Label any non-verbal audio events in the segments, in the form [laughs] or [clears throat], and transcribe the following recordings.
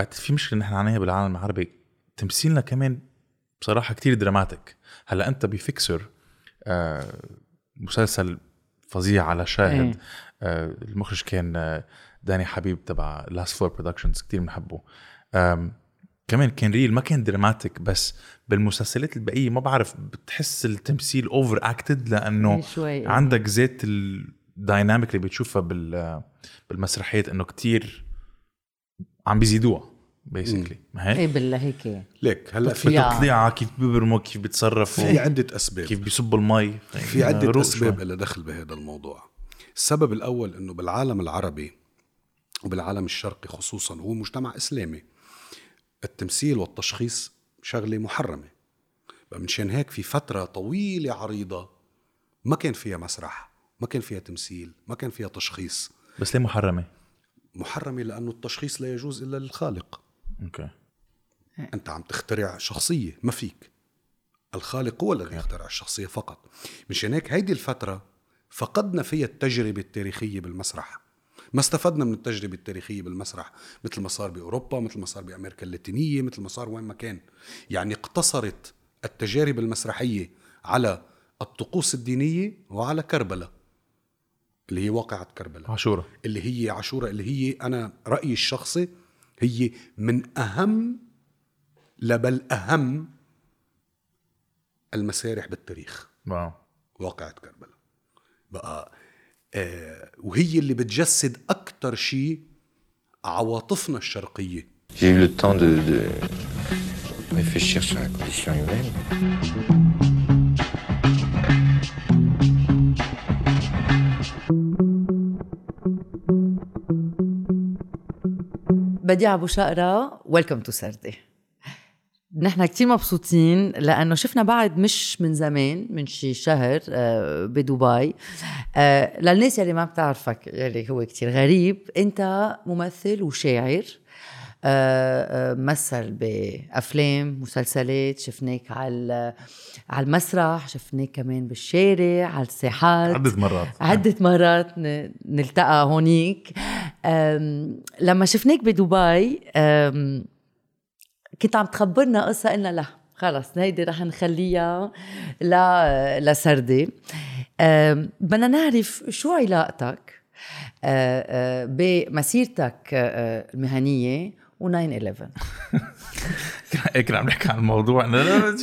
بعد في مشكلة نحن عليها بالعالم العربي. تمثيلنا كمان بصراحة كتير dramatic. هلأ أنت ب Fixer آه مسلسل فظيع على شاهد. إيه. آه المخرج كان آه داني حبيب تبع Last Floor Productions كتير بنحبه. كمان كان real ما كان dramatic بس بالمسلسلات البقية ما بعرف بتحس التمثيل over acted لأنه إيه شوي عندك زيت ال dynamic اللي بتشوفها بال بالمسرحيات إنه كتير عم بيزيدوها. بيسكلي ما هيك؟ إيه بالله هيك ليك هلا في تطليع. تطليعه كيف بيبرموا كيف بيتصرفوا في عدة أسباب كيف بيصبوا المي في عدة روق أسباب شوي. لها دخل بهذا الموضوع السبب الأول أنه بالعالم العربي وبالعالم الشرقي خصوصا هو مجتمع إسلامي التمثيل والتشخيص شغلة محرمة فمنشان هيك في فترة طويلة عريضة ما كان فيها مسرح ما كان فيها تمثيل ما كان فيها تشخيص بس ليه محرمة؟ محرمة لأنه التشخيص لا يجوز إلا للخالق أوكي. أنت عم تخترع شخصية ما فيك. الخالق هو الذي يخترع الشخصية فقط. مشان هيك هيدي الفترة فقدنا فيها التجربة التاريخية بالمسرح. ما استفدنا من التجربة التاريخية بالمسرح مثل ما صار بأوروبا مثل ما صار بأمريكا اللاتينية مثل ما صار وين ما كان. يعني اقتصرت التجارب المسرحية على الطقوس الدينية وعلى كربلاء. اللي هي واقعة كربلاء. عاشورة. اللي هي عاشوراء اللي هي أنا رأيي الشخصي هي من أهم لا بل أهم المسارح بالتاريخ. واو. واقعة كربلاء. بقى آه وهي اللي بتجسد أكتر شيء عواطفنا الشرقية. J'ai eu le temps de, de réfléchir sur la condition humaine. بديع ابو شقرة. ويلكم تو سردي. نحن كتير مبسوطين لأنه شفنا بعد مش من زمان من شي شهر آه، بدبي. آه، للناس يلي ما بتعرفك يلي هو كتير غريب أنت ممثل وشاعر. مثل بأفلام مسلسلات شفناك على على المسرح شفناك كمان بالشارع على الساحات. عدة مرات. عدة مرات نلتقى هونيك. لما شفناك بدبي كنت عم تخبرنا قصة قلنا لا خلص هيدي رح نخليها لا لسردي بدنا نعرف شو علاقتك أه، بمسيرتك المهنية و 9 11 هيك عم نحكي عن الموضوع. لا لا لا.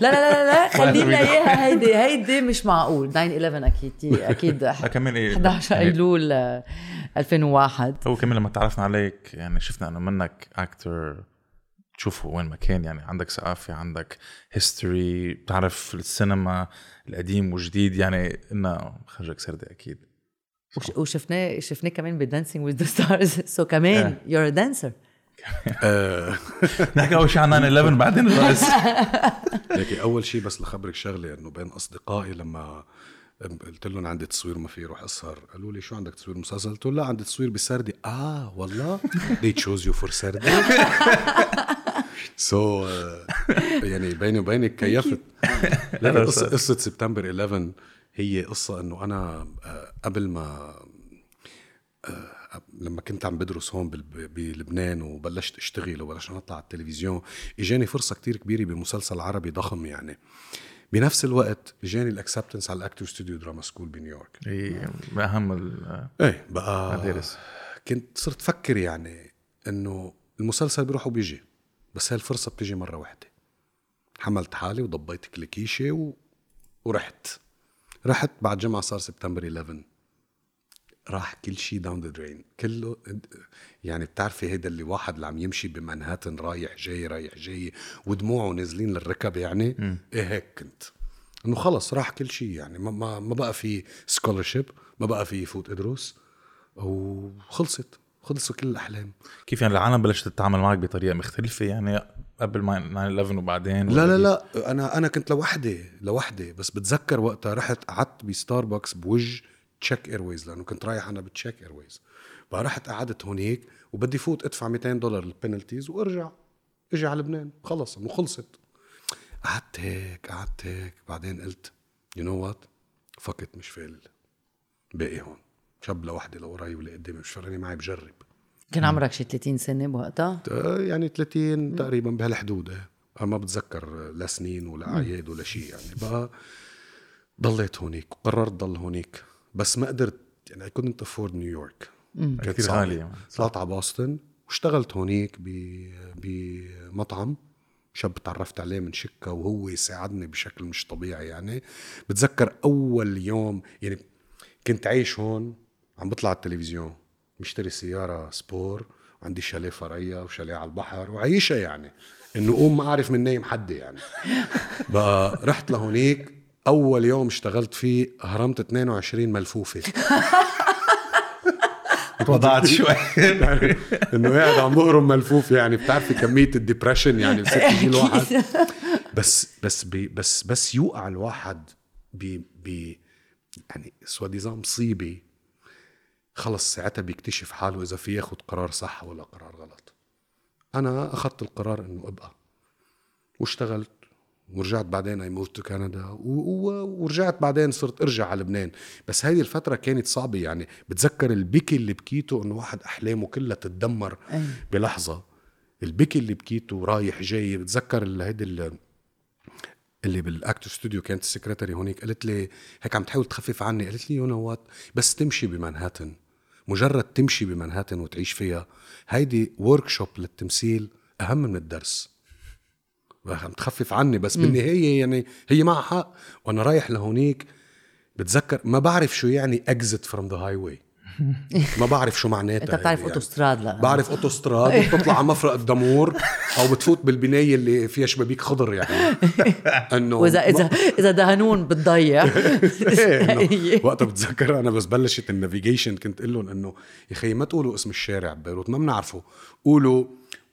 لا لا [laughs] خلينا إياها. هيدي هيدي مش معقول. 9 11 أكيد أكيد [laughs] كمان إيه 11 يعني أيلول آه، 2001 هو كمان لما تعرفنا عليك يعني شفنا إنه منك أكتر تشوفه وين ما كان يعني عندك ثقافة عندك history بتعرف السينما القديم والجديد يعني إنه خرجك سردي أكيد. وش- وشفناه شفناه كمان ب Dancing with the Stars so كمان you're a dancer آه [laughs] نحكي أول شيء عن 9 11 بعدين الرقص [laughs] لكن أول شيء بس لخبرك شغلة إنه بين أصدقائي لما قلت لهم عندي تصوير ما في روح أسهر قالوا لي شو عندك تصوير مسلسل؟ قلت له لا عندي تصوير بسردي. آه والله. They chose you for سردي. so يعني بيني وبينك كيفت. [laughs] قصه قصة سبتمبر 11 هي قصة إنه أنا آه، قبل ما آه، لما كنت عم بدرس هون بلبنان وبلشت اشتغل وبلشنا نطلع على التلفزيون اجاني فرصة كتير كبيرة بمسلسل عربي ضخم يعني. بنفس الوقت اجاني ال acceptance على ال Actor Studio Drama School بنيويورك. من اهم ال- إيه بقى مدارس. كنت صرت فكر يعني إنه المسلسل بيروح وبيجي بس هاي الفرصة بتيجي مرة واحدة. حملت حالي وضبيت كليكيشه و... ورحت. رحت بعد جمعة صار سبتمبر 11 راح كل شيء داون ذا درين كله يعني بتعرفي هيدا اللي واحد اللي عم يمشي بمنهاتن رايح جاي رايح جاي ودموعه نازلين للركب يعني. إيه هيك كنت. إنه خلص راح كل شيء يعني. ما ما, ما بقى في scholarship ما بقى فيي فوت ادرس وخلصت. خلصوا كل الأحلام. كيف يعني العالم بلشت تتعامل معك بطريقة مختلفة يعني قبل ما 9 11 وبعدين؟ لا لا؟ لا. أنا أنا كنت لوحدي لوحدي. بس بتذكر وقتها رحت قعدت بستاربكس بوجه Czech Airways لأنه كنت رايح أنا ب Czech Airways. فرحت قعدت هونيك وبدي فوت أدفع 200 دولار ال penalties وأرجع أجي على لبنان خلص أنه خلصت. قعدت هيك قعدت هيك. بعدين قلت you know what fuck it مش فالل باقي هون. شاب لوحدي لوراي ولا قدامي مش فارقني معي بجرب. كان عمرك شي 30 سنة بوقتها؟ آه، يعني 30 تقريبا بهالحدود إيه. أنا ما بتذكر لا سنين ولا اعياد ولا شيء يعني. بقى ضليت هونيك وقررت ضل هونيك. بس ما قدرت يعني I couldn't afford نيويورك كانت. غالية. طلعت على بoston واشتغلت هونيك ب- بمطعم. شاب تعرفت عليه من شكا وهو ساعدني بشكل مش طبيعي يعني. بتذكر أول يوم يعني كنت عايش هون عم بطلع على التلفزيون. مشتري سيارة سبور وعندي شاليه فرعية وشاليه على البحر وعيشها يعني. إنه قوم ما أعرف من نايم حد يعني. [laughs] بقى رحت لهونيك أول يوم اشتغلت فيه هرمت 22 ملفوفة. [laughs] وضعت [laughs] شوي. يعني إنه قاعد عم بهرم ملفوف يعني بتعرفي كمية ال depression يعني بصير [laughs] يجي الواحد. بس بس بي بس بس يوقع الواحد ب ب يعني soi-disant مصيبه خلص ساعتها بيكتشف حاله إذا في ياخذ قرار صح ولا قرار غلط. أنا أخذت القرار إنه أبقى. واشتغلت. ورجعت بعدين I moved to كندا ورجعت بعدين صرت ارجع على لبنان. بس هيدي الفترة كانت صعبة يعني. بتذكر البكي اللي بكيته إنه واحد أحلامه كلها تتدمر أي. بلحظة. البكي اللي بكيته رايح جاي. بتذكر هيدي ال- اللي بال Actor Studio كانت ال secretary هونيك. قالت لي هيك عم تحاول تخفف عني. قالت لي you know what بس تمشي بمنهاتن. مجرد تمشي بمنهاتن وتعيش فيها. هيدي workshop للتمثيل أهم من الدرس. عم تخفف عني بس بالنهاية يعني هي معها حق. وأنا رايح لهونيك بتذكر ما بعرف شو يعني exit from the highway ما بعرف شو معناتها أنت بتعرف هيدي أوتوستراد لا. بعرف أوتوستراد [laughs] وبتطلع على مفرق الدمور أو بتفوت بالبناية اللي فيها شبابيك خضر يعني. [laughs] إنه واذا اذا إذا دهنوهن بتضيع. [laughs] إنه وقتها بتذكر أنا بس بلشت ال navigation كنت أقول لهم إنه يا خي ما تقولوا اسم الشارع ببيروت ما بنعرفه. قولوا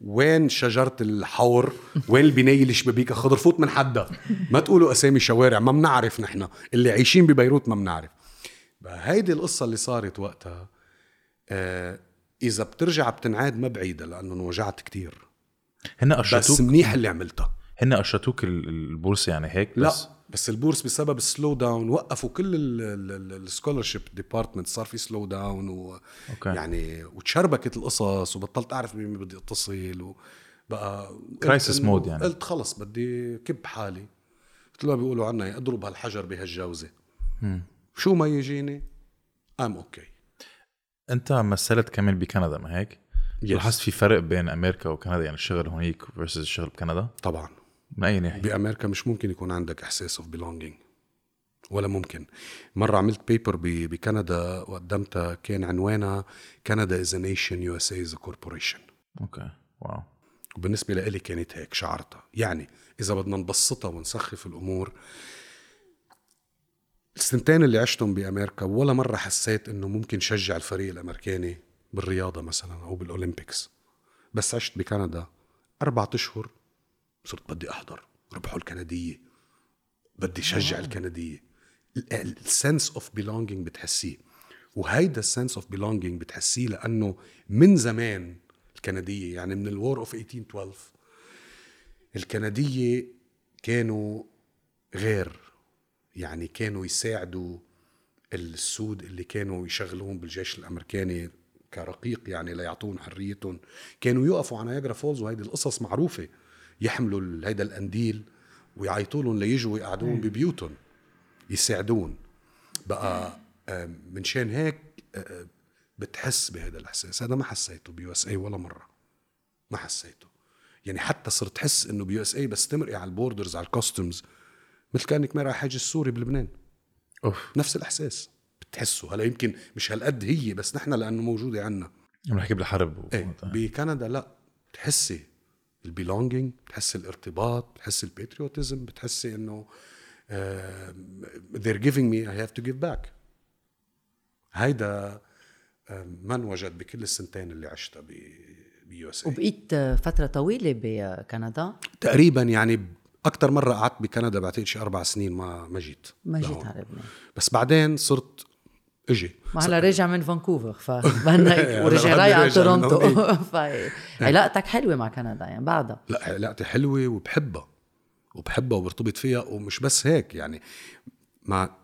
وين شجرة الحور؟ وين البناية اللي شبابيكها خضر فوت من حدا ما تقولوا أسامي شوارع ما بنعرف نحن. اللي عايشين ببيروت ما بنعرف. هيدي القصة اللي صارت وقتها آه إذا بترجع بتنعاد ما بعيدة لأنه انوجعت كتير. هن بس قشطوك منيح اللي عملتها. هن قشطوك ال- ال bourse يعني هيك؟ لا. بس ال bourse بسبب ال slow down وقفوا كل ال scholarship department صار في slow down و okay. يعني وتشربكت القصص وبطلت أعرف بمين بدي اتصل وبقى إنه- mode يعني. قلت خلص بدي كب حالي. مثل ما بيقولوا عنا أضرب هالحجر بهالجوزة. شو ما يجيني؟ ام okay أنت مثلت كمان بكندا ما هيك؟ Yes. لاحظت في فرق بين أمريكا وكندا؟ يعني الشغل هونيك versus الشغل بكندا؟ طبعا. من اي ناحية؟ بأمريكا مش ممكن يكون عندك إحساس of belonging. ولا ممكن. مرة عملت paper بكندا وقدمتها كان عنوانها كندا is nation USA is corporation okay. Wow. وبالنسبة لإلي كانت هيك شعرتها. يعني إذا بدنا نبسطها ونسخف الأمور السنتين اللي عشتهم بأمريكا ولا مرة حسيت إنه ممكن شجع الفريق الأمريكاني بالرياضة مثلا أو بالأولمبيكس. بس عشت بكندا أربعة أشهر صرت بدي أحضر ربحوا الكندية. بدي شجع الكندية. ال sense of belonging بتحسيه. وهيدا ال sense of belonging بتحسيه لأنه من زمان الكندية يعني من ال war of 1812 الكندية كانوا غير. يعني كانوا يساعدوا السود اللي كانوا يشغلوهم بالجيش الأمريكاني كرقيق يعني ليعطون حريتهم. كانوا يقفوا على Niagara Falls وهيدي القصص معروفة. يحملوا هيدا القنديل ويعيطوا لهم ليجوا يقعدوهم ببيوتهم يساعدون. بقى آه، من شان هيك آه، بتحس بهذا الإحساس. هذا ما حسيته ب USA ولا مرة. ما حسيته. يعني حتى صرت تحس إنه ب USA بس تمرقي على ال borders على ال customs مثل كأنك مرقي على حاجز السوري بلبنان. أوف. نفس الإحساس. بتحسه. هلا يمكن مش هالقد هي بس نحن لأنه موجودة عنا. عم نحكي بالحرب. إيه بكندا لا. بتحسي. ال belonging بتحسي الارتباط بتحسي ال patriotism بتحسي إنه آه they're giving me I have to give back. هيدا ما انوجد بكل السنتين اللي عشتها ب US وبقيت فترة طويلة بكندا؟ تقريبا يعني أكثر مرة قعدت بكندا بعتقد شي أربع سنين ما ما جيت. ما جيت. على لبنان. بس بعدين صرت أجي. ما هلا راجع من فانكوفر هلا [laughs] ورجع رايح على تورونتو. [laughs] هونيك. فعلاقتك حلوة مع كندا يعني بعدها. لا علاقتي حلوة وبحبها وبحبها وبرتبط فيها ومش بس هيك يعني ما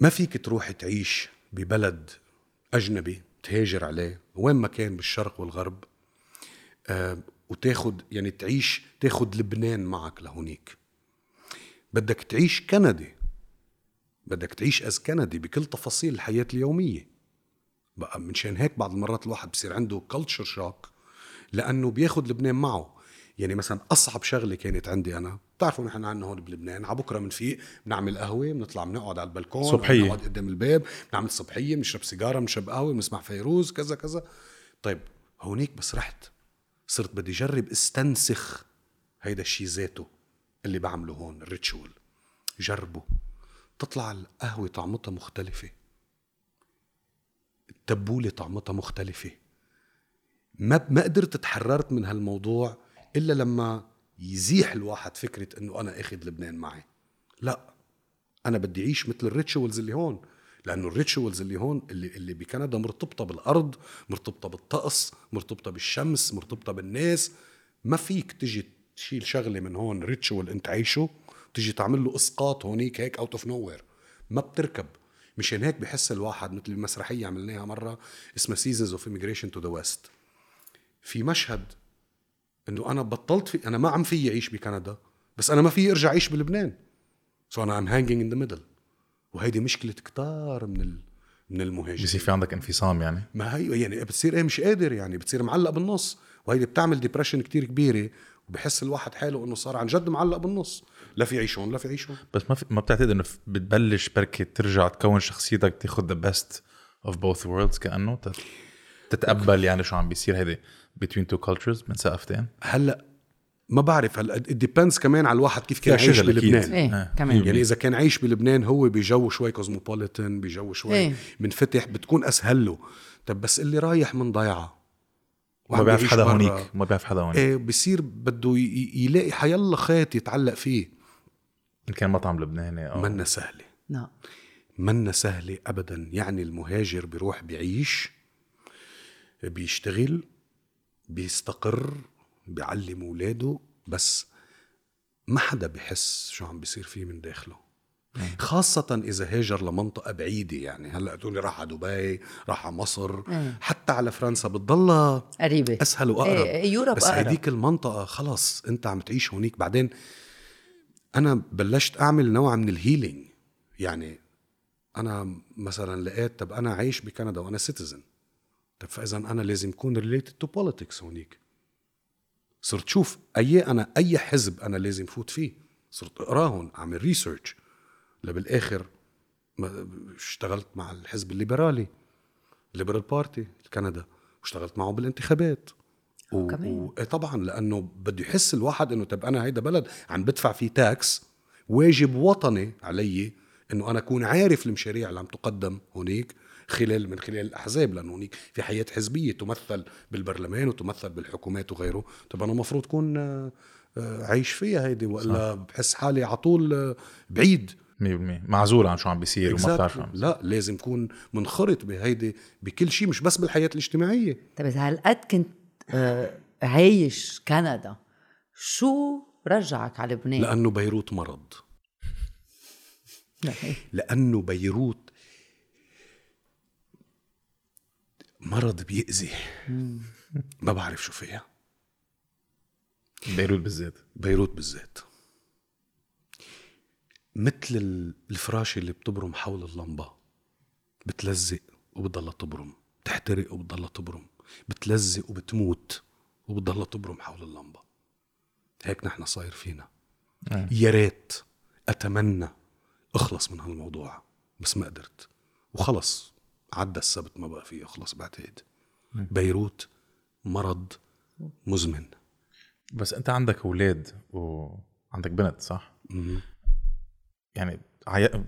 ما فيك تروح تعيش ببلد أجنبي تهاجر عليه وين ما كان بالشرق والغرب آه وتاخد يعني تعيش تاخد لبنان معك لهونيك. بدك تعيش كندي بدك تعيش as كندي بكل تفاصيل الحياة اليومية. بقى منشان هيك بعض المرات الواحد بصير عنده culture shock لأنه بياخد لبنان معه. يعني مثلا أصعب شغلة كانت عندي أنا. بتعرفوا نحن عندنا هون بلبنان. على بكرة بنفيق بنعمل قهوة بنطلع بنقعد على البلكون صبحية. بنقعد قدام الباب بنعمل صبحية بنشرب سيجارة بنشرب قهوة بنسمع فيروز كذا كذا. طيب هونيك بس رحت. صرت بدي اجرب استنسخ هيدا الشيء ذاته اللي بعمله هون ال ritual. جربه. تطلع القهوة طعمتها مختلفة. التبولة طعمتها مختلفة. ما ما قدرت تحررت من هالموضوع إلا لما يزيح الواحد فكرة إنه أنا آخذ لبنان معي. لا أنا بدي أعيش مثل ال rituals اللي هون. لأنه ال rituals اللي هون اللي اللي بكندا مرتبطة بالأرض مرتبطة بالطقس مرتبطة بالشمس مرتبطة بالناس. ما فيك تجي تشيل شغلة من هون ritual أنت عايشه. تجي تعمل له اسقاط هونيك هيك out of no ما بتركب. مشان هيك بحس الواحد مثل المسرحية عملناها مرة اسمها Seasons of immigration to the West في مشهد إنه أنا بطلت في أنا ما عم في اعيش بكندا بس أنا ما في أرجع اعيش بلبنان. so أنا am hanging in the middle وهيدي مشكلة كتار من ال... من المهاجرين. بصير في عندك انفصام يعني. ما هي يعني بتصير إيه مش قادر يعني بتصير معلق بالنص. وهيدي بتعمل depression كتير كبيرة. وبحس الواحد حاله إنه صار عن جد معلق بالنص. لا في يعيش هون لا في يعيش هون بس ما في ما بتعتقد إنه بتبلش بركي ترجع تكون شخصيتك تاخذ the best of both worlds كأنه؟ تت- تتقبل يعني شو عم بيصير هيدي between two cultures من ثقافتين؟ هلأ ما بعرف هلأ depends كمان على الواحد كيف كان عايش. بلبنان. إيه آه. كمان. يعني إذا كان عايش بلبنان هو بجو شوي cosmopolitan بجو شوي إيه. منفتح بتكون أسهل له. طب بس اللي رايح من ضيعه ما بيعرف حدا هونيك ما بيعرف حدا هونيك. إيه بصير بده يلاقي حيلا خيط يتعلق فيه. ان كان مطعم لبناني أو منا سهلة. نعم. منا سهلة ابدا. يعني المهاجر بيروح بيعيش بيشتغل بيستقر بيعلم أولاده بس ما حدا بحس شو عم بيصير فيه من داخله. خاصة إذا هاجر لمنطقة بعيدة يعني هلأ تقولي راح على دبي راح على مصر إيه. حتى على فرنسا بتضلها قريبة. أسهل وأقرب. إيه، Europe بس أقرب. هديك المنطقة خلص أنت عم تعيش هونيك. بعدين أنا بلشت أعمل نوع من ال healing يعني أنا مثلا لقيت طب أنا عايش بكندا وأنا citizen طب فاذا أنا لازم أكون related to politics هونيك. صرت شوف أي أنا أي حزب أنا لازم فوت فيه. صرت اقراهم أعمل research لبالآخر اشتغلت مع الحزب الليبرالي ال Liberal Party كندا. واشتغلت معه بالانتخابات. و... كمان. و... إيه طبعا لأنه بده يحس الواحد إنه طب أنا هيدا بلد عم بدفع فيه tax واجب وطني علي إنه أنا أكون عارف المشاريع اللي عم تقدم هونيك خلال من خلال الأحزاب لأنه هونيك في حياة حزبية تمثل بالبرلمان وتمثل بالحكومات وغيره طب أنا المفروض كون آه، آه، عايش فيها هيدي والا بحس حالي على طول آه، بعيد 100% معزول عن شو عم بيصير وما بتعرف عم. بيصير. لا لازم كون منخرط بهيدي بكل شيء مش بس بالحياة الاجتماعية طيب إذا هالقد كنت آه، عايش كندا. شو رجعك على لبنان؟ لأنه بيروت مرض. لا. [laughs] لأنه بيروت مرض بيأذي. ما بعرف شو فيها. بيروت بالذات. بيروت بالذات. مثل ال- الفراشة اللي بتبرم حول اللمبة. بتلزق وبتضلها تبرم. تحترق وبتضلها تبرم. بتلزق وبتموت وبتضلها تبرم حول اللمبة. هيك نحن صاير فينا. نعم. يا ريت أتمنى أخلص من هالموضوع بس ما قدرت. وخلص عدى السبت ما بقى فيه اخلص بعتقد. بيروت مرض مزمن. بس أنت عندك أولاد وعندك بنت صح؟ مم. يعني.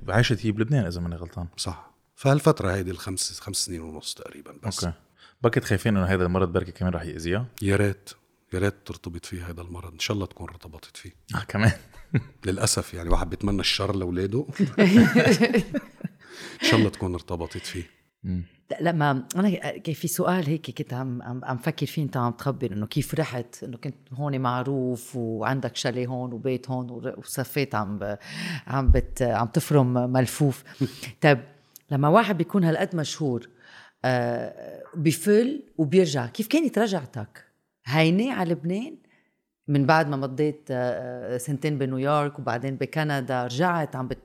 عايشت هي بلبنان إذا ماني غلطان. صح. فهالفترة هيدي الخمس خمس سنين ونص تقريبا بس. أوكي. بكت خايفين إنه هذا المرض بركي كمان رح يأذيها؟ يا ريت يا ريت ترتبط فيه هذا المرض. إن شاء الله تكون ارتبطت فيه. [laughs] آه كمان. [laughs] للأسف يعني واحد بيتمنى الشر لأولاده. [laughs] إن شاء الله تكون ارتبطت فيه. لما أنا كان في سؤال هيك كنت عم عم عم فكر فيه أنت عم تخبر إنه كيف رحت؟ إنه كنت هون معروف وعندك شاليه هون وبيت هون ور- وصفيت عم ب... عم بت... عم تفرم ملفوف. طيب لما واحد بيكون هالقد مشهور آه، بفل وبيرجع. كيف كانت رجعتك؟ هينة على لبنان؟ من بعد ما مضيت آه، سنتين بنيويورك وبعدين بكندا رجعت؟ عم بت...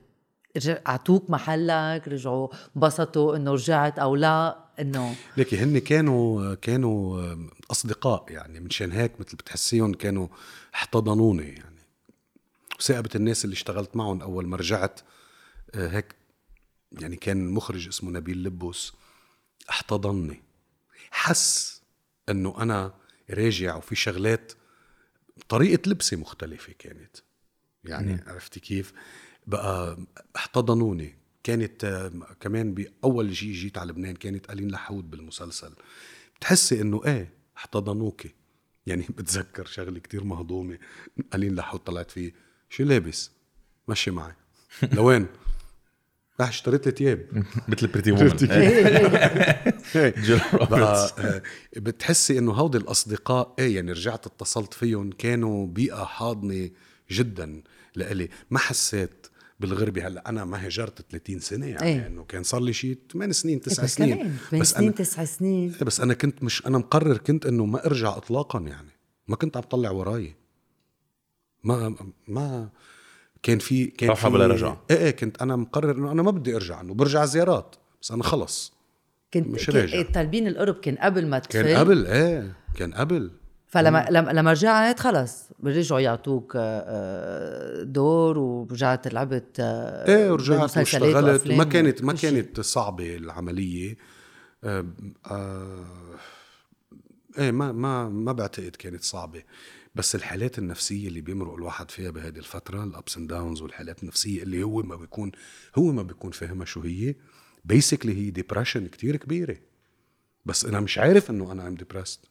أعطوك محلك؟ رجعوا؟ انبسطوا إنه رجعت أو لا؟ إنه ليكي هن كانوا كانوا أصدقاء يعني منشان هيك مثل بتحسيهم كانوا احتضنوني يعني. وثاقبة الناس اللي اشتغلت معهم أول ما رجعت آه، هيك يعني كان مخرج اسمه نبيل لبوس احتضنني. حس إنه أنا راجع وفي شغلات طريقة لبسي مختلفة كانت. يعني عرفتي كيف؟ بقى احتضنوني. كانت آه، كمان بأول شيء جيت على لبنان كانت ألين لحود بالمسلسل. بتحسي إنه إيه احتضنوكي. يعني [laughs] بتذكر شغلة كتير مهضومة. ألين لحود طلعت فيه شو لابس؟ مشي معي. [laughs] لوين؟ رح اشتريت لي تياب. [laughs] مثل Pretty Woman جوليا روبرتس. آه، بتحسي إنه هودي الأصدقاء إيه يعني رجعت اتصلت فيهم كانوا بيئة حاضنة جدا لإلي. ما حسيت بالغربة. هلأ أنا ما هاجرت 30 سنة يعني إيه. إنه كان صار لي شيء 8 سنين 9 بس سنين. بس سنين أنا تسع سنين. إيه بس أنا كنت مش أنا مقرر كنت إنه ما أرجع اطلاقا يعني. ما كنت عم طلع وراي. ما ما كان في كان في بلا رجعة. إيه إيه كنت أنا مقرر إنه أنا ما بدي أرجع إنه برجع زيارات بس أنا خلص. كنت مش راجع. طالبين القرب كان قبل ما تفل؟ كان قبل إيه كان قبل. فلما لما لما رجعت خلص رجعوا يعطوك آه، آه، دور ورجعت لعبت آه، إيه ورجعت واشتغلت. ما كانت ما. كانت صعبة العملية. آه آه إيه ما ما ما بعتقد كانت صعبة. بس الحالات النفسية اللي بيمرق الواحد فيها بهذه الفترة ال ups and downs والحالات النفسية اللي هو ما بيكون هو ما بيكون فاهمها شو هي basically هي depression كتير كبيرة. بس أنا مش عارف إنه أنا am depressed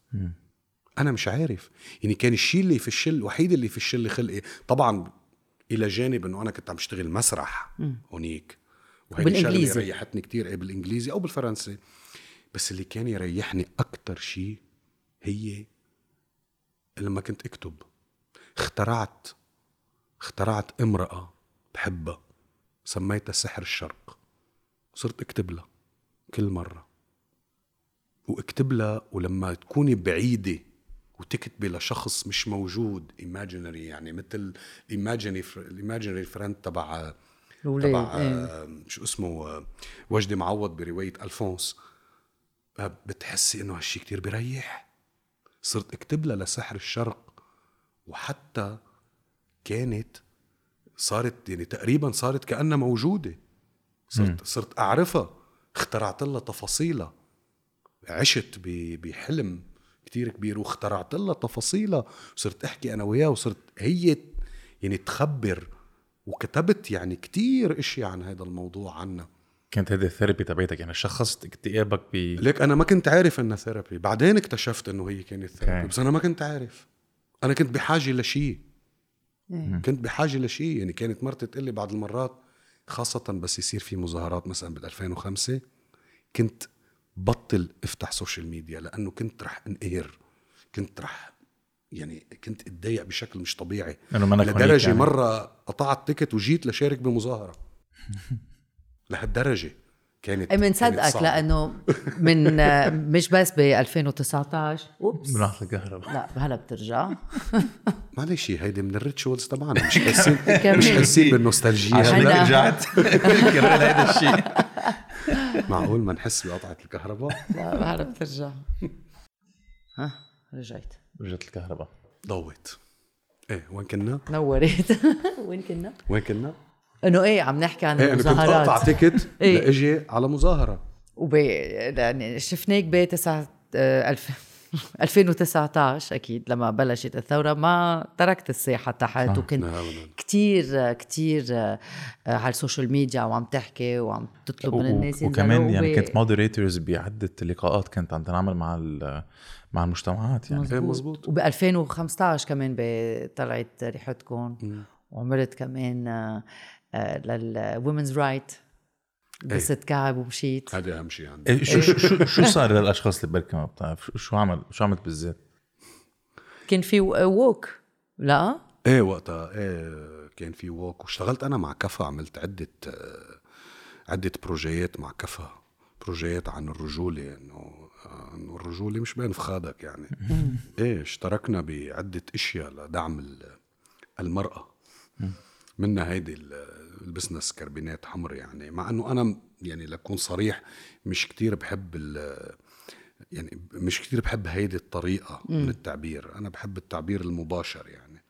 أنا مش عارف. يعني كان الشيء اللي فش لي الوحيد اللي فش لي خلقي طبعا إلى جانب إنه أنا كنت عم اشتغل مسرح هونيك. وهيدي شغله بالإنجليزي. ريحتني كتير إيه بالإنجليزي أو بالفرنسي. بس اللي كان يريحني أكتر شيء هي لما كنت اكتب. اخترعت اخترعت امرأة بحبها سميتها سحر الشرق. صرت اكتب لها كل مرة. واكتب لها ولما تكوني بعيدة وتكتبي لشخص مش موجود imaginary يعني مثل ال imaginary friend تبع تبع. آه، شو اسمه وجدي معوض برواية ألفونس. آه، بتحسي إنه هالشي كتير بريح صرت اكتب لها لسحر الشرق وحتى كانت صارت يعني تقريبا صارت كأنها موجودة. صرت صرت أعرفها اخترعت لها تفاصيلها. عشت بحلم كتير كبير واخترعت لها تفاصيلها. وصرت أحكي أنا وياها وصرت هي يعني تخبر وكتبت يعني كتير اشياء عن هذا الموضوع عنا كانت هذه ال therapy تبعتك يعني شخصت اكتئابك ب ليك أنا ما كنت عارف إنها therapy. بعدين اكتشفت إنه هي كانت therapy. بس أنا ما كنت عارف. أنا كنت بحاجة لشيء. إيه. كنت بحاجة لشيء. يعني كانت مرتي تقول لي بعض المرات خاصة بس يصير في مظاهرات مثلا بال 2005 كنت بطل أفتح social media لأنه كنت رح انقهر. كنت رح يعني كنت أتضايق بشكل مش طبيعي. لدرجة يعني. مرة قطعت ticket وجيت لشارك بمظاهرة. [laughs] لهالدرجة. كانت بنصدقك صعبة. لأنه من آه، مش بس ب 2019 oops. بناخذ الكهرباء لا هلا بترجع. [laughs] معلش هيدي من ال rituals تبعنا. مش [laughs] حاسين. مش حاسين بالنوستالجيا عشان [laughs] هيدا- هيك رجعت. كرر هذا الشيء معقول ما نحس بقطعة الكهرباء؟ لا هلا بترجع. ها رجعت. رجعت الكهرباء. ضوت إيه وين كنا؟ نورت وين كنا؟ وين كنا؟ إنه إيه عم نحكي عن إيه أنا كنت اقطع المظاهرات. ticket [laughs] إيه. لإجي على مظاهرة. وب يعني شفناك ب 9 ألف [laughs] 2019 أكيد لما بلشت الثورة ما تركت الساحة تحت. وكنت. كتير كتير آه، على ال social media وعم تحكي وعم تطلب من الناس وكمان يعني كنت moderators بعدة لقاءات كنت عم تنعمل مع مع المجتمعات يعني. إيه مزبوط وب 2015 كمان طلعت ريحتكم. وعملت كمان آه، لل women's right لبست كعب ومشيت هذا أهم شيء عندي. إيه، شو شو شو, صار للأشخاص اللي بركي ما بتعرف؟ شو- عمل شو عملت بالذات كان في walk لا؟ إيه وقتها إيه كان في walk واشتغلت أنا مع كفا عملت عدة آه، عدة بروجيات مع كفا. بروجيات عن الرجولة إنه إنه الرجولة مش بين فخادك يعني. إيه اشتركنا بعدة أشياء لدعم ال- منها هيدي ال- البزنس كربينات حمر يعني. مع إنه أنا يعني لكون صريح مش كتير بحب ال- يعني مش كتير بحب هيدي الطريقة من التعبير. أنا بحب التعبير المباشر يعني.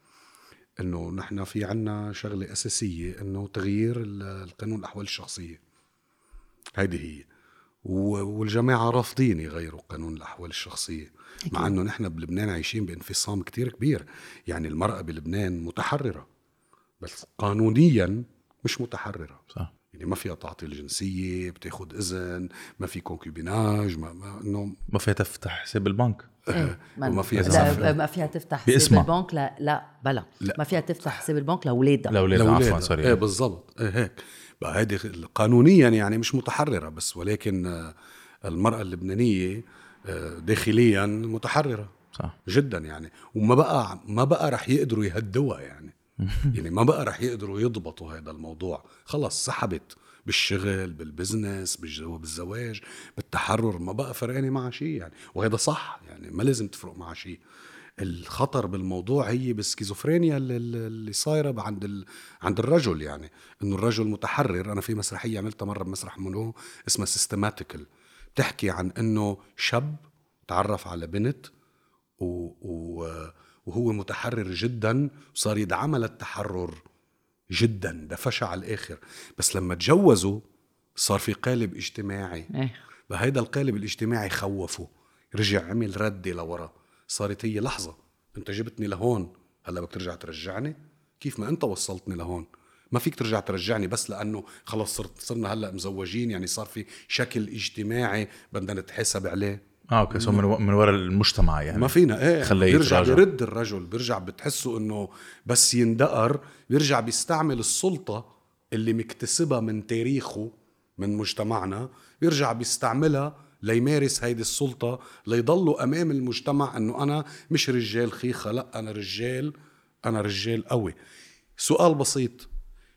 إنه نحن في عنا شغلة أساسية إنه تغيير ال- القانون الأحوال الشخصية. هيدي هي. و- والجماعة رافضين يغيروا قانون الأحوال الشخصية. مع إنه نحن بلبنان عايشين بانفصام كتير كبير. يعني المرأة بلبنان متحررة. بس قانونيا مش متحررة. صح. يعني ما فيها تعطيل جنسية بتاخد إذن ما في كونكوبيناج ما, ما إنه ما فيها تفتح حساب البنك. إيه، ما- وما فيها. ما فيها تفتح حساب. البنك لا لا بلا. لا. ما فيها تفتح حساب البنك لأولادها. لأولادها عفوا لأولادها. sorry. إيه بالضبط. إيه هيك. بقى هيدي قانونيا يعني مش متحررة بس ولكن آه، المرأة اللبنانية آه، داخليا متحررة. صح. جدا يعني. وما بقى ما بقى رح يقدروا يهدوها يعني. [laughs] يعني ما بقى رح يقدروا يضبطوا هذا الموضوع. خلص سحبت بالشغل بال business بالزواج بالتحرر ما بقى فرقانة معها شيء يعني. وهذا صح يعني ما لازم تفرق معها شيء الخطر بالموضوع هي بالسكيزوفرينيا اللي, صايرة عند ال... عند الرجل يعني. إنه الرجل متحرر. أنا في مسرحية عملتها مرة بمسرح منو اسمها systematical بتحكي عن إنه شاب تعرف على بنت و... و... وهو متحرر جدا وصار يدعمها للتحرر جدا دفشها على الآخر. بس لما تجوزوا صار في قالب اجتماعي. إيه. بهيدا القالب الاجتماعي خوفه رجع عمل ردة لورا. صارت هي لحظة أنت جبتني لهون هلا بدك ترجع ترجعني؟ كيف ما أنت وصلتني لهون؟ ما فيك ترجع ترجعني بس لأنه خلص صرت صرنا هلا مزوجين يعني صار في شكل اجتماعي بدنا نتحاسب عليه. آه okay so من. من وراء المجتمع يعني ما فينا إيه خليه بيرجع يتراجع. بيرد الرجل بيرجع بتحسه إنه بس يندقر بيرجع بيستعمل السلطة اللي مكتسبها من تاريخه من مجتمعنا بيرجع بيستعملها ليمارس هيدي السلطة ليضلوا أمام المجتمع أنه أنا مش رجال خيخة لأ أنا رجال أنا رجال قوي سؤال بسيط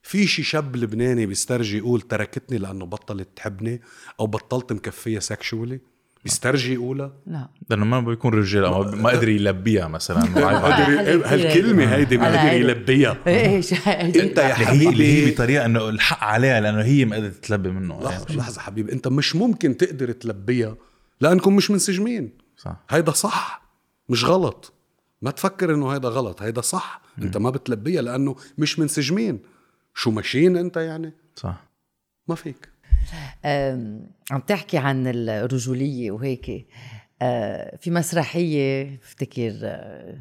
في شي شاب لبناني بيسترجي يقول تركتني لأنه بطلت تحبني أو بطلت مكفية سكشولي بيسترجي يقولها لا. لأنه ما بيكون رجال أو ما قدر يلبيها مثلا. ما قدر حلو كتير هالكلمة هيدي ما قدر. يلبيها. [laughs] إيه شو- أنت يا هي اللي هي حبيبي. بطريقة إنه الحق عليها لأنه هي ما قدرت تلبي منه. لحظة لحظة حبيبي. أنت مش ممكن تقدر تلبيها لأنكم مش منسجمين. صح. هيدا صح مش غلط. ما تفكر إنه هيدا غلط هيدا صح. أنت ما بتلبيها لأنه مش منسجمين. شو ماشيين أنت يعني؟ صح. ما فيك. عم تحكي عن الرجولية وهيك. أه، في مسرحية بفتكر أه،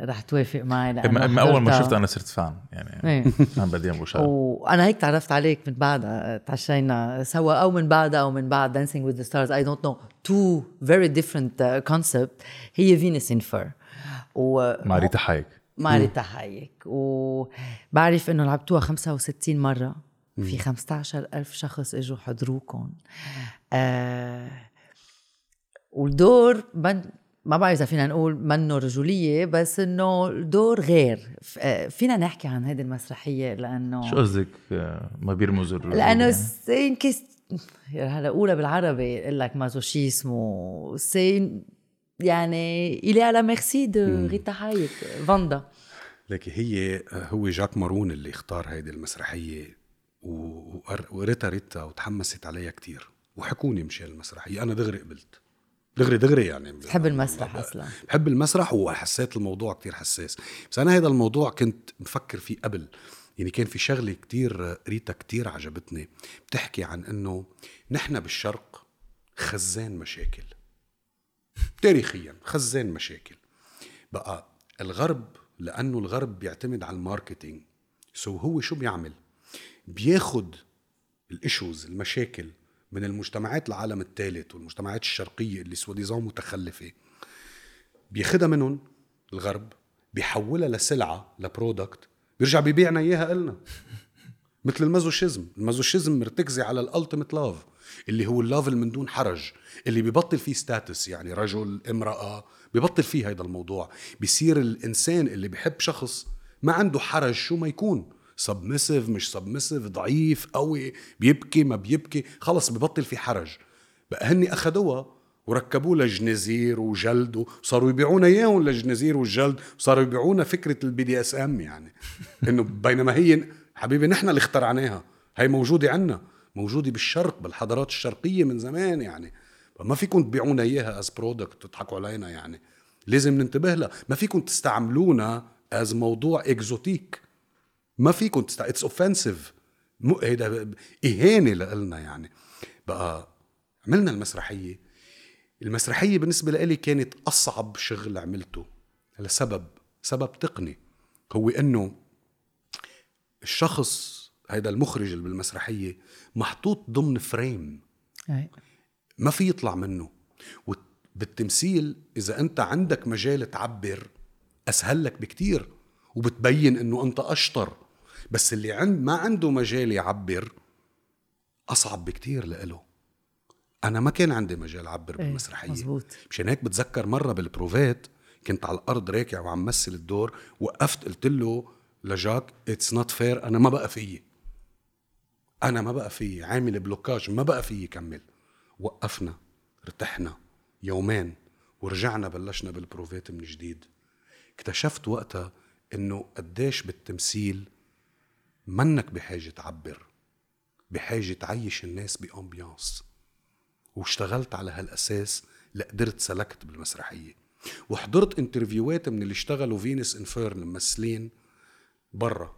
رح توافق معي لأنه من أول ما. شفتها أنا صرت فان يعني إيه. أنا بدي أبو شغله وأنا هيك تعرفت عليك من بعدها تعشينا سوا أو من بعدها أو من بعد دانسينج وذ ذا ستارز اي دونت نو تو فيري ديفرنت كونسبت هي فينس ان فر و مع ريتا حايك. مع ريتا حايك وبعرف إنه لعبتوها 65 مرة. في 15 ألف شخص إجوا حضروكم آه والدور من ما بعرف إذا فينا نقول منه رجولية بس إنه الدور غير. آه، فينا نحكي عن هذه المسرحية لأنه شو قصدك؟ آه، ما بيرمز لأنه يعني؟ هلا قولها بالعربي يقول لك مازوشيسم وسي يعني إلي على ميرسي دو ريتا هايك فاندا. لكن هي هو جاك مارون اللي اختار هيدي و- وقر- وقريتها ريتا وتحمست عليها كتير. وحكوني مشان المسرحية أنا دغري قبلت. دغري دغري يعني. بتحب المسرح أصلا؟ بحب المسرح وحسيت الموضوع كتير حساس. بس أنا هذا الموضوع كنت مفكر فيه قبل. يعني كان في شغلة كتير ريتا كتير عجبتني. بتحكي عن أنه نحن بالشرق خزان مشاكل. تاريخيا خزان مشاكل. بقى الغرب لأنه الغرب بيعتمد على ال marketing. so هو شو بيعمل؟ بياخد الايشوز المشاكل من المجتمعات العالم الثالث والمجتمعات الشرقية اللي سواديزون متخلفة بياخدها منهم الغرب بيحولها لسلعة لبرودكت بيرجع بيبيعنا إياها إلنا. [laughs] مثل المازوشيزم. المازوشيزم مرتكزة على الألتيميت لاف اللي هو اللاف من دون حرج اللي ببطل فيه ستاتس يعني رجل امرأة ببطل فيه هيدا الموضوع. بيصير الإنسان اللي بحب شخص ما عنده حرج شو ما يكون. submissive مش submissive ضعيف قوي بيبكي ما بيبكي. خلص ببطل في حرج. بقى هني اخذوها وركبوا لها جنازير وجلد وصاروا يبيعونا إياهم للجنازير والجلد وصاروا يبيعونا فكرة ال BDSM يعني. [laughs] إنه بينما هي حبيبي نحن اللي اخترعناها. هي موجودة عنا موجودة بالشرق بالحضارات الشرقية من زمان يعني. ما فيكم تبيعونا إياها as product تضحكوا علينا يعني. لازم ننتبه لها. ما فيكم تستعملونا as موضوع exotic ما فيكم تست it's offensive هيدا إهانة لنا يعني. بقى عملنا المسرحية. المسرحية بالنسبة لي كانت أصعب شغل عملته لسبب سبب تقني. هو إنه الشخص هيدا المخرج اللي بالمسرحية محطوط ضمن frame. أي. ما في يطلع منه. بالتمثيل إذا أنت عندك مجال تعبر أسهل لك بكتير. وبتبين إنه أنت أشطر. بس اللي عند ما عنده مجال يعبر أصعب بكتير لإله. أنا ما كان عندي مجال أعبر إيه، بالمسرحية. مزبوط. مشان هيك بتذكر مرة بالبروفات كنت على الأرض راكع وعم مثل الدور وقفت قلت له لجاك it's not fair أنا ما بقى فيي. أنا ما بقى فيي عامل blocage ما بقى فيي كمل وقفنا ارتحنا يومين ورجعنا بلشنا بالبروفات من جديد. اكتشفت وقتها إنه قديش بالتمثيل منك بحاجة تعبر بحاجة تعيش الناس ب ambiance. واشتغلت على هالأساس لقدرت سلكت بالمسرحية. وحضرت interview هات من اللي اشتغلوا Venus in Fur ممثلين برا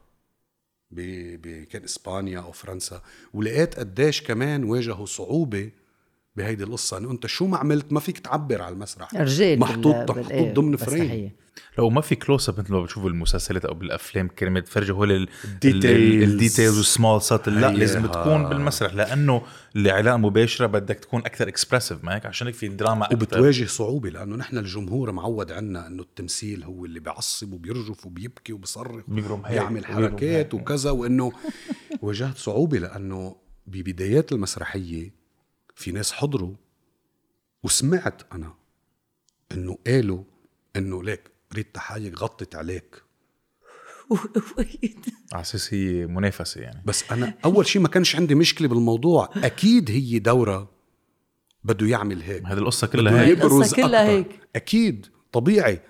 ب... كان إسبانيا أو فرنسا. ولقيت قديش كمان واجهوا صعوبة بهيدي القصة إنه أنت شو ما عملت ما فيك تعبر على المسرح رجال محطوط بال- محطوط ضمن frame. لو ما في close up مثل ما بتشوف بالمسلسلات أو بالأفلام كلمه تفرجي هول Details. ال details وال small subtle لا. لازم تكون بالمسرح لأنه العلاقه مباشرة بدك تكون أكثر expressive ما هيك عشان هيك في دراما أكثر وبتواجه صعوبة لأنه نحن الجمهور معود عنا إنه التمثيل هو اللي بيعصب وبيرجف وبيبكي وبيصرخ بيبرم هيك بيعمل وبيبرم حركات. وكذا وإنه [laughs] واجهت صعوبة لأنه ببدايات المسرحية في ناس حضروا وسمعت أنا إنه قالوا إنه ليك ريتا حايك غطت عليك. [laughs] على أساس هي منافسة يعني. بس أنا أول شيء ما كانش عندي مشكلة بالموضوع. أكيد هي دورة بده يعمل هيك. هذه القصة كلها هيك. يبرز القصة كلها أكتر. هيك. أكيد طبيعي.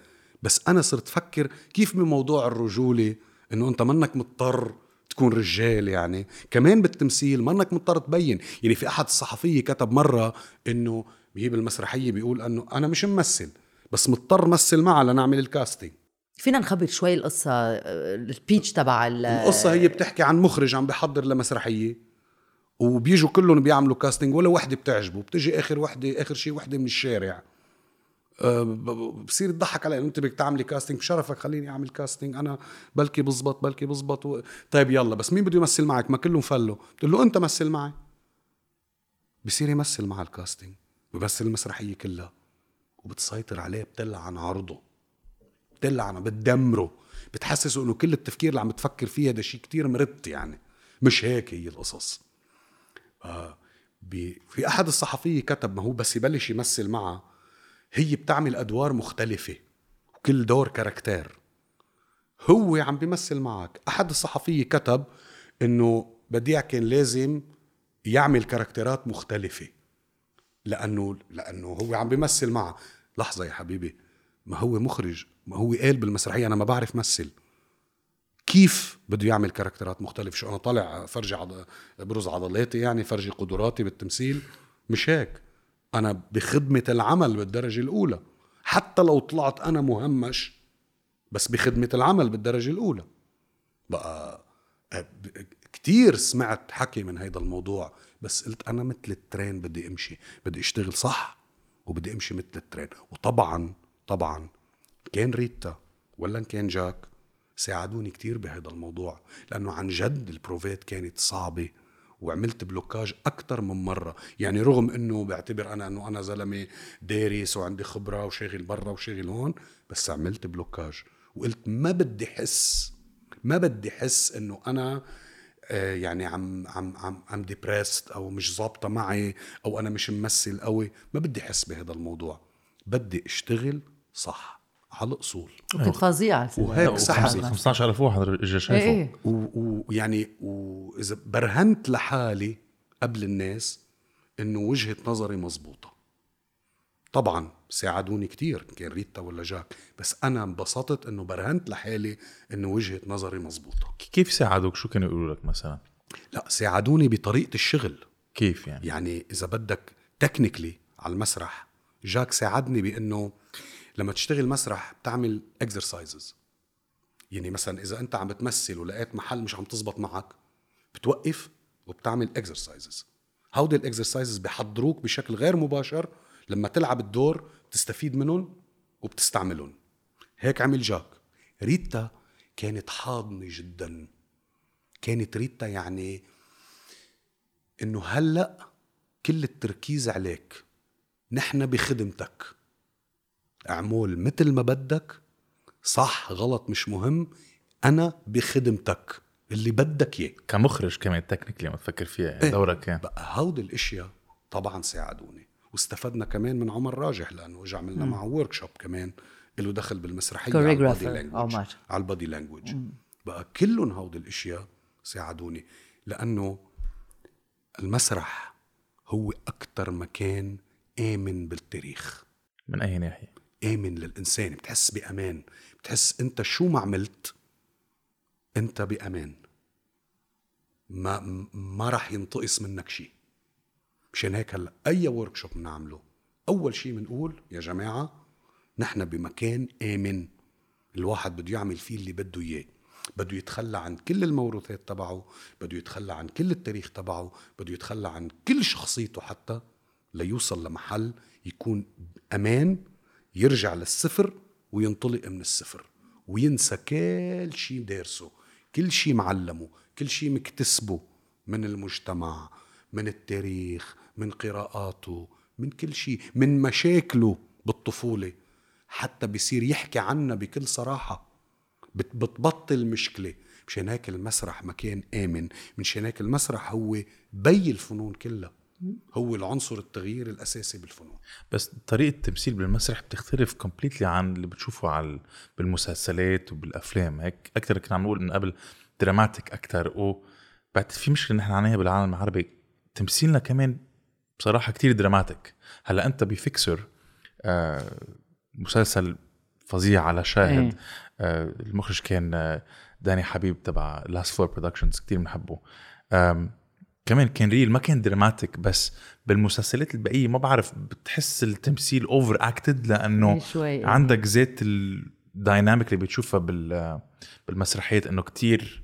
بس أنا صرت أفكر كيف بموضوع الرجولة؟ إنه أنت منك مضطر تكون رجال يعني. كمان بالتمثيل منك مضطر تبين. يعني في أحد الصحفية كتب مرة إنه بيجيب المسرحية بيقول إنه أنا مش ممثل بس مضطر مثل معها لنعمل الكاستنج فينا نخبر شوي القصة آه، البيتش تبع ال- القصة هي بتحكي عن مخرج عم بيحضر لمسرحية وبيجوا كلهم بيعملوا كاستنج ولا وحدة بتعجبه بتجي آخر وحدة آخر شيء وحدة من الشارع. بصير يضحك علي انت بدك تعملي casting بشرفك خليني اعمل casting أنا بلكي بزبط بلكي بزبط و... طيب يلا بس مين بده يمثل معك؟ ما كلهم فلوا. بتقول له انت مثل معي. بصير يمثل مع ال casting بيمثل المسرحية كلها وبتسيطر عليه بتلعن عرضه بتلعنه بتدمره بتحسسه انه كل التفكير اللي عم بتفكر فيه هذا شيء كتير مرت يعني. مش هيك هي القصص. آه في أحد الصحفية كتب ما هو بس يبلش يمثل معها هي بتعمل أدوار مختلفة وكل دور كاركتير. هو عم بيمثل معك. أحد الصحفية كتب إنه بديع كان لازم يعمل كاركترات مختلفة. لأنه لأنه هو عم بيمثل معها لحظة يا حبيبي ما هو مخرج ما هو قال بالمسرحية أنا ما بعرف مثل. كيف بده يعمل كاركترات مختلفة؟ شو أنا طالع فرجي عض... بروز عضلاتي يعني فرجي قدراتي بالتمثيل؟ مش هيك. أنا بخدمة العمل بالدرجة الأولى. حتى لو طلعت أنا مهمش بس بخدمة العمل بالدرجة الأولى. بقى ب- كتير سمعت حكي من هيدا الموضوع بس قلت أنا مثل ال train بدي أمشي بدي أشتغل صح وبدي أمشي مثل ال train. وطبعا طبعا كان ريتا ولا كان جاك ساعدوني كتير بهذا الموضوع لأنه عن جد البروفات كانت صعبة. وعملت blocage أكثر من مرة. يعني رغم أنه بعتبر أنا أنه أنا زلمة دارس وعندي خبرة وشاغل برا وشاغل هون بس عملت blocage. وقلت ما بدي حس ما بدي حس أنه أنا آه، يعني عم عم عم عم depressed أو مش ظابطة معي أو أنا مش ممثل قوي. ما بدي احس بهذا الموضوع. بدي أشتغل صح. على الاصول كنت فظيعة الفيلم. وهيك. وحظنا. 15000 واحد اجى شايفه. إيه و- ويعني وإذا برهنت لحالي قبل الناس إنه وجهة نظري مزبوطة. طبعا ساعدوني كتير كان ريتا ولا جاك بس أنا انبسطت إنه برهنت لحالي إنه وجهة نظري مزبوطة. كيف ساعدوك؟ شو كانوا يقولوا لك مثلا؟ لا ساعدوني بطريقة الشغل. كيف يعني؟ يعني إذا بدك technically على المسرح جاك ساعدني بإنه لما تشتغل مسرح بتعمل exercises يعني مثلا إذا أنت عم بتمثل ولقيت محل مش عم تزبط معك بتوقف وبتعمل exercises هودي ال exercises بحضروك بشكل غير مباشر لما تلعب الدور بتستفيد منهم وبتستعملهم. هيك عمل جاك. ريتا كانت حاضنة جدا. كانت ريتا يعني إنه هلأ كل التركيز عليك. نحن بخدمتك. اعمل مثل ما بدك. صح غلط مش مهم. أنا بخدمتك اللي بدك إياه. كمخرج كمان technically لما تفكر فيها يعني إيه. دورك كان بقى هودي الأشياء طبعا ساعدوني. واستفدنا كمان من عمر راجح لأنه اجى عملنا معه workshop كمان له دخل بالمسرحية على ال body. language عمر. على ال body language بقى كلهم هودي الأشياء ساعدوني لأنه المسرح هو أكثر مكان آمن بالتاريخ. من أي ناحية؟ آمن للإنسان بتحس بأمان بتحس أنت شو ما عملت أنت بأمان. ما ما راح ينتقص منك شيء مشان هيك هلا أي ورك شوب بنعمله أول شيء بنقول يا جماعة نحن بمكان آمن. الواحد بده يعمل فيه اللي بده إياه. بده يتخلى عن كل الموروثات تبعه بده يتخلى عن كل التاريخ تبعه بده يتخلى عن كل شخصيته حتى ليوصل لمحل يكون أمان يرجع للصفر وينطلق من الصفر وينسى كل شيء دارسه كل شيء معلمه كل شيء مكتسبه من المجتمع من التاريخ من قراءاته من كل شيء من مشاكله بالطفولة. حتى بيصير يحكي عنها بكل صراحة بت- بتبطل مشكلة. مشان هيك المسرح مكان آمن مشان هيك المسرح هو بي الفنون كلها. هو العنصر التغيير الأساسي بالفنون. بس طريقة التمثيل بالمسرح بتختلف completely عن اللي بتشوفه على بالمسلسلات وبالأفلام. هيك أكثر كنا عم نقول من قبل dramatic أكثر وبعد في مشكلة نحن عانيها بالعالم العربي. تمثيلنا كمان بصراحة كتير dramatic هلأ أنت بفيكسر آه مسلسل فظيع على شاهد. إيه. آه المخرج كان آه داني حبيب تبع Last Floor Productions كتير بنحبه. كمان كان real ما كان dramatic بس بالمسلسلات البقيه ما بعرف بتحس التمثيل over acted لأنه إيه شوي، إيه. عندك ذات ال dynamic اللي بتشوفها بال بالمسرحيات إنه كتير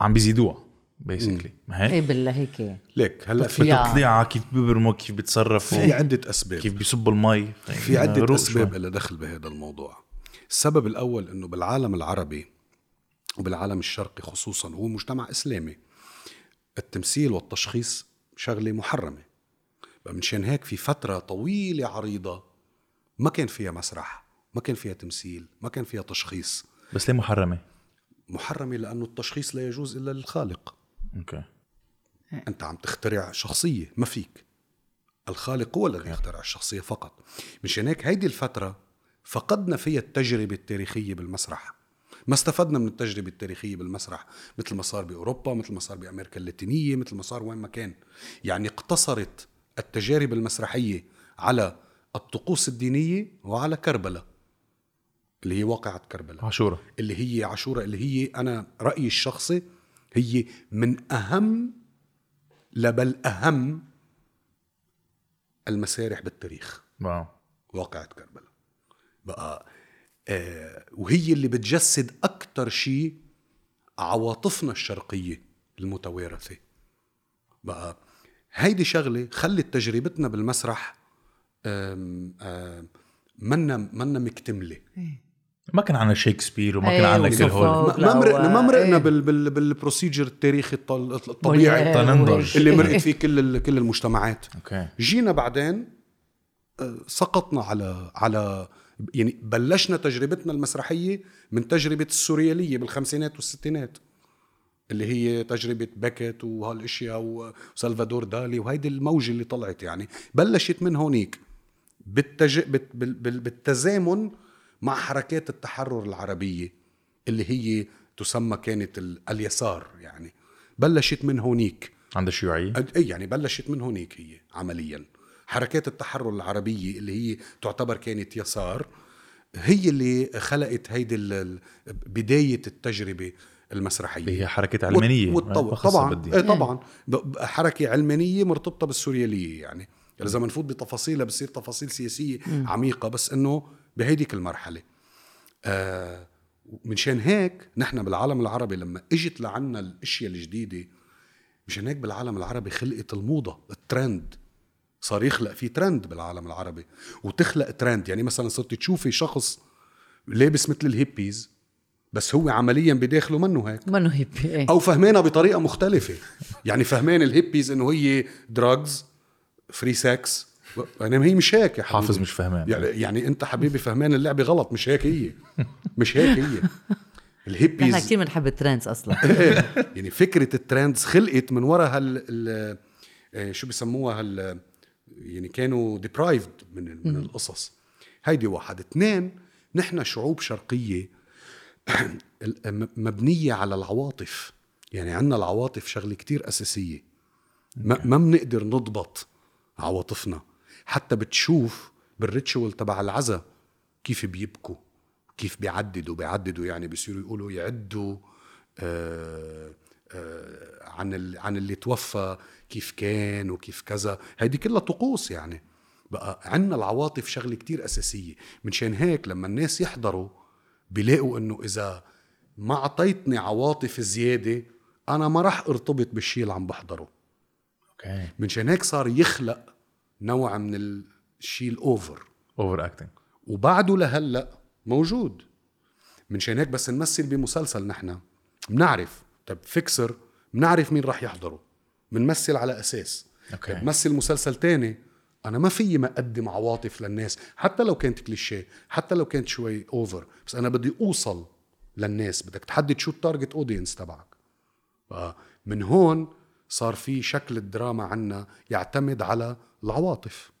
عم بيزيدوها بيسكلي ما هيك؟ إيه بالله هيك ليك هلأ في تطليع. تطليعها كيف بيبرموا كيف بيتصرفوا في عدة أسباب كيف بيصبوا المي في أسباب شوي. لها دخل بهذا الموضوع السبب الأول أنه بالعالم العربي وبالعالم الشرقي خصوصا هو مجتمع إسلامي التمثيل والتشخيص شغلة محرمة. بقى منشان هيك في فترة طويلة عريضة ما كان فيها مسرح ما كان فيها تمثيل ما كان فيها تشخيص. بس ليه محرمة؟ محرمة لأنه التشخيص لا يجوز إلا للخالق. أوكي. أنت عم تخترع شخصية ما فيك. الخالق هو الذي يخترع الشخصية فقط. مشان هيك هيدي الفترة فقدنا فيها التجربة التاريخية بالمسرح. ما استفدنا من التجربة التاريخية بالمسرح مثل ما صار بأوروبا مثل ما صار بأمريكا اللاتينية مثل ما صار وين ما كان. يعني اقتصرت التجارب المسرحية على الطقوس الدينية وعلى كربلاء اللي هي واقعة كربلاء عاشورة. اللي هي عاشوراء اللي هي أنا رأيي الشخصي هي من أهم لبل أهم المسارح بالتاريخ. واو. واقعة كربلاء بقى وهي اللي بتجسد أكتر شيء عواطفنا الشرقية المتوارثة بقى هيدي شغلة خلت تجربتنا بالمسرح منا منا مكتملة ما كان عنا شيكسبير وما كان إيه، عنا كل. هول ما مرقنا ما مرقنا. بال بال بال procedure التاريخي الط- الطبيعي تننضج. اللي [laughs] مرقت فيه كل كل المجتمعات أوكي جينا بعدين آه، سقطنا على على يعني بلشنا تجربتنا المسرحية من تجربة السوريالية بالخمسينات والستينات اللي هي تجربة بكت وهالأشياء وسلفادور دالي وهيدي الموجة اللي طلعت يعني. بلشت من هونيك بالتج... بت... بال... بال... بالتزامن مع حركات التحرر العربية اللي هي تسمى كانت ال... اليسار يعني. بلشت من هونيك. عندها شيوعيه أد- اي يعني بلشت من هونيك هي عمليا. حركات التحرر العربية اللي هي تعتبر كانت يسار هي اللي خلقت هيدي ال- ال- بداية التجربة المسرحية. اللي هي حركة علمانية والطور بخصها طبعا بدي. إيه طبعا. ب- ب- حركة علمانية مرتبطة بالسوريالية يعني. إذا بنفوت بتفاصيلها بتصير تفاصيل سياسية عميقة بس إنه بهيديك المرحلة. آه منشان هيك نحن بالعالم العربي لما إجت لعنا الأشياء الجديدة مشان هيك بالعالم العربي خلقت الموضة الترند. صار يخلق في ترند بالعالم العربي وتخلق ترند يعني مثلا صرت تشوفي شخص لابس مثل الهيبيز بس هو عمليا بداخله منه هيك. منه hippie إيه. أو فهمانها بطريقة مختلفة. يعني فهمان الهيبيز إنه هي drugs free sex يعني هي مش هيك يا حبيبي. حافظ مش فهمان. يعني, يعني أنت حبيبي فهمان اللعبة غلط. مش هيك هي. مش هيك هي. نحن الهيبيز كثير بنحب الـ trends أصلا. [laughs] يعني فكرة الـ trends خلقت من وراء هال ال- آه، شو بسموها هال يعني كانوا deprived من من القصص. هيدي واحد. اثنين نحن شعوب شرقية. [clears throat] مبنية على العواطف. يعني عندنا العواطف شغلة كتير أساسية. ما ما بنقدر نضبط عواطفنا. حتى بتشوف بال ritual تبع العزا كيف بيبكوا كيف بيعددوا. بيعددوا يعني بيصيروا يقولوا يعدوا آه عن ال- عن اللي توفى كيف كان وكيف كذا. هيدي كلها طقوس يعني. بقى عندنا العواطف شغلة كتير أساسية. منشان هيك لما الناس يحضروا بيلاقوا إنه إذا ما أعطيتني عواطف زيادة أنا ما راح أرتبط بالشيء اللي عم بحضره. أوكي. منشان هيك صار يخلق نوع من الشيء الـ over. over acting وبعده لهلأ موجود. منشان هيك بس نمثل بمسلسل نحن. بنعرف طب فيكسر بنعرف مين راح يحضره. بنمثل على أساس. أوكي. طب مثل مسلسل تاني أنا ما في ما أقدم عواطف للناس. حتى لو كانت كليشيه حتى لو كانت شوي over بس أنا بدي أوصل للناس. بدك تحدد شو الـ target audience تبعك. من هون صار في شكل الدراما عنا يعتمد على العواطف.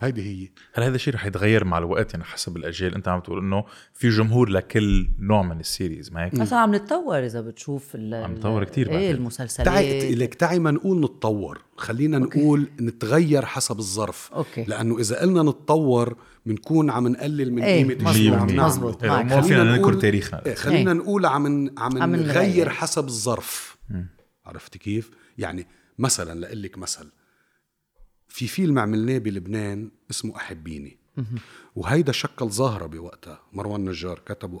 هيدي هي. هل هذا الشيء رح يتغير مع الوقت؟ يعني حسب الأجيال. أنت عم تقول إنه في جمهور لكل نوع من الـ series ما هيك؟ مثلا عم نتطور إذا بتشوف ال- عم نتطور كتير بعد إيه. المسلسلات. تعي لك تعي ما نقول نتطور. خلينا أوكي. نقول نتغير حسب الظرف. أوكي. لأنه إذا قلنا نتطور بنكون عم نقلل من إيه، قيمة الشيء عم نعمله. ما فينا ننكر نقول- تاريخنا. إيه، خلينا إيه. نقول عم ن- عم نغير. حسب الظرف. عرفت كيف يعني مثلا لاقول لك مثل. في فيلم عملناه بلبنان اسمه أحبيني. وهيدا شكل ظاهرة بوقتها. مروان نجار كتبه.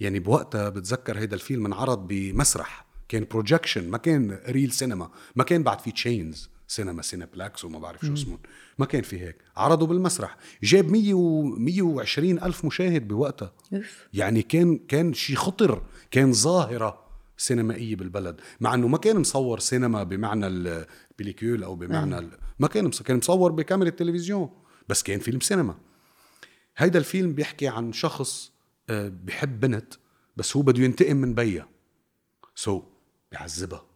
يعني بوقتها بتذكر هيدا الفيلم انعرض بمسرح. كان projection ما كان real سينما ما كان بعد في chains سينما cineplex وما بعرف شو اسمه ما كان في هيك. عرضوا بالمسرح. جاب 100 و 120 ألف مشاهد بوقتها. يعني كان كان شيء خطر. كان ظاهرة سينمائية بالبلد. مع إنه ما كان مصور سينما بمعنى البليكيول أو بمعنى. ما كان مصور كان مصور بكاميرا التلفزيون بس كان فيلم سينما. هيدا الفيلم بيحكي عن شخص آه، بحب بنت بس هو بده ينتقم من بيها. so, بيعذبها.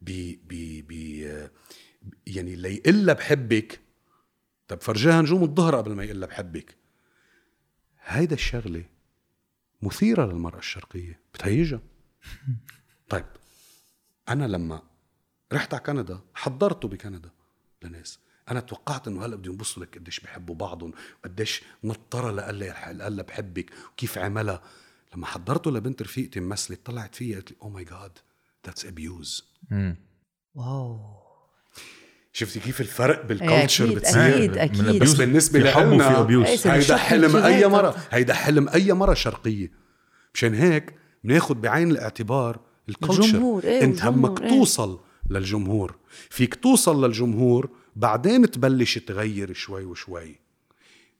بي بي بي آه، يعني ليقلها بحبك. طب فرجاها نجوم الظهر قبل ما يقلها بحبك. هيدا الشغلة مثيرة للمرأة الشرقية. بتهيجها. [laughs] طيب أنا لما رحت على كندا حضرته بكندا. لناس أنا توقعت إنه هلأ بدهم يبسطوا لك قديش بحبوا بعضهم وقديش نطرة لقال قال بحبك وكيف عملها. لما حضرته لبنت رفيقتي ممثلة طلعت فيها قالت لي oh my god that's abuse. wow. شفتي كيف الفرق بال culture بتصير؟ أكيد. الـ abuse بس وفي abuse إيه، هيدا حلم أي. مرة هيدا حلم أي مرة شرقية. مشان هيك بناخد بعين الاعتبار الكالتشر الجمهور، إيه، انت همك إيه. توصل. للجمهور. فيك توصل للجمهور بعدين تبلش تغير شوي وشوي.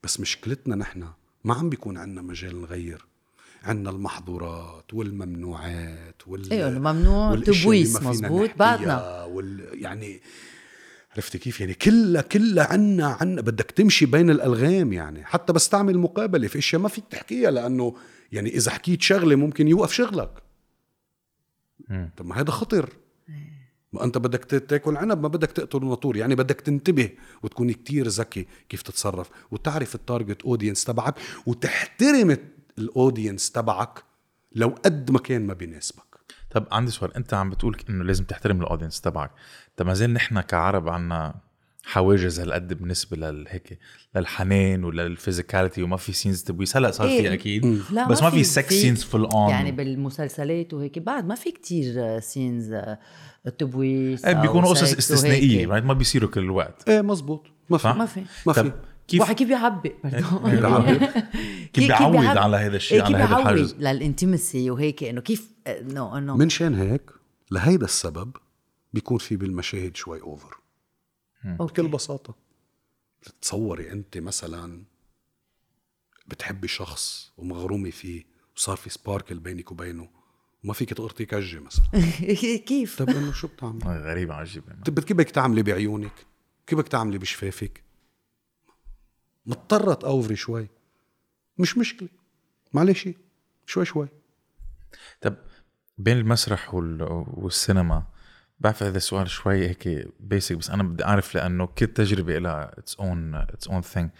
بس مشكلتنا نحن ما عم بيكون عندنا مجال نغير. عندنا المحظورات والممنوعات وال أيوه الممنوع تبويس مزبوط بعدنا. وال يعني عرفتي كيف؟ يعني كلها كلها عنا عنا بدك تمشي بين الألغام يعني. حتى بس تعمل مقابلة في أشياء ما فيك تحكيها لأنه يعني إذا حكيت شغلة ممكن يوقف شغلك. طب ما هذا خطر. ما انت بدك تاكل عنب ما بدك تقتل الناطور يعني بدك تنتبه وتكون كتير ذكي كيف تتصرف. وتعرف الـ target audience تبعك وتحترم الـ audience تبعك لو قد ما كان ما بيناسبك. طب عندي سؤال. انت عم بتقول انه لازم تحترم الـ audience تبعك. طب ما زال نحن كعرب عنا حواجز هالقد بالنسبة لهيك للحنان ولل physicality وما في scenes تبويس هلأ صار في إيه. أكيد. لا بس ما في sex scenes full on يعني بالمسلسلات وهيك. بعد ما في كتير scenes تبويس إيه أو بيكونوا قصص استثنائية؟ ما بيصيروا كل الوقت إيه مزبوط ما في؟ ما في. ما في. كيف واحد كيف بيعبق برضه كيف بيعود [laughs] على هذا الشيء إيه على هذا الحاجز لل intimacy وهيك إنه كيف انه انه من شان هيك لهيدا السبب بيكون في بالمشاهد شوي over بكل بساطة. تصوري أنت مثلا بتحبي شخص ومغرومة فيه وصار في سباركل بينك وبينه وما فيك تقرطي كجة مثلا. [laughs] كيف؟ طب إنه شو بتعملي؟ غريبة عجيبة طب كيف بدك تعملي بعيونك؟ كيف بدك تعملي بشفافك؟ مضطرة تأوفري شوي. مش مشكلة. معلش شوي شوي. طب بين المسرح وال... والسينما بعرف هذا السؤال شوي هيك basic بس أنا بدي أعرف لأنه كل تجربة لها its own its own thing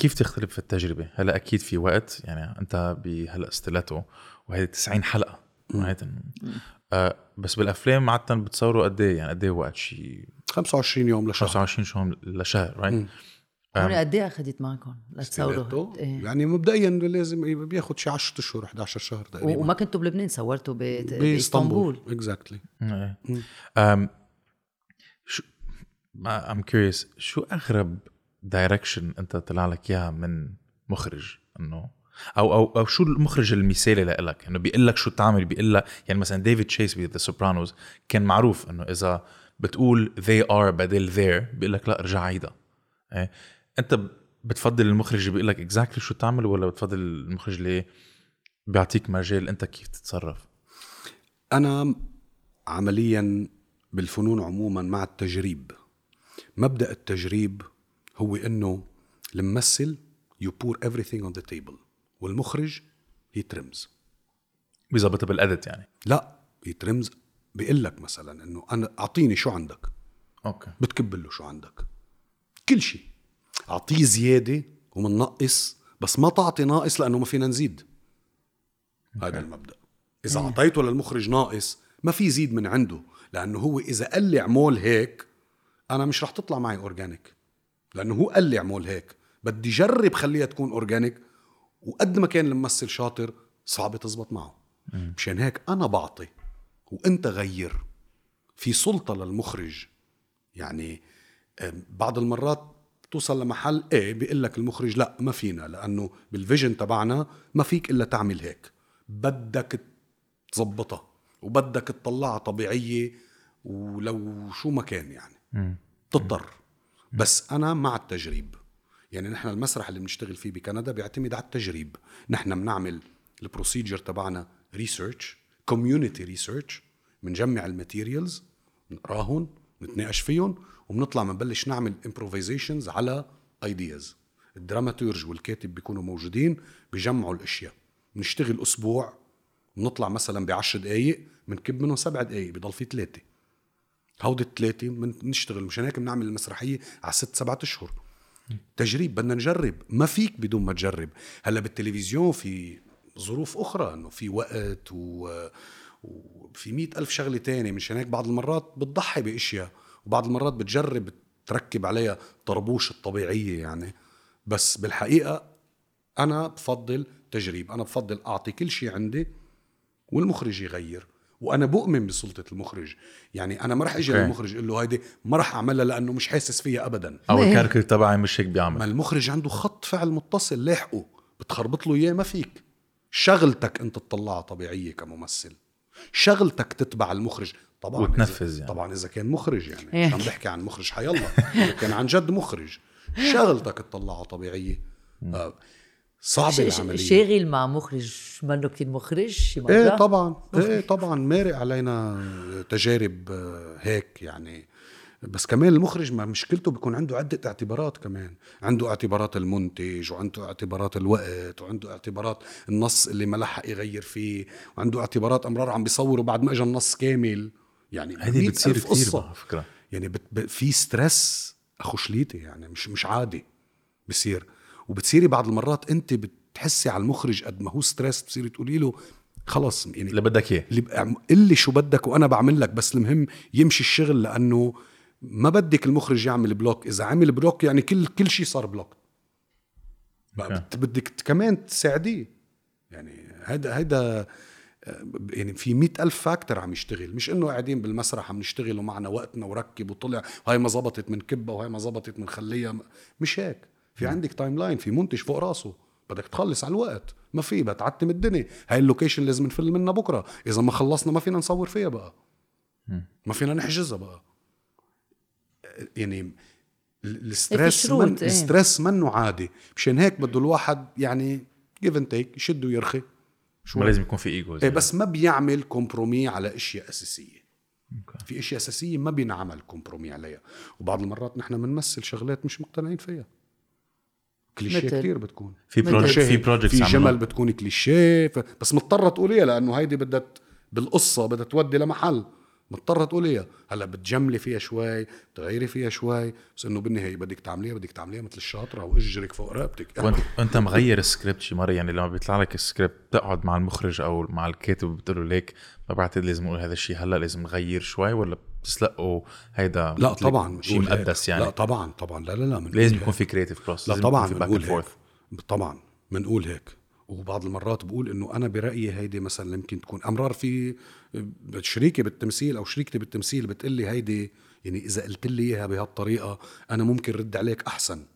كيف تختلف في التجربة؟ هلا أكيد في وقت يعني أنت بهلا ستيلاتو وهي 90 حلقة? آه بس بالأفلام عاده بتصوروا قد إيه؟ يعني قد إيه وقت شيء 25 يوم لشهر. 25 شهر لشهر right؟ هون قد إيه أخذت معكم لتصوروا إيه. يعني مبدئيا لازم بياخد شي 10 أشهر 11 شهر تقريبا. وما كنتوا بلبنان صورتوا بإسطنبول. بإسطنبول. exactly إيه. شو I'm curious شو أغرب direction أنت طلع لك إياها من مخرج إنه أو أو أو شو المخرج المثالي لإلك؟ إنه بيقول لك شو تعمل بيقول لك يعني مثلا ديفيد تشيس ب The Sopranos كان معروف إنه إذا بتقول they are بدل there بيقول لك لا ارجع عيدها. إيه؟ أنت بتفضل المخرج اللي بيقول لك exactly شو تعمل ولا بتفضل المخرج اللي بيعطيك مجال أنت كيف تتصرف؟ أنا عمليا بالفنون عموما مع التجريب. مبدأ التجريب هو إنه الممثل you pour everything on the table. والمخرج he trims. بيظبطها بالادت يعني. لا he trims بيقول لك مثلا إنه أنا أعطيني شو عندك. أوكي. بتكب له شو عندك. كل شيء. أعطيه زيادة ومنقص بس ما تعطي ناقص لأنه ما فينا نزيد. هذا المبدأ. إذا أعطيته للمخرج ناقص ما في يزيد من عنده. لأنه هو إذا قال لي اعمل هيك أنا مش رح تطلع معي organic لأنه هو قال لي اعمل هيك. بدي جرب خليها تكون organic وقد ما كان الممثل شاطر صعب تزبط معه. مشان هيك أنا بعطي وأنت غير. في سلطة للمخرج. يعني بعض المرات توصل لمحل إيه بيقول لك المخرج لا ما فينا لأنه بال vision تبعنا ما فيك إلا تعمل هيك. بدك تظبطها وبدك تطلعها طبيعية ولو شو ما كان يعني. تضطر. بس أنا مع التجريب. يعني نحن المسرح اللي بنشتغل فيه بكندا بيعتمد على التجريب. نحن بنعمل ال procedure تبعنا research community research بنجمع ال materials بنقراهم بنتناقش فيهم وبنطلع بنبلش نعمل improvisations على ideas ال dramaturge والكاتب بيكونوا موجودين بيجمعوا الأشياء. بنشتغل أسبوع بنطلع مثلا بعشر دقائق بنكب منهم سبع دقائق بضل في ثلاثة هودي الثلاثه بنشتغل مشان هيك بنعمل المسرحية على ست سبعة أشهر. تجريب بدنا نجرب. ما فيك بدون ما تجرب. هلأ بالتلفزيون في ظروف أخرى إنه في وقت و... وفي مئة ألف شغلة تانية. مشان هيك بعض المرات بتضحي بأشياء وبعض المرات بتجرب تركب عليها طربوش الطبيعية يعني. بس بالحقيقة أنا بفضل تجريب. أنا بفضل أعطي كل شيء عندي والمخرج يغير. وأنا بؤمن بسلطة المخرج. يعني أنا ما رح إجي okay. للمخرج أقول له هيدي ما رح أعملها لأنه مش حاسس فيها ابدا. أو. ال character تبعي مش هيك ما بيعمل المخرج عنده خط فعل متصل لاحقه. بتخربط له إياه ما فيك. شغلتك أنت تطلعها طبيعية كممثل. شغلتك تتبع المخرج. طبعا وتنفذ يعني. طبعا إذا كان مخرج يعني. إيه. مش عم بحكي عن مخرج حيالله. كان عن جد مخرج. شغلتك تطلعها طبيعية. آه، ش- العملية. شاغل مع مخرج منه كتير مخرج إيه طبعا. إيه طبعا. مارق علينا تجارب آه، هيك يعني. بس كمان المخرج ما مشكلته بيكون عنده عدة اعتبارات كمان. عنده اعتبارات المنتج وعنده اعتبارات الوقت وعنده اعتبارات النص اللي ما لحق يغير فيه وعنده اعتبارات أمرار عم بيصوروا بعد ما اجى النص كامل. يعني هيدي مئة بتصير كثير قصة. على فكرة. يعني بت... ب... في stress أخو شليتي يعني مش مش عادي بصير وبتصيري بعض المرات انت بتحسي على المخرج قد ما هو stress بتصيري تقولي له خلص يعني اللي بدك إياه. اللي شو بدك وأنا بعمل لك بس المهم يمشي الشغل لأنه ما بدك المخرج يعمل block إذا عمل block يعني كل كل شيء صار block بدك كمان تساعديه. يعني هيدا هيدا آه، يعني في مئة ألف factor عم يشتغل. مش إنه قاعدين بالمسرح عم نشتغل ومعنا وقتنا وركب وطلع وهي ما زبطت منكبها وهي ما زبطت منخليها مش هيك. في عندك timeline في منتج فوق راسه بدك تخلص على الوقت. ما في بتعتم الدنيا. هاي ال location لازم نفل منها بكرة. إذا ما خلصنا ما فينا نصور فيها بقى. ما فينا نحجزها بقى. يعني ال- ال stress من إيه. ال stress منه عادي. مشان هيك بده الواحد يعني give and take يشد ويرخي. ما لازم يكون في egos إيه بس ما بيعمل compromis على أشياء أساسية. في أشياء أساسية ما بينعمل compromis عليها. وبعض المرات نحن بنمثل شغلات مش مقتنعين فيها. كليشيه؟ كثير بتكون. في project في مشاهد، projects في جمل بتكون كليشيه ف... بس مضطرة تقوليها لأنه هيدي بدها بالقصة بدها تودي لمحل. مضطرة تقوليها هلأ بتجملي فيها شوي بتغيري فيها شوي بس إنه بالنهاية بدك تعمليها بدك تعمليها مثل الشاطرة واجرك فوق رقبتك. وانت وأنت مغير السكريبت شي مرة يعني لما بيطلع لك السكريبت بتقعد مع المخرج أو مع الكاتب بتقول له ليك ما بعتقد لازم أقول هذا الشيء هلأ لازم نغير شوي ولا بتسلقوا هيدا لا طبعا شيء. مقدس يعني. لا طبعا طبعا. لا لا لا لازم. يكون في creative process لا طبعا في back بنقول and forth هيك طبعا بنقول هيك. وبعض المرات بقول إنه أنا برأيي هيدي مثلا يمكن تكون أمرار في شريكي بالتمثيل أو شريكتي بالتمثيل بتقول لي هيدي يعني إذا قلت لي إياها بهالطريقة أنا ممكن رد عليك أحسن.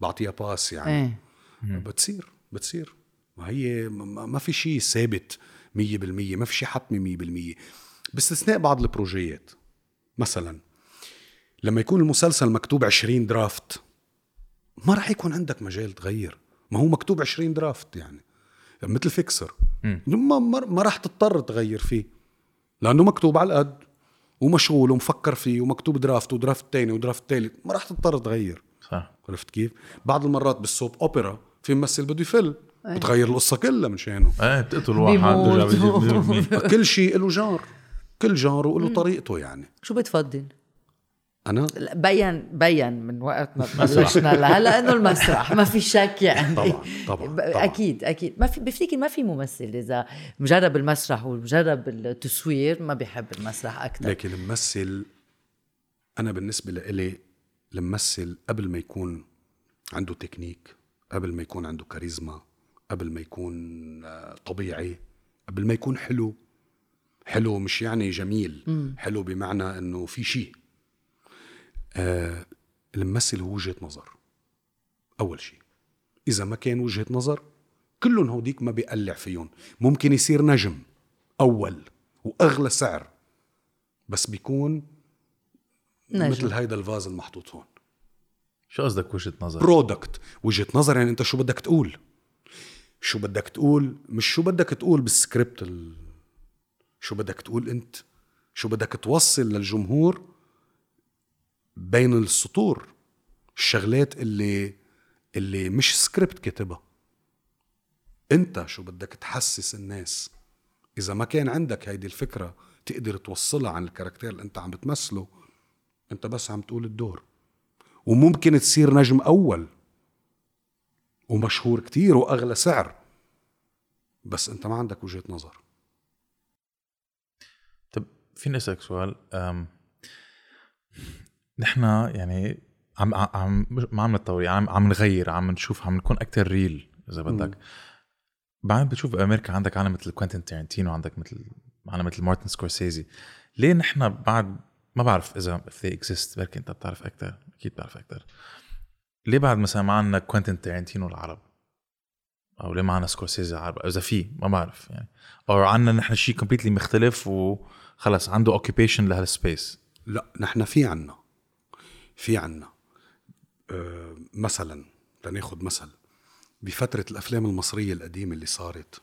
بعطيها pass يعني. إيه. بتصير بتصير. ما هي ما ما في شيء ثابت 100% ما في شيء حتمي 100% باستثناء بعض ال projets. مثلا لما يكون المسلسل مكتوب 20 draft ما راح يكون عندك مجال تغير. ما هو مكتوب 20 draft يعني مثل fixed. ما, ما راح تضطر تغير فيه لأنه مكتوب على القد ومشغول ومفكر فيه ومكتوب draft و draft تاني و draft تالت. ما راح تضطر تغير. صح. عرفت كيف؟ بعض المرات بال soap opera في ممثل بده يفل بتغير القصة كلها من شأنه. إيه بتقتل واحد كل شيء له جار. كل جار وله طريقته يعني. شو بتفضل؟ أنا؟ بين بين من وقت ما [laughs] بلشنا لهلأ إنه المسرح ما في شك يعني. [laughs] طبعاً، طبعاً، [laughs] طبعاً. أكيد أكيد. ما في بفتكر ما في ممثل إذا مجرب المسرح ومجرب التصوير ما بيحب المسرح أكثر لكن الممثل أنا بالنسبة لإلي الممثل قبل ما يكون عنده تكنيك قبل ما يكون عنده كاريزما قبل ما يكون آه، طبيعي قبل ما يكون حلو حلو مش يعني جميل. حلو بمعنى إنه في شيء. آه الممثل هو وجهة نظر. أول شيء. إذا ما كان وجهة نظر كلهم هوديك ما بيقلع فيهم. ممكن يصير نجم أول وأغلى سعر. بس بيكون نجم. مثل هيدا الفاز المحطوط هون. شو قصدك وجهة نظر؟ برودكت وجهة نظر يعني أنت شو بدك تقول؟ شو بدك تقول؟ مش شو بدك تقول بالسكريبت ال... شو بدك تقول أنت؟ شو بدك توصل للجمهور بين السطور؟ الشغلات اللي اللي مش سكريبت كاتبها. أنت شو بدك تحسس الناس؟ إذا ما كان عندك هيدي الفكرة تقدر توصلها عن ال character اللي أنت عم بتمثله أنت بس عم تقول الدور. وممكن تصير نجم أول ومشهور كتير وأغلى سعر. بس أنت ما عندك وجهة نظر. فيني أسألك سؤال. نحن يعني عم عم ما عم نتطور يعني عم عم نغير عم نشوف عم نكون أكثر real إذا بدك. بعدين بتشوف بامريكا عندك عالم مثل كوينتين تارنتينو عندك مثل عالم مثل مارتن سكورسيزي ليه نحن بعد ما بعرف إذا if they exist بركي أنت بتعرف أكثر أكيد بتعرف أكثر ليه بعد مثلا ما عندنا كوينتين تارنتينو العرب؟ أو ليه ما عندنا سكورسيزي العرب؟ إذا في ما بعرف يعني. أو عندنا نحن شيء completely مختلف وخلص عنده occupation لهال space لا نحن في عنا في عنا. أه مثلا لناخد مثل. بفترة الأفلام المصرية القديمة اللي صارت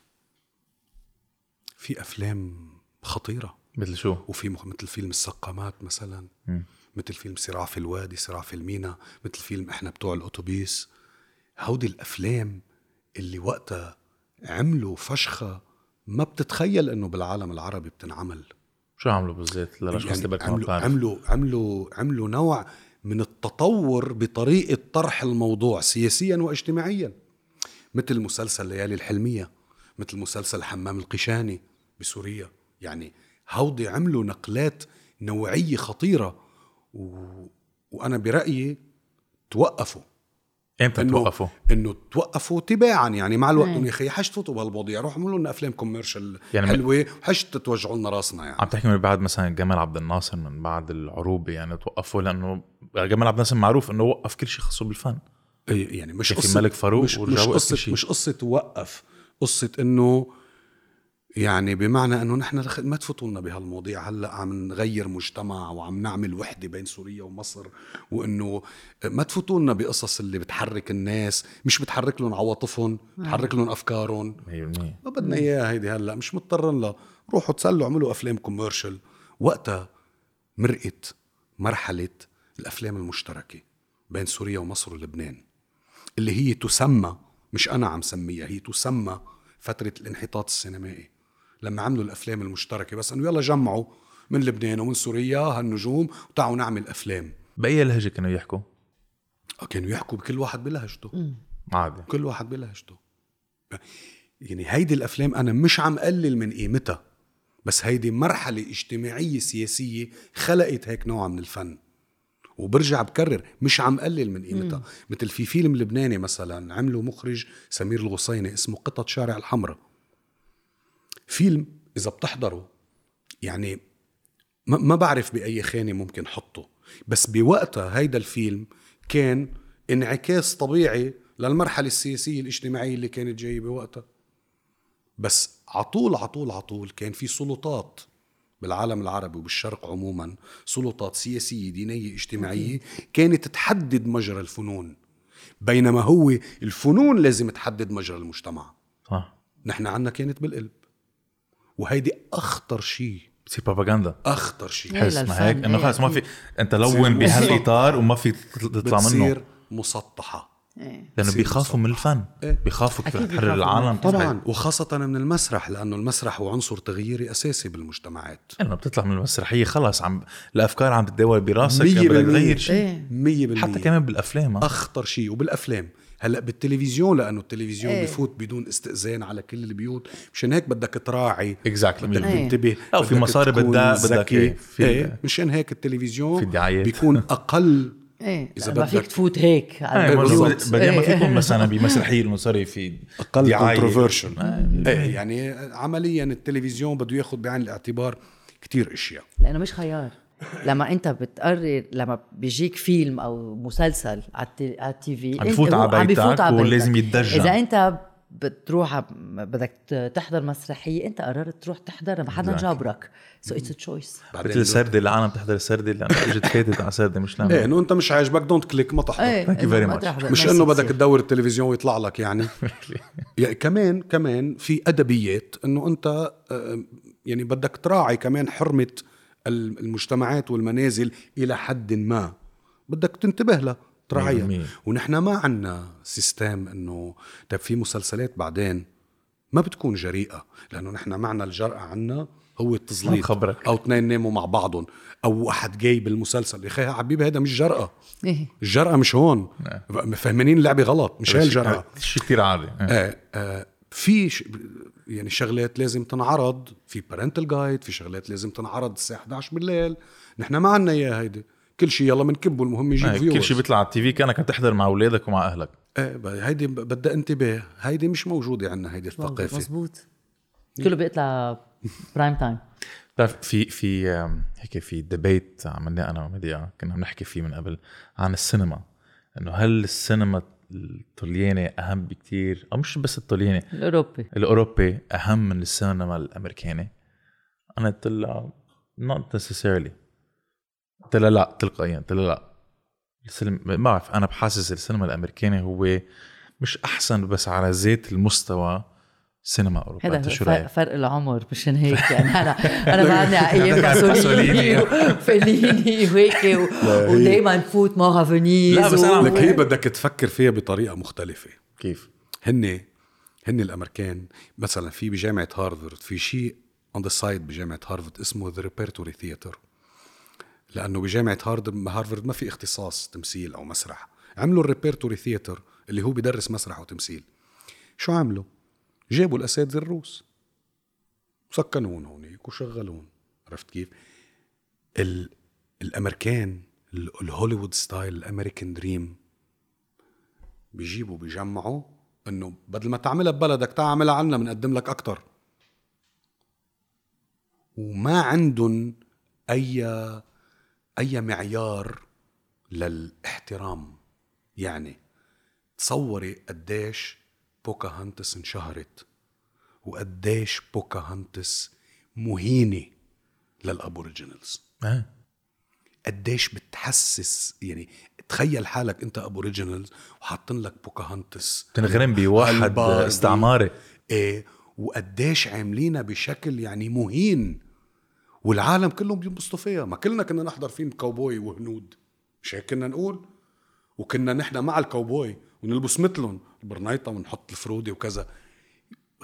في أفلام خطيرة. مثل شو؟ وفي مخ- مثل فيلم السقامات مثلا. مم. مثل فيلم صراع في الوادي صراع في المينا. مثل فيلم إحنا بتوع الأتوبيس. هودي الأفلام اللي وقتها عملوا فشخة ما بتتخيل إنه بالعالم العربي بتنعمل. شو عملوا بالذات للاشخاص يعني اللي بركي ما عملوا عملوا عملوا عملوا نوع من التطور بطريقة طرح الموضوع سياسيا واجتماعيا. مثل مسلسل ليالي الحلمية مثل مسلسل حمام القشاني بسوريا. يعني هودي عملوا نقلات نوعية خطيرة و... وأنا برأيي توقفوا. إمتى توقفوا؟ إنه توقفوا تباعا يعني مع الوقت. إنه يا أخي حش تفوتوا بهالمواضيع روحوا اعملوا لنا أفلام كوميرشال يعني حلوة وحش تتوجعوا لنا راسنا يعني عم تحكي من بعد مثلا جمال عبد الناصر من بعد العروبة يعني توقفوا لأنه جمال عبد الناصر معروف إنه وقف كل شيء خاصه بالفن إيه يعني مش قصة ملك فاروق مش, مش شيء. مش قصة وقف قصة إنه يعني بمعنى إنه نحن ما تفوتوا لنا بهالمواضيع. هلأ عم نغير مجتمع وعم نعمل وحدة بين سوريا ومصر وإنه ما تفوتوا لنا بقصص اللي بتحرك الناس. مش بتحرك لهم عواطفهم بتحرك لهم أفكارهم. 100% ما بدنا إياها هيدي هلأ مش مضطرين لها روحوا تسلوا اعملوا أفلام كوميرشال وقتها مرقت مرحلة الأفلام المشتركة بين سوريا ومصر ولبنان اللي هي تسمى مش أنا عم سميها هي تسمى فترة الانحطاط السينمائي. لما عملوا الأفلام المشتركة بس إنه يلا جمعوا من لبنان ومن سوريا هالنجوم وتعالوا نعمل أفلام. بأي لهجة كانوا يحكوا؟ كانوا يحكوا بكل واحد بلهجته. عادي. كل واحد بلهجته. يعني هيدي الأفلام أنا مش عم قلل من قيمتها بس هيدي مرحلة اجتماعية سياسية خلقت هيك نوع من الفن. وبرجع بكرر مش عم قلل من قيمتها. مثل في فيلم لبناني مثلا عمله مخرج سمير الغصيني اسمه قطط شارع الحمراء. فيلم إذا بتحضره يعني ما ما بعرف بأي خانة ممكن حطه بس بوقتها هيدا الفيلم كان انعكاس طبيعي للمرحلة السياسية الاجتماعية اللي كانت جاية بوقتها. بس عطول عطول عطول كان في سلطات بالعالم العربي وبالشرق عموما سلطات سياسية دينية اجتماعية كانت تحدد مجرى الفنون بينما هو الفنون لازم تحدد مجرى المجتمع. صح. نحن عنا كانت بالقلب وهيدي أخطر شيء. بتصير بروباغندا أخطر شيء. إيه، حس ما هيك. إنه إيه، خلص ما في أكيد. أنت لون بهالإطار وما في تطلع منه. بتصير مسطحة. إيه. لأنه بيخافوا من الفن. إيه. بيخافوا تحرر العالم. من- طبعا. وخاصة من المسرح لأنه المسرح هو عنصر تغييري أساسي بالمجتمعات. لأنه بتطلع من المسرحية خلص عم الأفكار عم تتداول براسك مية بدك بالمية. تغير شيء. إيه. مية بالمية. حتى كمان بالأفلام ها. أخطر شيء وبالأفلام. هلأ بالتلفزيون لأنه التلفزيون إيه. بفوت بدون استئذان على كل البيوت مشان هيك بدك تراعي اكزاكتلي بدك إيه. تنتبه لا، وفي بدك مصاري بدها- بدك. إيه، في- إيه مشان هيك التلفزيون في دعايات. بيكون [laughs] أقل إيه إذا إذا ما فيك بدك- تفوت هيك إيه، على برضو البيوت. بعدين ما إيه. [laughs] فيكم مثلا بمسرحية انه صار في. controversial آه. إيه يعني عمليا التلفزيون بده ياخذ بعين الاعتبار كتير أشياء لأنه مش خيار [laughs] لما انت بتقرر لما بيجيك فيلم أو مسلسل على ال T- V عم بفوت هو على بيتك على ولازم بيتك. يتدرجن. إذا انت بتروح بدك تحضر مسرحية انت قررت تروح تحضر ما حدا. جابرك so it's choice مثل السردة العالم تحضر السردة لأنه [laughs] إجت فاتت على سردة مش إيه لأنه إنه أنت مش عاجبك don't click ما تحضر إيه Thank you إنه very ما much. تحضر، مش إنه. بدك تدور التلفزيون ويطلع لك يعني [laughs] يعني كمان كمان في أدبيات إنه أنت آه، يعني بدك تراعي كمان حرمة المجتمعات والمنازل إلى حد ما. بدك تنتبه لها تراعيها. ونحن ما عنا system إنه طيب في مسلسلات بعدين ما بتكون جريئة لأنه نحن معنا الجرأة عنا هو التزليط. بخبرك. أو اثنين ناموا مع بعضهم أو واحد جاي بالمسلسل. يا أخي يا حبيبي هذا مش جرأة. إيه. الجرأة مش هون. فهمانين اللعبة غلط مش هاي الجرأة. شيء كثير عادي. إيه. آه آه في ش... يعني شغلات لازم تنعرض في parental guide في شغلات لازم تنعرض الساعة 11 بالليل نحن ما عنا إياها هيدي. كل شيء يلا بنكبه المهم يجيب إيه، views كل شيء بيطلع على ال TV كأنك عم تحضر مع أولادك ومع أهلك. ب- هيدي بدها انتباه هيدي مش موجودة عنا هيدي الثقافة. مزبوط كله بيطلع prime time بتعرف في في هيك في debate عملناه أنا ومديا كنا عم نحكي فيه من قبل عن السينما. إنه هل السينما الطلياني أهم بكتير أو مش بس الطلياني الأوروبي. الأوروبي أهم من السينما الأمريكاني. أنا قلت لها not necessarily. قلت لها لا تلقائيا قلت لها لا. السينما ما بعرف أنا بحاسس السينما الأمريكاني هو مش أحسن بس على ذات المستوى سينما أوروبا هذا فرق؟ فرق العمر مشان هيك يعني أنا أنا بعدني على أيام باسوليني. وفيليني وهيك ودائما نفوت معها فينيز لا، بس عم لك هي بدك تفكر فيها بطريقة مختلفة كيف؟ هن هن الأمريكان مثلا في بجامعة هارفارد في شيء on the side بجامعة هارفارد اسمه the Repertory Theater لأنه بجامعة هارفارد هارفارد ما في اختصاص تمثيل أو مسرح عملوا ال Repertory Theater اللي هو بدرس مسرح وتمثيل شو عملوا جابوا الاساتذه الروس. سكنون هونيك وشغلون عرفت كيف؟ ال... الأمريكان ال- ال Hollywood style ال American dream بيجيبوا بيجمعوا إنه بدل ما تعملها ببلدك تعال اعملها عنا بنقدم لك أكثر وما عندهم اي أي معيار للإحترام. يعني تصوري قديش بوكاهانتس انشهرت وقديش بوكاهانتس مهينة لل Aboriginals. آه. قديش بتحسس يعني تخيل حالك أنت Aboriginals وحاطين لك بوكاهانتس تنغرم بواحد. استعماري. إيه وقديش عاملينها بشكل يعني مهين. والعالم كلهم بينبسطوا فيها ما كلنا كنا نحضر فيلم كاوبوي وهنود. مش هيك كنا نقول؟ وكنا نحن مع الكاوبوي. ونلبس مثلهم. البرنيطة ونحط الفرودي وكذا.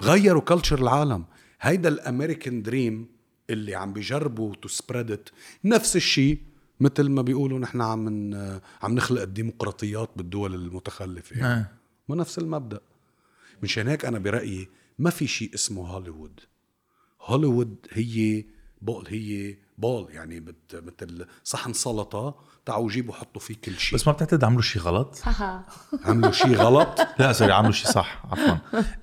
غيروا culture العالم. هيدا ال American dream اللي عم بيجربوا to spread نفس الشيء مثل ما بيقولوا نحن عم. عم نخلق الديمقراطيات بالدول المتخلفة. يعني. ما نفس المبدأ. مشان هيك أنا برأيي ما في شيء اسمه هوليوود. هوليوود هي bowl هي bowl يعني مثل صحن سلطة تعوا جيبوا حطوا فيه كل شيء. بس ما بتعتقد عملوا شيء غلط؟ [laughs] عملوا شيء غلط؟ لا sorry عملوا شيء صح عفوا.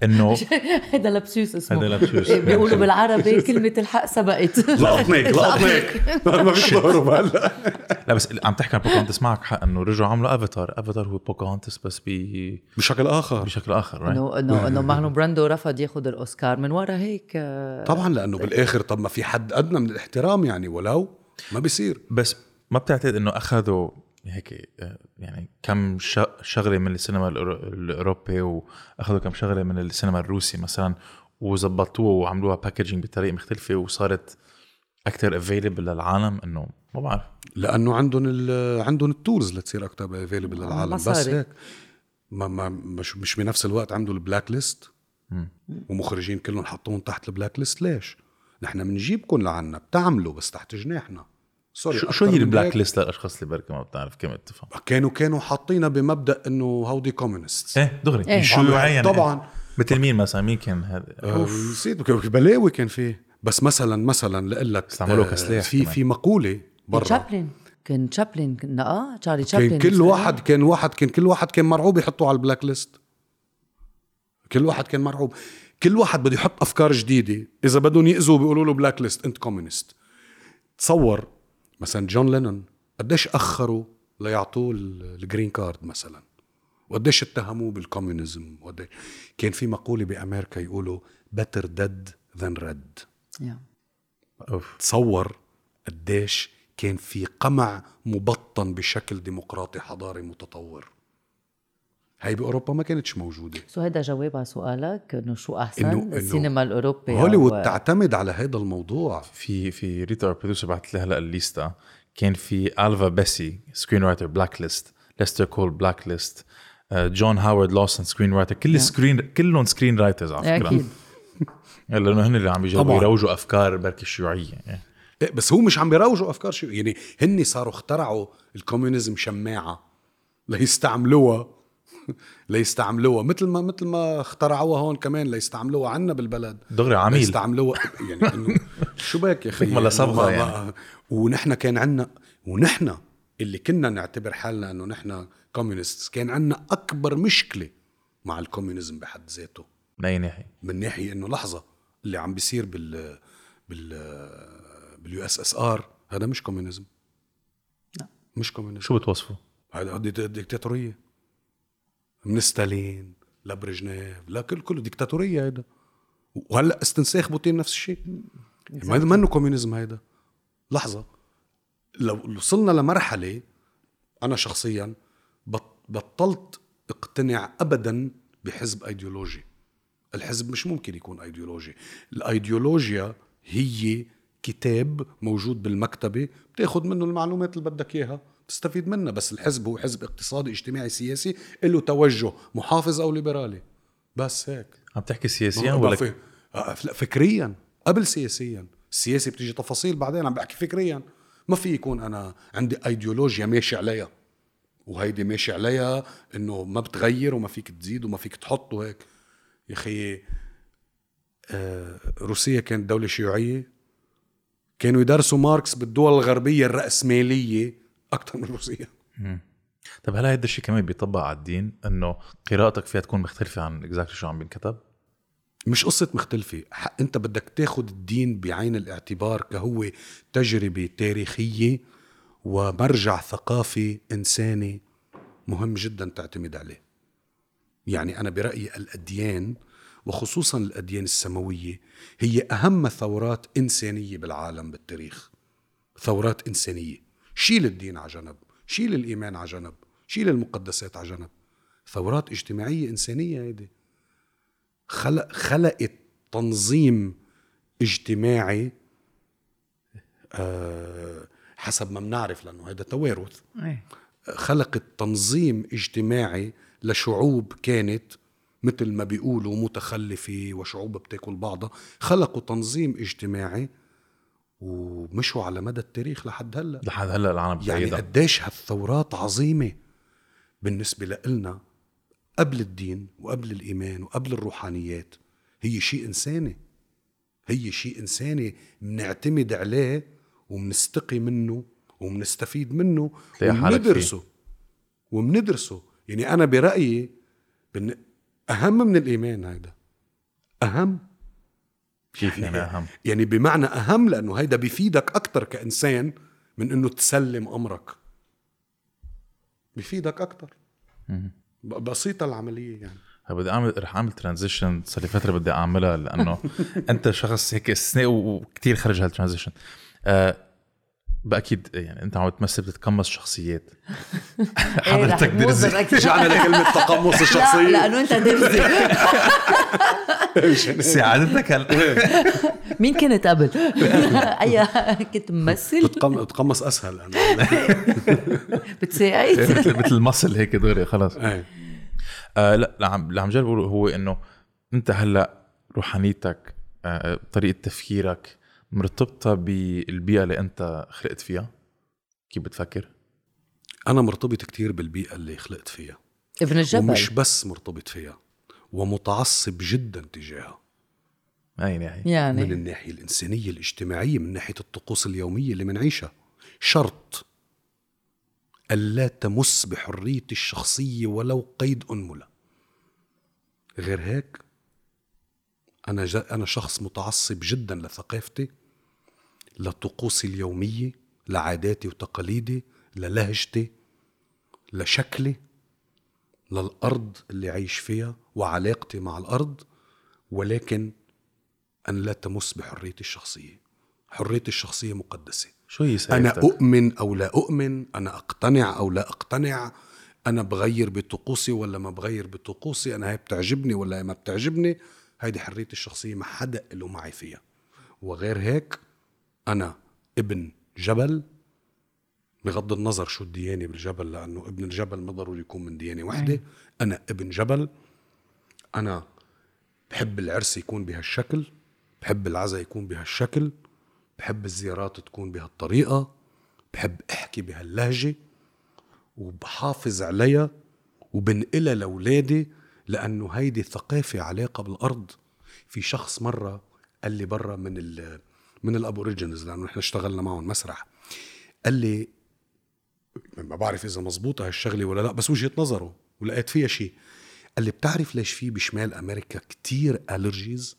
إنه [laughs] هذا lapsus اسمه. هذا lapsus. إيه، بيقولوا بالعربي كلمة الحق سبقت. [laughs] لقطنيك لقطنيك ما فيك تهرب هلا. لا بس عم تحكي عن بوكاهونتس معك حق إنه رجعوا عملوا أفاتار. أفاتار هو بوكاهونتس بس ب- بشكل آخر. بشكل آخر? إنه إنه إنه مارلون براندو رفض ياخذ الأوسكار. من ورا هيك آه، طبعا لأنه بالآخر طب ما في حد أدنى من الاحترام يعني ولو ما بيصير. بس ما بتعتقد إنه أخذوا هيك آه، يعني كم ش- شغلة من السينما الأوروبي وأخذوا كم شغلة من السينما الروسي مثلا وظبطوها وعملوها packaging بطريقة مختلفة وصارت أكثر available للعالم إنه ما بعرف. لأنه عندهم ال- عندهم ال tools لتصير أكثر available للعالم. بس. هيك ما ما مش مش بنفس الوقت عندهم ال black list ومخرجين كلهم حطوهم تحت ال black list ليش؟ نحن بنجيبكم لعنا بتعملوا بس تحت جناحنا. sorry شو, هي من ال black list للأشخاص اللي بركي ما بتعرف كلمه تفهم كانوا كانوا حاطينها بمبدأ إنه هودي communist إيه دغري. إيه. شو معين طبعا. مثل مين مثلا؟ مين كان هذا؟ نسيت بلاوي كان فيه بس مثلا مثلا لاقول لك استعملوه آه، كسلاح في كمان. في مقولة برا. تشابلن كان تشابلن كنا آه تشارلي كان تشابلن كل واحد كان واحد كان كل واحد كان مرعوب يحطوه على ال black list. كل واحد كان مرعوب. كل واحد بده يحط أفكار جديدة. إذا بدهم يأذوا بيقولوا له black list أنت communist تصور مثلا جون لينون قديش أخروا ليعطوه ال- ال green card مثلا؟ وقديش اتهموه بال communism وقديش كان في مقولة بأمريكا يقولوا better dead than red يا. أوف. تصور قديش كان في قمع مبطن بشكل ديمقراطي حضاري متطور. هاي بأوروبا ما كانتش موجودة. so هذا جواب على سؤالك إنه شو أحسن؟ إنه- إنه السينما الأوروبي هوليوود أو- تعتمد على هذا الموضوع. في في ريتا producer بعثت لي هلا الليستا كان في الفا بيسي screenwriter black list ليستر كول black list جون هاورد لوسن screenwriter كل ال screen كلهم screenwriters على فكرة. أكيد. [laughs] لأنه هن اللي عم بيجربوا طبعاً. يروجوا أفكار بركي الشيوعية. يعني. إيه بس هو مش عم بيروجوا أفكار شو يعني هن صاروا اخترعوا ال communism شماعة ليستعملوها. [laughs] ليستعملوها. مثل ما مثل ما اخترعوها هون كمان ليستعملوها عنا بالبلد. دغري عميل. ليستعملوها. يعني إنه [laughs] شو بك يا أخي؟ ما- يعني. ما- ونحن كان عنا ونحن اللي كنا نعتبر حالنا إنه نحن communist كان عنا أكبر مشكلة مع ال communism بحد ذاته. من أي ناحية؟ من ناحية إنه لحظة اللي عم بيصير بال بال بال USSR هذا مش communism لا. مش communism شو بتوصفوا؟ هذا ديكتاتورية. من ستالين لبرجنيف لا كل كله ديكتاتورية هيدا. وهلأ استنساخ بوتين نفس الشيء. ما ما إنه communism هيدا. لحظة. لو وصلنا لمرحلة أنا شخصيا بط- بطلت اقتنع ابدا بحزب أيديولوجي. الحزب مش ممكن يكون أيديولوجي. الأيديولوجيا هي كتاب موجود بالمكتبة بتاخد منه المعلومات اللي بدك إياها. تستفيد منها بس الحزب هو حزب اقتصادي اجتماعي سياسي له توجه محافظ أو ليبرالي. بس هيك. عم تحكي سياسيا ولا في- آه، لا فكريا. قبل سياسيا. السياسي بتيجي تفاصيل بعدين عم بحكي فكريا. ما في يكون أنا عندي ايديولوجيا ماشي عليها. وهيدي ماشي عليها إنه ما بتغير وما فيك تزيد وما فيك تحط وهيك. يا أخي آه، روسيا كانت دولة شيوعية. كانوا يدرسوا ماركس بالدول الغربية الرأسمالية. أكثر من روسيا طب هل هيدا الشيء كمان بيطبق على الدين إنه قراءتك فيها تكون مختلفة عن exactly شو عم بينكتب؟ مش قصة مختلفة. أنت بدك تاخد الدين بعين الاعتبار كهو تجربة تاريخية ومرجع ثقافي إنساني مهم جدا تعتمد عليه. يعني أنا برأيي الأديان وخصوصا الأديان السماوية هي أهم ثورات إنسانية بالعالم بالتاريخ. ثورات إنسانية. شيل الدين على جنب شيل الإيمان على جنب شيل المقدسات على جنب. ثورات اجتماعية إنسانية هيدي. خلق خلقت تنظيم اجتماعي آه، حسب ما بنعرف لأنه هذا توارث. إيه. خلقت تنظيم اجتماعي لشعوب كانت مثل ما بيقولوا متخلفة وشعوب بتاكل بعضها. خلقوا تنظيم اجتماعي ومشوا على مدى التاريخ لحد هلأ. لحد هلأ العالم يعني. قديش هالثورات عظيمة بالنسبة لإلنا قبل الدين وقبل الإيمان وقبل الروحانيات. هي شيء إنساني. هي شيء إنساني بنعتمد عليه وبنستقي منه وبنستفيد منه. وبندرسه وبندرسه يعني أنا برأيي بن... أهم من الإيمان هيدا. أهم. كيف يعني أهم؟ يعني بمعنى أهم لأنه هيدا بيفيدك أكتر كإنسان من إنه تسلم أمرك. بيفيدك أكتر. ب- بسيطة العملية يعني. بدي اعمل رح أعمل transition صار لي فترة بدي أعملها لأنه [laughs] أنت شخص هيك استثنائي وكثير خرج هال transition آه بأكيد يعني أنت عم تمثل بتتقمص شخصيات. [laughs] إيه، حضرتك درزي. رجعنا لكلمة تقمص [laughs] لا الشخصية؟ لأنه أنت درزي سعادتك هل... مين كنت قبل؟ [laughs] أي كنت ممثل؟ بتقم- بتقمص أسهل أنا. بتساعد؟ مثل مثل المصل هيك دغري خلص. إيه. آه لا اللي عم اللي عم جرب هو إنه أنت هلا روحانيتك آه طريقة تفكيرك مرتبطة بالبيئة اللي أنت خلقت فيها؟ كيف بتفكر؟ أنا مرتبط كتير بالبيئة اللي خلقت فيها. ابن الجبل. ومش بس مرتبط فيها ومتعصب جدا تجاهها. اي ناحيه من يعني الناحية الإنسانية الاجتماعية من ناحية الطقوس اليومية اللي منعيشها. شرط ألا تمس بحرية الشخصية ولو قيد أنملة غير هيك أنا ج... أنا شخص متعصب جدا لثقافتي لطقوسي اليومية لعاداتي وتقاليدي للهجتي لشكلي للأرض اللي عايش فيها وعلاقتي مع الأرض ولكن أن لا تمس بحرية الشخصية. حرية الشخصية مقدسة. شو هي أنا؟ أؤمن أو لا أؤمن أنا أقتنع أو لا أقتنع أنا بغير بطقوسي ولا ما بغير بطقوسي أنا هي بتعجبني ولا ما بتعجبني هيدي حرية الشخصية ما حدا له معي فيها. وغير هيك أنا ابن جبل بغض النظر شو الديانة بالجبل لأنه ابن الجبل ما ضروري يكون من ديانة واحدة أنا ابن جبل. أنا بحب العرس يكون بهالشكل بحب العزاء يكون بهالشكل بحب الزيارات تكون بهالطريقة بحب أحكي بهاللهجة وبحافظ عليها وبنقلها لأولادي لأنه هيدي ثقافة علاقة بالأرض في شخص مرة قال لي برا من من الأبوريجينز لأنه إحنا اشتغلنا معهم مسرح. قال لي ما بعرف إذا مزبوطه هالشغله ولا لا بس وجهة نظره ولقيت فيها شيء. قال لي بتعرف ليش في بشمال أمريكا كتير الرجيز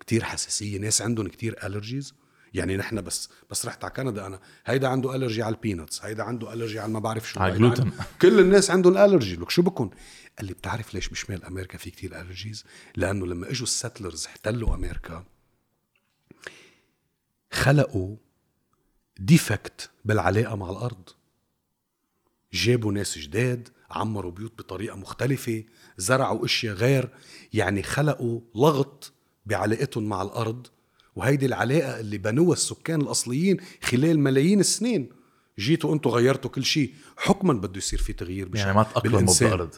كتير حساسية ناس عندهم كتير الرجيز يعني نحن بس بس رحت على كندا أنا. هيدا عنده allergy على ال peanuts هيدا عنده allergy على ما بعرف شو. على الجلوتين. كل الناس عندهم allergy لك شو بكون؟ قال لي بتعرف ليش بشمال أمريكا في كتير allergies لأنه لما إجوا ال settlers احتلوا أمريكا خلقوا defect بالعلاقة مع الأرض. جابوا ناس جداد عمروا بيوت بطريقة مختلفة زرعوا أشياء غير يعني خلقوا لغط بعلاقتهم مع الأرض. وهيدي العلاقة اللي بنوها السكان الأصليين خلال ملايين السنين. جيتوا أنتوا غيرتوا كل شيء. حكما بده يصير في تغيير يعني ما تأقلموا بالإنسان.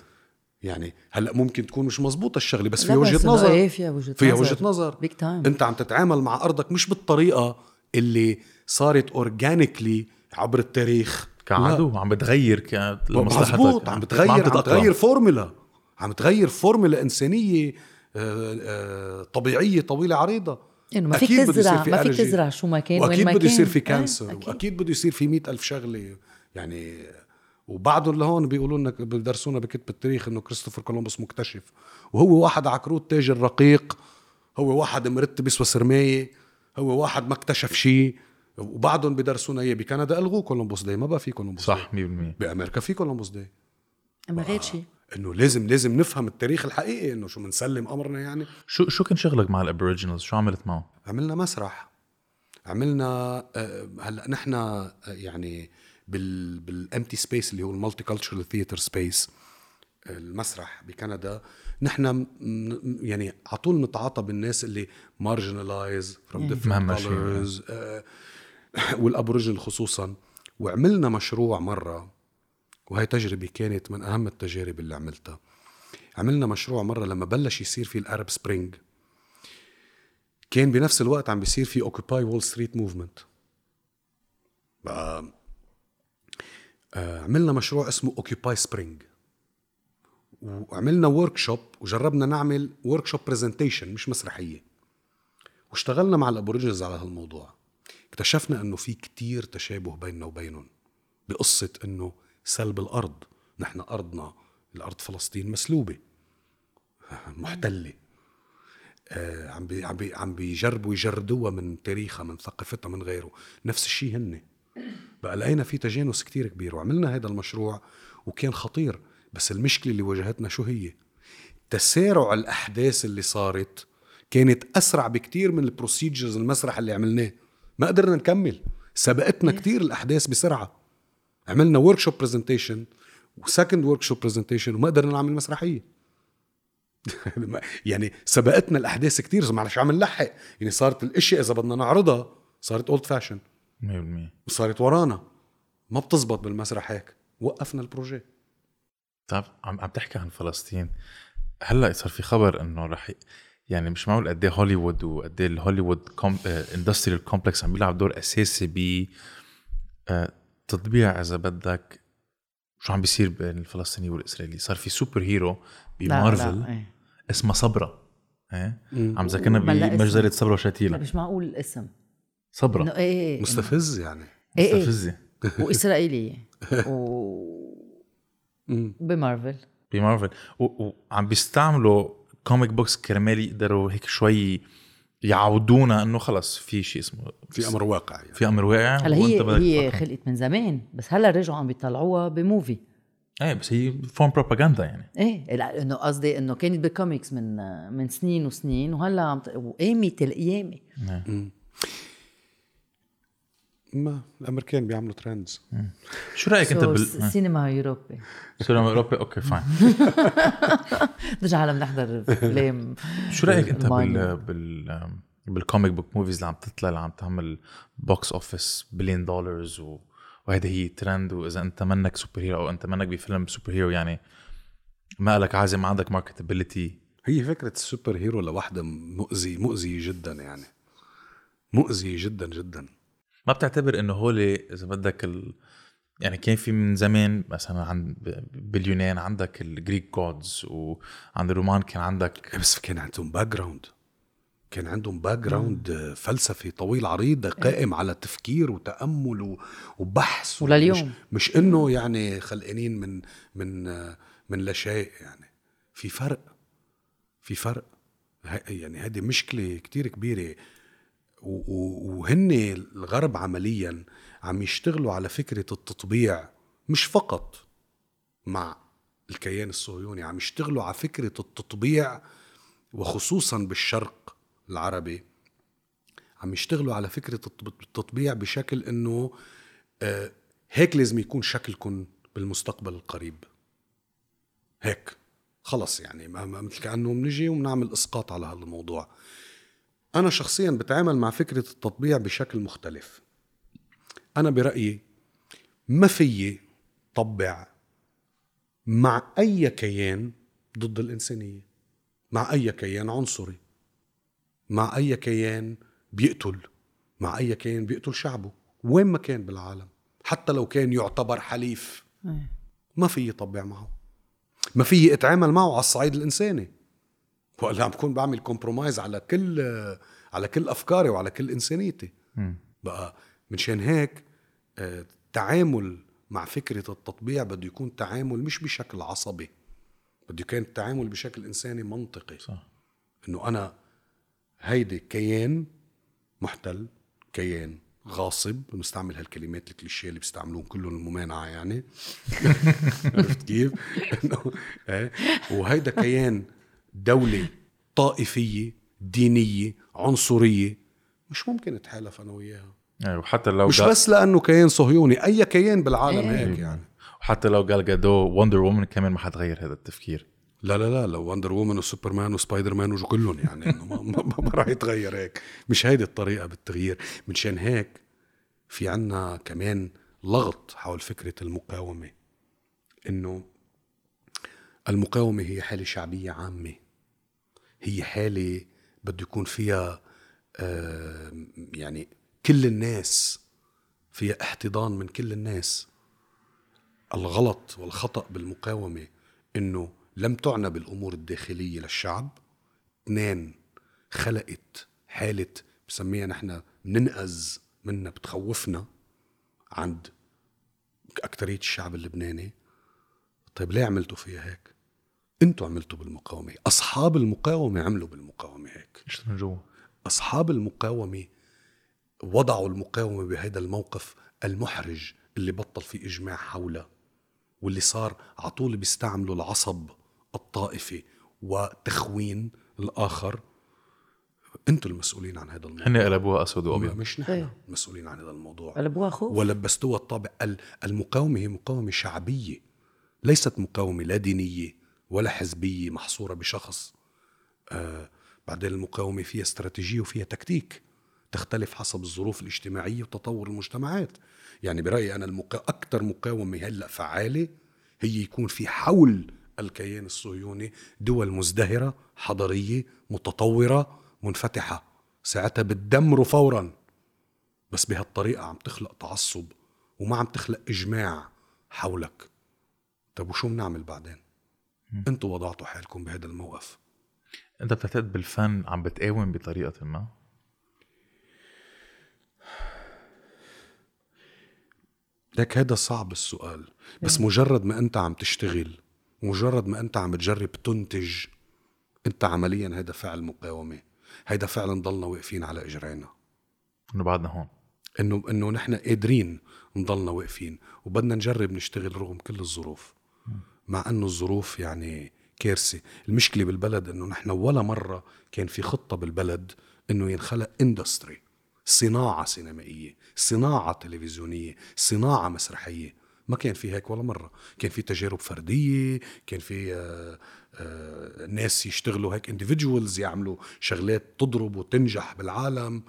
يعني هلا ممكن تكون مش مزبوطه الشغلة بس فيها وجهة نظر إيه فيها وجهة فيها نظر. وجهة نظر Big time. أنت عم تتعامل مع أرضك مش بالطريقة اللي صارت organically عبر التاريخ كعدو عم بتغير لمصلحتك مزبوط عم بتغير عم. بتغير فورمولا عم تغير فورمولا إنسانية آه، آه، طبيعية طويلة عريضة إنه ما فيك بده تزرع في ما فيك. تزرع شو ما كان وين واكيد ما بده كان يصير في إيه، cancer أكيد. وأكيد بده يصير في مئة ألف شغلة يعني وبعدهم لهون بيقولوا لنا بدرسونا بكتب التاريخ إنه كريستوفر كولومبوس مكتشف. وهو واحد عكروت تاجر رقيق هو واحد مرتب يسوى سرماية هو واحد ما اكتشف شيء. وبعدهم بدرسونا إياه بكندا. ألغوه Columbus Day. ما بقى في Columbus صح 100% Day. بأمريكا في Columbus Day. اما غير شيء. إنه لازم لازم نفهم التاريخ الحقيقي إنه شو بنسلم أمرنا يعني. شو شو كان شغلك مع ال aboriginals؟ شو عملت معه؟ عملنا مسرح. عملنا آه، هلأ نحن آه، يعني بال بال MT Space اللي هو ال multicultural theater space المسرح بكندا. نحن يعني على طول نتعاطى بالناس اللي marginalized from different. colors وال aboriginal خصوصا. وعملنا مشروع مرة وهي تجربة كانت من أهم التجارب اللي عملتها. عملنا مشروع مرة لما بلش يصير في ال Arab Spring كان بنفس الوقت عم بيصير في Occupy Wall Street movement بقى عملنا مشروع اسمه Occupy Spring وعملنا workshop وجربنا نعمل workshop presentation مش مسرحية. واشتغلنا مع ال Aborigines على هالموضوع. اكتشفنا إنه في كتير تشابه بيننا وبينهم. بقصة إنه سلب الأرض. نحن أرضنا الأرض فلسطين مسلوبة. محتلة. آه، عم بي عم بي عم بيجربوا يجردوها من تاريخها من ثقافتها من غيره. نفس الشيء هن بقى لقينا في تجانس كتير كبير وعملنا هذا المشروع وكان خطير. بس المشكلة اللي واجهتنا شو هي؟ تسارع الأحداث اللي صارت كانت أسرع بكتير من ال procedures المسرح اللي عملناه. ما قدرنا نكمل. سبقتنا كتير الأحداث بسرعة. عملنا workshop presentation و second workshop presentation وما قدرنا نعمل مسرحية. [laughs] يعني سبقتنا الأحداث كتير ما عم نلحق. يعني صارت الأشياء إذا بدنا نعرضها صارت old fashion 100% وصارت ورانا. ما بتزبط بالمسرح هيك. وقفنا ال projet. طيب عم عم تحكي عن فلسطين. هلأ صار في خبر إنه رح يعني مش معقول قد إيه هوليوود وقد إيه ال Hollywood industrial complex عم بيلعب دور أساسي ب آه، تطبيع إذا بدك شو عم بيصير بين الفلسطيني والإسرائيلي. صار في superhero ب Marvel لا إيه. اسمها صبرا. إيه؟ عم ذكرنا. بمجزرة صبرا لا وشاتيلا مش معقول الاسم صبرا. إيه إيه مستفز يعني. إيه إيه. مستفزة. [laughs] وإسرائيلية. [laughs] و بمارفل. بمارفل. وعم بيستعملوا comic books كرمال يقدروا هيك شوي يعودونا إنه خلص في شيء اسمه في أمر واقع يعني. في أمر واقع. هلا هي هي. خلقت من زمان بس هلا رجعوا عم بيطلعوها ب movie. إيه بس هي form بروباغندا يعني. إيه لا إنه قصدي إنه كانت بالكوميكس من من سنين وسنين وهلا عم وقامت القيامه ما الأمريكان بيعملوا trends [laughs] شو رأيك أنت بال سينما اوروبي سينما أوروبي؟ okay fine نرجع هلا بنحضر افلام شو رأيك أنت. بال بال بال comic book movies اللي عم تطلع اللي عم تعمل box office billion dollars و... وهيدي هي ترند وإذا أنت منك superhero أو أنت منك بفيلم superhero يعني ما لك عازم ما عندك marketability هي فكرة ال superhero لوحدها مؤذي مؤذي جدا يعني. مؤذي جدا جدا. ما بتعتبر إنه هول إذا بدك ال... يعني كان في من زمان مثلا عند باليونان عندك ال Greek gods وعند الرومان كان عندك بس كان عندهم background كان عندهم background فلسفي طويل عريض قائم على تفكير وتأمل وبحث ولليوم. مش, مش إنه يعني خلقانين من من من لا شيء يعني. في فرق. في فرق. ه- يعني هذه مشكلة كتير كبيرة. وهن الغرب عمليا عم يشتغلوا على فكرة التطبيع مش فقط مع الكيان الصهيوني عم يشتغلوا على فكرة التطبيع وخصوصا بالشرق العربي. عم يشتغلوا على التط- التطبيع بشكل إنه آه، هيك لازم يكون شكلكم بالمستقبل القريب. هيك. خلص يعني مثل كأنه بنجي وبنعمل إسقاط على هذا الموضوع أنا شخصيا بتعامل مع فكرة التطبيع بشكل مختلف. أنا برأيي ما فيي طبع مع أي كيان ضد الإنسانية مع أي كيان عنصري مع أي كيان بيقتل مع أي كيان بيقتل شعبه وين ما كان بالعالم حتى لو كان يعتبر حليف. ما في يطبع معه. ما في أتعامل معه على الصعيد الإنساني. ولا عم بكون بعمل كومبرومايز على كل على كل أفكاري وعلى كل إنسانيتي. بقى منشان هيك آه، التعامل مع فكرة التطبيع بده يكون تعامل مش بشكل عصبي. بده يكون التعامل بشكل إنساني منطقي. صح. إنه أنا هيدي كيان محتل كيان غاصب بنستعمل هالكلمات الكليشيه اللي بيستعملوهم كلهم الممانعة يعني. [laughs] عرفت كيف؟ [laughs] إنه إيه؟ وهيدا كيان دولة طائفية دينية عنصرية. مش ممكن اتحالف أنا وياها. يعني وحتى لو مش بس لأنه كيان صهيوني أي كيان بالعالم إيه. هيك يعني. وحتى لو Gal Gadot و Wonder Woman كمان ما حتغير هذا التفكير. لا لا لا لو Wonder Woman و Superman و Spider-Man وجو كلهم يعني إنه ما, ما, ما, ما راح يتغير هيك. مش هيدي الطريقة بالتغيير. منشان هيك في عنا كمان لغط حول فكرة المقاومة إنه المقاومة هي حالة شعبية عامة. هي حالة بده يكون فيها يعني كل الناس فيها احتضان من كل الناس. الغلط والخطأ بالمقاومة إنه لم تعنى بالأمور الداخلية للشعب. اثنين خلقت حالة بسميها نحن بننقز منها بتخوفنا عند أكترية الشعب اللبناني. طيب ليه عملتوا فيها هيك؟ أنتوا عملتوا بالمقاومة أصحاب المقاومة عملوا بالمقاومة هيك. مش من جوا؟ أصحاب المقاومة وضعوا المقاومة بهذا الموقف المحرج اللي بطل في إجماع حوله واللي صار على طول بيستعملوا العصب الطائفي وتخوين الآخر. أنتوا المسؤولين عن هذا الموضوع. هن قلبوها أسود وأبيض. مش نحن إيه. المسؤولين عن هذا الموضوع. قلبوها خوف. ولبستوها الطابع ال- المقاومة هي مقاومة شعبية ليست مقاومة لا دينية ولا حزبية محصورة بشخص. آه بعدين المقاومة فيها استراتيجية وفيها تكتيك تختلف حسب الظروف الاجتماعية وتطور المجتمعات. يعني برأيي أنا المقا... أكثر مقاومة هلأ فعالة هي يكون في حول الكيان الصهيوني دول مزدهرة حضارية متطورة منفتحة. ساعتها بتدمروا فوراً. بس بهالطريقة عم تخلق تعصب وما عم تخلق إجماع حولك. طيب وشو بنعمل بعدين؟ أنتوا وضعتوا حالكم بهذا الموقف. انت بتعتقد بالفن عم بتقاوم بطريقة ما؟ لك هذا صعب السؤال بس مجرد ما انت عم تشتغل مجرد ما انت عم تجرب تنتج انت عمليا هذا فعل مقاومة. هيدا فعلا ضلنا واقفين على إجرينا. إنه بعدنا هون. إنه إنه نحن قادرين نضلنا واقفين وبدنا نجرب نشتغل رغم كل الظروف. مع انه الظروف يعني كارثة. المشكلة بالبلد إنه نحن ولا مرة كان في خطة بالبلد إنه ينخلق اندستري صناعة سينمائية صناعة تلفزيونية صناعة مسرحية. ما كان في هيك ولا مرة. كان في تجارب فردية كان في آه، آه، ناس يشتغلوا هيك individuals يعملوا شغلات تضرب وتنجح بالعالم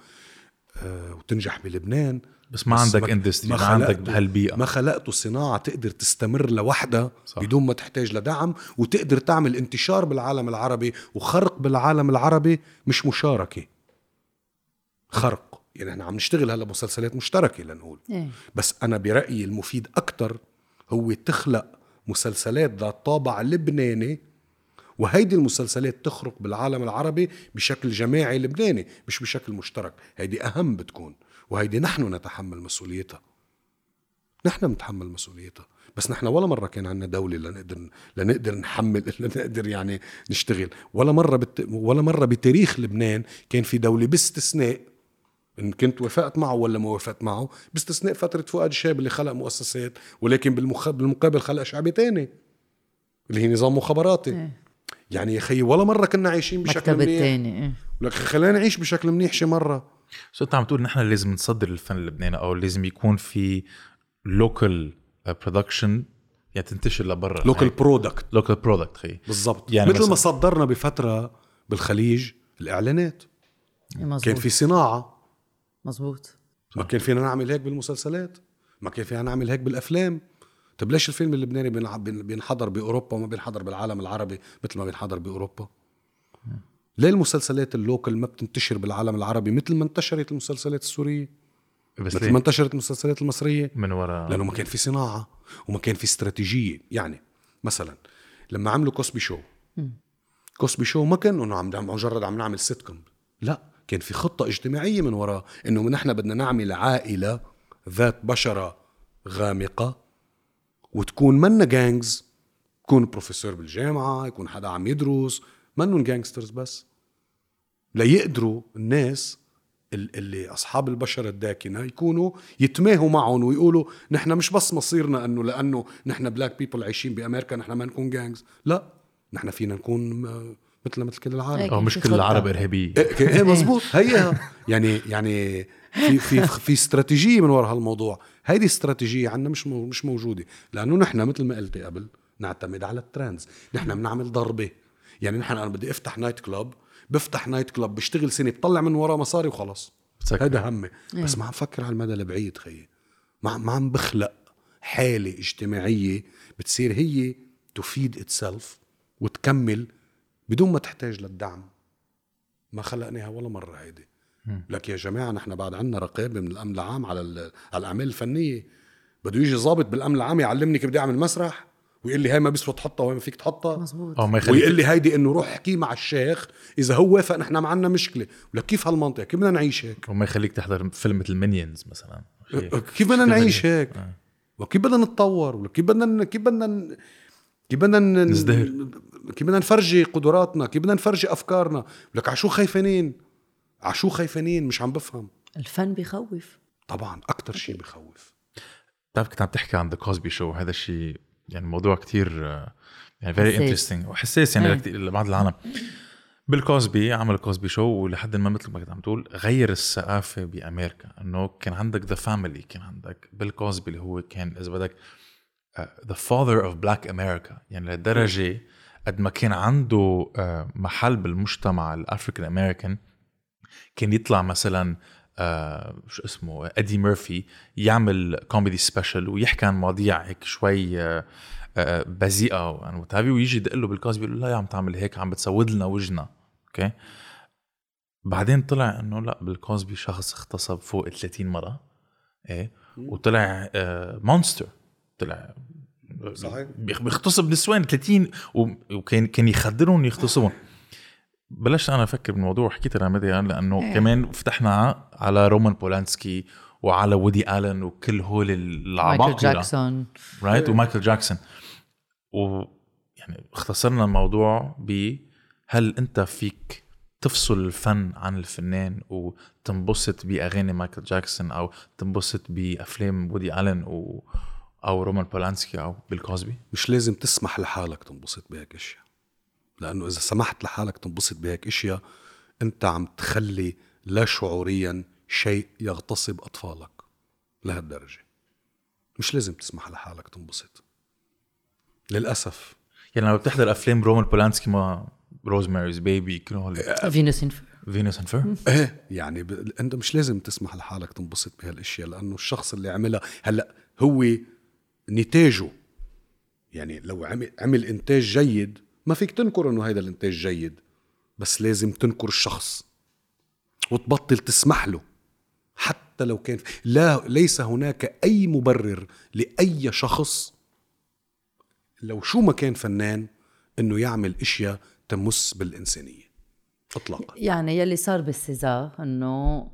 آه، وتنجح بلبنان. بس ما عندك industry، ما عندك خلقتوا- بهالبيئة. ما خلقتوا صناعة تقدر تستمر لوحدها. بدون ما تحتاج لدعم وتقدر تعمل انتشار بالعالم العربي وخرق بالعالم العربي مش مشاركة خرق يعني إحنا عم نشتغل هلا مسلسلات مشتركة لنقول إيه. بس أنا برأيي المفيد أكتر هو تخلق مسلسلات ذات طابع لبناني وهيدي المسلسلات تخرق بالعالم العربي بشكل جماعي لبناني مش بشكل مشترك هيدي أهم بتكون وهيدي نحن نتحمل مسؤوليتها. نحن بنتحمل مسؤوليتها. بس نحن ولا مرة كان عندنا دولة لنقدر لنقدر نحمل [laughs] لنقدر يعني نشتغل. ولا مرة بت... ولا مرة بتاريخ لبنان كان في دولة باستثناء. إن كنت وافقت معه ولا ما وافقت معه باستثناء فترة فؤاد الشاب اللي خلق مؤسسات ولكن بالمخ... بالمقابل خلق شعبي تاني اللي هي نظام مخابراتي. إيه. يعني يا خيي ولا مرة كنا عايشين بشكل منيح. التاني إيه. لك خلينا نعيش بشكل منيح شي مرة. so انت عم تقول نحن لازم نصدر الفن اللبناني أو لازم يكون في local production يعني تنتشر لبرا. لوكال برودكت لوكال برودكت خي بالضبط. يعني مثل ما صدرنا بفترة بالخليج الإعلانات. إيه، مزبوط كان في صناعة. مزبوط ما كان فينا نعمل هيك بالمسلسلات. ما كان فينا نعمل هيك بالأفلام. طب ليش الفيلم اللبناني بينحضر بأوروبا وما بينحضر بالعالم العربي مثل ما بينحضر بأوروبا؟ ليه المسلسلات ال local ما بتنتشر بالعالم العربي مثل ما انتشرت المسلسلات السورية. بس مثل؟ ما انتشرت المسلسلات المصرية. من ورا. لأنه ما كان في صناعة وما كان في استراتيجية. يعني مثلا لما عملوا Cosby Show. Cosby Show ما كان إنه عم مجرد عم نعمل سيت كوم لا كان في خطة اجتماعية من وراء إنه نحن بدنا نعمل عائلة ذات بشرة غامقة وتكون منا gangs يكون بروفيسور بالجامعة يكون حدا عم يدرس منهم gangsters بس. ليقدروا الناس اللي أصحاب البشره الداكنة يكونوا يتماهوا معهم ويقولوا نحن مش بس مصيرنا إنه لأنه نحن black people عايشين بأمريكا نحن ما نكون gangs لا نحن فينا نكون مثل مثل كل العالم. أو مش كل العرب ارهابيه إيه, إيه مزبوط هي يعني يعني في في في استراتيجية من وراء هالموضوع. هيدي استراتيجية عندنا مش مش موجودة. لأنه نحن مثل ما قلتي قبل نعتمد على ال trends. نحن بنعمل ضربة. يعني نحن أنا بدي أفتح night club بفتح night club بشتغل سنة بطلع من وراه مصاري وخلص. هذا همي. بس إيه. ما عم فكر على المدى البعيد خيي. ما ما عم بخلق حالة اجتماعية بتصير هي تفيد itself وتكمل بدون ما تحتاج للدعم. ما خلقناها ولا مرة هيدي. لك يا جماعة نحن بعد عنا رقابه من الأمن العام على على الأعمال الفنية. بده يجي ضابط بالأمن العام يعلمني كيف بدي أعمل مسرح؟ ويقول لي هاي ما بيسوى تحطها وهي ما فيك تحطها. مزبوط أو ما ويقول لي هيدي إنه روح احكي مع الشيخ إذا هو وافق نحن ما عندنا مشكلة. ولك كيف هالمنطقة؟ كيف بدنا نعيش هيك؟ وما يخليك تحضر فيلم مثل Minions مثلا. كيف بدنا نعيش هيك؟ آه. وكيف بدنا نتطور؟ وكيف بدنا كيف بدنا كيف بدنا نزدهر. كيف بدنا نفرجي قدراتنا؟ كيف بدنا نفرجي أفكارنا؟ لك عشو خايفانين؟ عشو خايفانين؟ مش عم بفهم. الفن بخوف طبعا أكثر شيء بخوف. بتعرف كنت عم تحكي عن The Cosby Show هذا الشيء يعني موضوع كتير يعني very interesting وحساس يعني إيه. لبعض العالم بيل كوزبي عمل Cosby Show ولحد ما مثل ما كنت عم تقول غير الثقافة بأمريكا إنه كان عندك the family كان عندك بيل كوزبي اللي هو كان إذا بدك the father of Black America يعني لدرجة قد ما كان عنده uh, محل بالمجتمع ال African American كان يطلع مثلا آه شو اسمه ادي ميرفي يعمل comedy special ويحكي عن مواضيع هيك شوي آه آه بذيئة وتابي ويجي يدق له بيل كوزبي بيقول له لا يا عم تعمل هيك عم بتسود لنا وجهنا أوكي بعدين طلع إنه لا بيل كوزبي شخص اغتصب فوق ال 30 مرة إيه؟ وطلع آه monster طلع صحيح. بيغتصب نسوان 30 وكان كان يخدرهم يغتصبهم بلشت أنا أفكر بالموضوع وحكيت أنا وميديا لأنه إيه. كمان فتحنا على رومان بولانسكي وعلى وودي آلن وكل هول العباقرة مايكل جاكسون. right ومايكل جاكسون. و يعني اختصرنا الموضوع ب هل أنت فيك تفصل الفن عن الفنان وتنبسط بأغاني مايكل جاكسون أو تنبسط بأفلام وودي آلن و أو رومان بولانسكي أو بيل كوزبي مش لازم تسمح لحالك تنبسط بهيك أشياء. لأنه إذا سمحت لحالك تنبسط بهيك إشياء أنت عم تخلي لا شعوريا شيء يغتصب أطفالك لهالدرجة. مش لازم تسمح لحالك تنبسط. للأسف. يعني لما بتحضر أفلام رومان بولانسكي ما Rosemary's Baby كل هول فينوس انفر فينوس انفر إيه يعني ب... أنت مش لازم تسمح لحالك تنبسط بهالأشياء لأنه الشخص اللي عملها هلأ هو نتاجه. يعني لو عمل عمل إنتاج جيد ما فيك تنكر إنه هيدا الإنتاج جيد بس لازم تنكر الشخص وتبطل تسمح له حتى لو كان لا ليس هناك أي مبرر لأي شخص لو شو ما كان فنان إنه يعمل إشياء تمس بالإنسانية اطلاقا. يعني يلي صار بال César إنه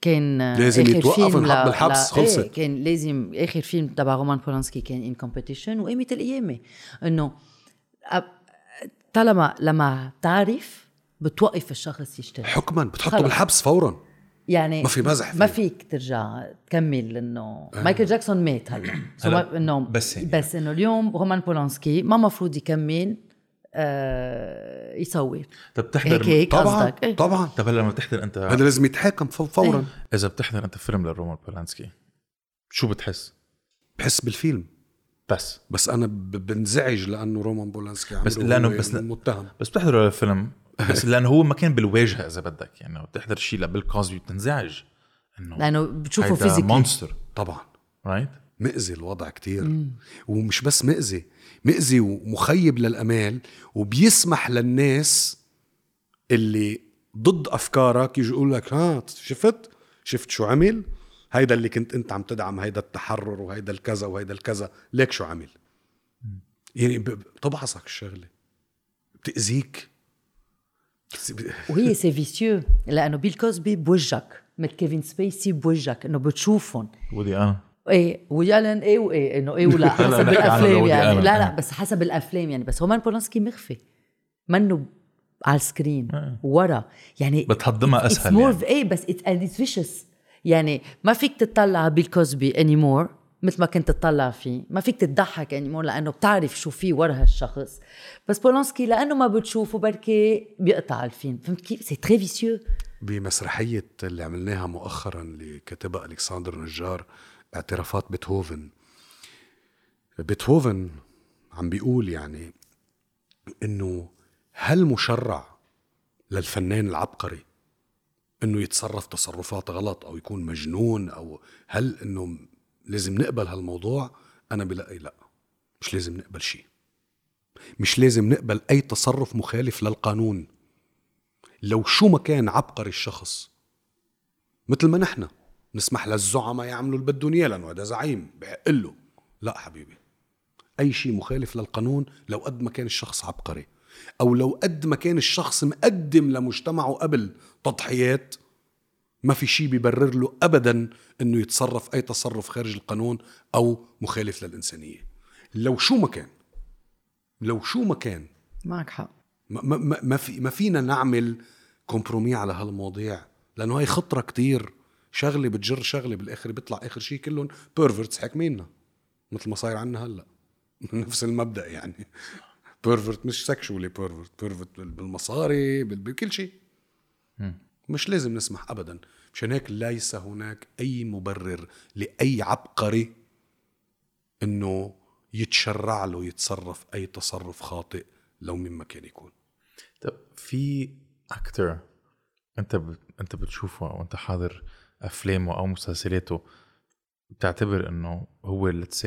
كان لازم يتوقف انحط بالحبس خلصت إيه كان لازم آخر فيلم تبع رومان بولانسكي كان in competition وقامت القيامه إنه طالما لما تعرف بتوقف الشخص يشتغل حكما بتحطه بالحبس فورا يعني ما في مزح فيه. ما فيك ترجع تكمل إنه آه. مايكل جاكسون مات هلا إنه بس يعني. بس إنه اليوم رومان بولانسكي ما مفروض يكمل آه يصور طب بتحضر هيك هيك طبعا قصدك إيه؟ طبعا طب هلا لما بتحضر انت هذا لازم يتحاكم فورا إيه. إذا بتحضر أنت فيلم لرومان بولانسكي شو بتحس؟ بحس بالفيلم بس. بس أنا بنزعج لأنه رومان بولانسكي بس هو بس متهم بس بتحضر الفيلم. بس [laughs] لأنه هو ما كان بالواجهة إذا بدك. يعني بتحضر شيء لبيل كوزبي بتنزعج. إنه لأنه بتشوفه physically monster طبعا. right مأذي الوضع كتير. ومش بس مأذي. مأذي ومخيب للأمال وبيسمح للناس اللي ضد أفكارك يجي يقول لك ها شفت؟ شفت شو عمل؟ هيدا اللي كنت انت عم تدعم هيدا التحرر وهيدا الكذا وهيدا الكذا. ليك شو عمل يعني بتبعصك الشغله بتأذيك. وهي c'est vicieux لأنه بيل كوزبي بوجهك مثل كيفن سبيسي بوجهك إنه بتشوفهم. وودي آلن. إيه وودي آلن إيه وإيه إنه إيه ولا [laughs] حسب الأفلام يعني. لا لا بس حسب الأفلام يعني. بس رومان بولانسكي مخفي. منه على ال screen ورا. يعني بتهضمها أسهل يعني. إيه بس it's vicious يعني ما فيك تطلع على بيل كوزبي anymore مثل ما كنت تطلع فيه. ما فيك تضحك anymore لأنه بتعرف شو في ورا هالشخص. بس بولانسكي لأنه ما بتشوفه بركي بيقطع الفيلم. فهمت كيف؟ c'est très vicieux بمسرحية اللي عملناها مؤخرا اللي كتبها ألكسندر نجار اعترافات بيتهوفن. بيتهوفن عم بيقول يعني إنه هل مشرع للفنان العبقري إنه يتصرف تصرفات غلط أو يكون مجنون أو هل إنه لازم نقبل هالموضوع؟ أنا بلاقي لا. مش لازم نقبل شيء. مش لازم نقبل أي تصرف مخالف للقانون. لو شو ما كان عبقري الشخص مثل ما نحن نسمح للزعماء يعملوا اللي بدهم إياه لأنه هذا زعيم بحق له. لا حبيبي. أي شيء مخالف للقانون لو قد ما كان الشخص عبقري. أو لو قد ما كان الشخص مقدم لمجتمعه قبل تضحيات ما في شيء بيبرر له ابدا إنه يتصرف أي تصرف خارج القانون أو مخالف للإنسانية. لو شو ما كان لو شو ما كان معك حق. ما, ما, ما- ما, في ما فينا نعمل compromis على هالمواضيع لأنه هي خطرة كتير. شغلة بتجر شغلة بالآخر بيطلع آخر شيء كلهم perverts حاكميننا مثل ما صاير عنا هلأ. [laughs] نفس المبدأ يعني. pervert مش sexually pervert pervert بالمصاري بال- بكل شيء. مش لازم نسمح ابدا مشان هيك ليس هناك أي مبرر لأي عبقري إنه يتشرع له يتصرف أي تصرف خاطئ لو مين ما كان يكون. طب في أكتر أنت ب... أنت بتشوفه وانت حاضر أفلامه أو مسلسلاته بتعتبر إنه هو say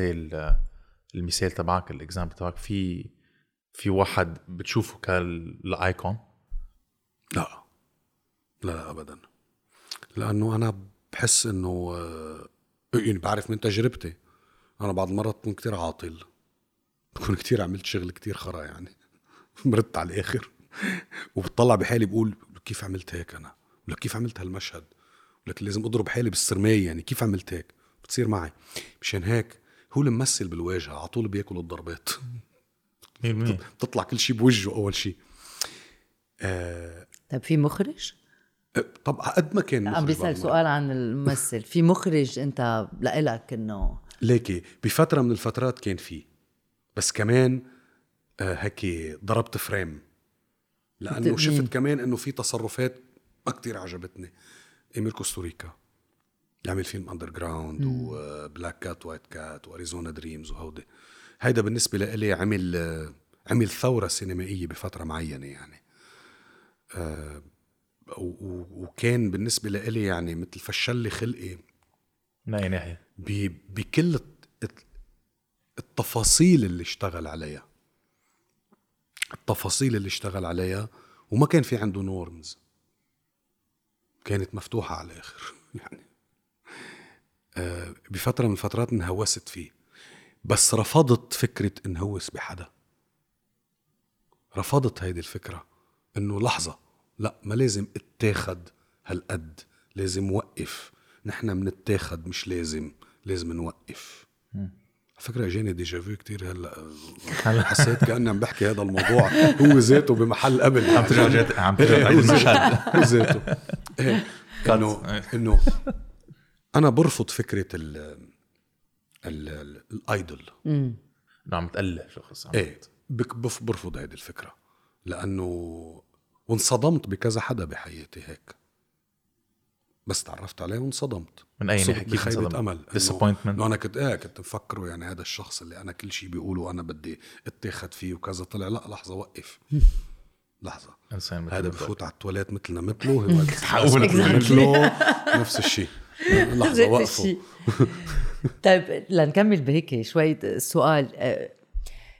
المثال تبعك الاكزامبل تبعك في في واحد بتشوفه كالايكون لا. لا لا ابدا. لأنه أنا بحس إنه آه، يعني بعرف من تجربتي. أنا بعض المرات بكون كتير عاطل. بكون كتير عملت شغل كتير خرا يعني. [laughs] مرت على الآخر. وبطلع بحالي بقول كيف عملت هيك أنا؟ ولا كيف عملت هالمشهد؟ ولكن لازم أضرب حالي بالسرماية يعني. كيف عملت هيك؟ بتصير معي. مشان هيك هو الممثل بالواجهة. على طول بياكل الضربات. 100% [laughs] بتطلع كل شيء بوجهه أول شيء آه طيب في مخرج؟ طب قد ما كان عم المرات. سؤال عن الممثل. في مخرج أنت لإلك إنه ليكي بفترة من الفترات كان في. بس كمان آه هيك ضربت frein. لأنه؟ شفت كمان إنه في تصرفات ما كتير عجبتني. إمير كوستوريكا. يعمل فيلم Underground و Black Cat White Cat و Arizona Dreams وهودي. هيدا بالنسبة لإلي عمل عمل ثورة سينمائية بفترة معينة يعني. آه وكان بالنسبة لإلي يعني مثل فشة خلقي من اي ناحية؟ ب- بكل الت- الت- التفاصيل اللي اشتغل عليها. التفاصيل اللي اشتغل عليها وما كان في عنده norms كانت مفتوحة على الآخر [laughs] يعني. آه، بفترة من الفترات انهوست فيه. بس رفضت فكرة انهوس بحدا رفضت هيدي الفكرة إنه لحظة لا ما لازم اتاخد هالقد لازم وقف. نحن منتاخد مش لازم لازم نوقف. على فكرة اجاني ديجافو كتير هلأ حسيت كأني عم بحكي هذا الموضوع. هو ذاته بمحل قبل. عم ترجع عم ترجع إيه، تعيد ذاته. المشهد هو ذاته. إيه، إنه إنه أنا برفض فكرة ال ال- ال- الايدول انه عم تقلع شخص عم إيه برفض هيدي الفكرة لأنه وانصدمت بكذا حدا بحياتي هيك بس تعرفت عليه وانصدمت من ناحية؟ كيف بخيبة انصدمت؟ أمل؟ إنه أنا كنت إيه كنت مفكره يعني هذا الشخص اللي أنا كل شيء بيقوله أنا بدي اتاخد فيه وكذا طلع لا لحظة وقف [laughs] لحظة إنسان مثل هذا. بفوت على التواليت مثلنا مثله هو [laughs] مثله [laughs] نفس الشيء لحظة وقفوا. طيب لنكمل بهيك شوية سؤال. آه،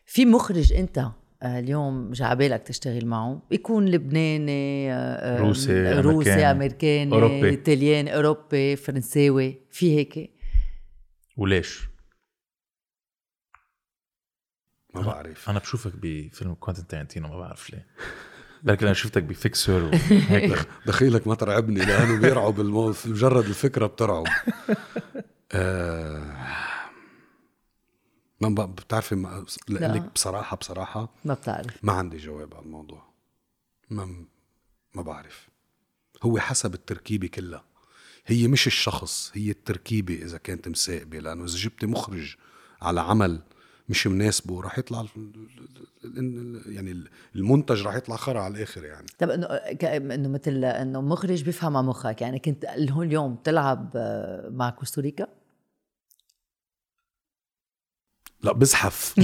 في مخرج انت آه، اليوم جا عبالك تشتغل معه؟ يكون لبناني آه، روسي، روسي أمريكاني، أمريكاني أوروبي. إيطالياني أوروبي فرنساوي في هيك؟ وليش؟ ما بعرف. أنا بشوفك بفيلم كوانتين تارانتينو ما بعرف ليه. لكن أنا شفتك بفيكسر وهيك [laughs] دخيلك ما ترعبني لأنه بيرعب المو... مجرد الفكرة بترعب. آه... ما بتعرفي ما... لك بصراحة بصراحة ما بتعرف. ما عندي جواب على الموضوع. ما ما بعرف. هو حسب التركيبة كلها. هي مش الشخص هي التركيبة إذا كانت مساقبه لأنه إذا جبت مخرج على عمل مش مناسبه راح يطلع يعني المنتج راح يطلع خرا على الآخر يعني. طب إنه إنه مثل إنه مخرج بيفهم على مخك يعني كنت هون اليوم تلعب آه، مع كوستاريكا لا بزحف.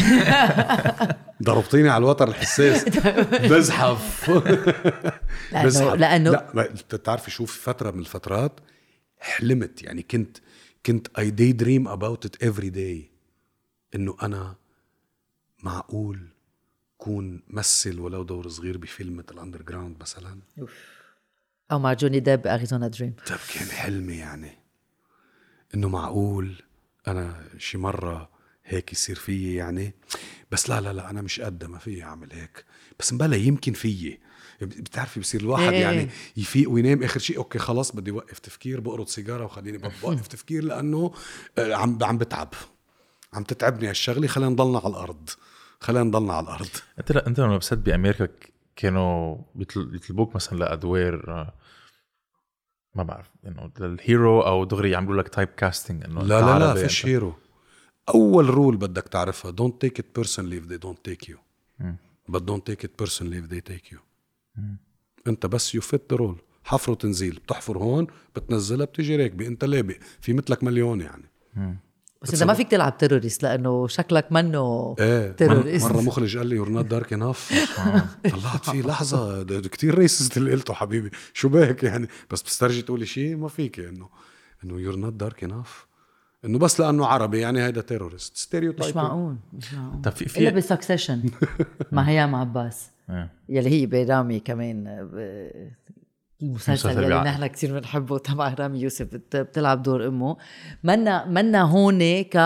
[laughs] ضربتيني على الوتر الحساس. [laughs] بزحف. لأنه بزحف. لأنه لا بتعرفي شو في فترة من الفترات حلمت يعني كنت كنت I daydream about it every day إنه أنا معقول كون مثل ولو دور صغير بفيلم مثل Underground مثلا أو مع جوني ديب Arizona Dream طب كان حلمي يعني. إنه معقول أنا شي مرة هيك يصير فيي يعني. بس لا لا لا أنا مش قد ما فيي أعمل هيك. بس مبلا يمكن فيي. بتعرفي بصير الواحد إيه. يعني يفيق وينام آخر شيء okay خلاص بدي اوقف تفكير بفرط سيجارة وخليني [laughs] بوقف تفكير لأنه آه، عم عم بتعب. عم تتعبني هالشغله خلينا نضلنا على الأرض. خلينا نضلنا على الأرض. أنت لا أنت لما بست بأمريكا كانوا بيطل- بيطلبوك مثلا لادوار آه، ما بعرف إنه لل hero أو دغري يعملوا لك typecasting انه لا لا لا فيش. hero. أول rule بدك تعرفها. Don't take it personally if they don't take you. but don't take it personally if they take you. انت بس you fit the role حفر وتنزيل. بتحفر هون بتنزلها بتجي راكبة. انت لابق. في مثلك مليون يعني. بس انت ما فيك تلعب terrorist لأنه شكلك منه إيه terrorist مرة مخرج قال لي you're not dark enough طلعت فيه لحظة. كتير racist اللي قلته حبيبي. شو بك يعني؟ بس بتسترجي تقولي شيء ما فيك انه إنه you're not dark enough إنه بس لأنه عربي يعني هيدا terrorist stereotype مش معقول مش معقول. طب في إلا في ب Succession مع هيام عباس. إيه. يلي هي برامي كمان آه، المسلسل يلي بيع- نحن كثير بنحبه تبع رامي يوسف بت- بتلعب دور أمه. منا منا هون ك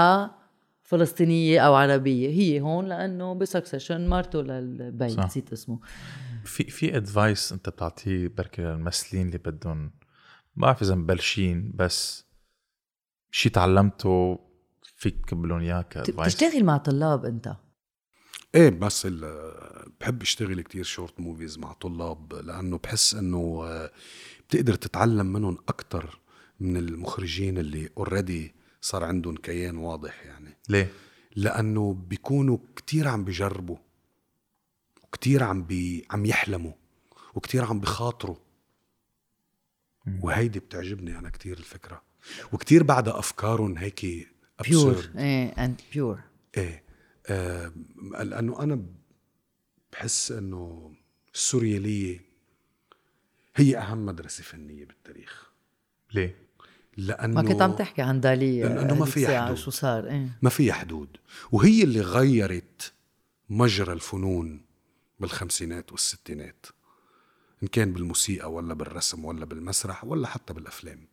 فلسطينية أو عربية. هي هون لأنه ب Succession مرته للبيت صح. نسيت اسمه. في في advice أنت بتعطيه بركي للممثلين اللي بدهم ما بعرف إذا مبلشين بس شيء تعلمته فيك تقبلهم اياه ك advice تشتغل مع طلاب أنت؟ إيه بس ال- بحب أشتغل كتير short movies مع طلاب لأنه بحس إنه آه، بتقدر تتعلم منهم أكتر من المخرجين اللي already صار عندهم كيان واضح يعني. ليه؟ لأنه بيكونوا كتير عم بيجربوا وكتير عم بي عم يحلموا وكتير عم بخاطروا. وهيدي بتعجبني أنا كتير الفكرة. وكتير بعدها أفكارهم هيك pure absurd. إيه and pure إيه لأنه أنا بحس إنه السوريالية هي أهم مدرسة فنية بالتاريخ. ليه؟ لأنه ما كنت عم تحكي عن دالي لأنه ما في حدود. شو صار؟ إيه. ما فيها حدود. وهي اللي غيرت مجرى الفنون بالخمسينات والستينات إن كان بالموسيقى ولا بالرسم ولا بالمسرح ولا حتى بالأفلام.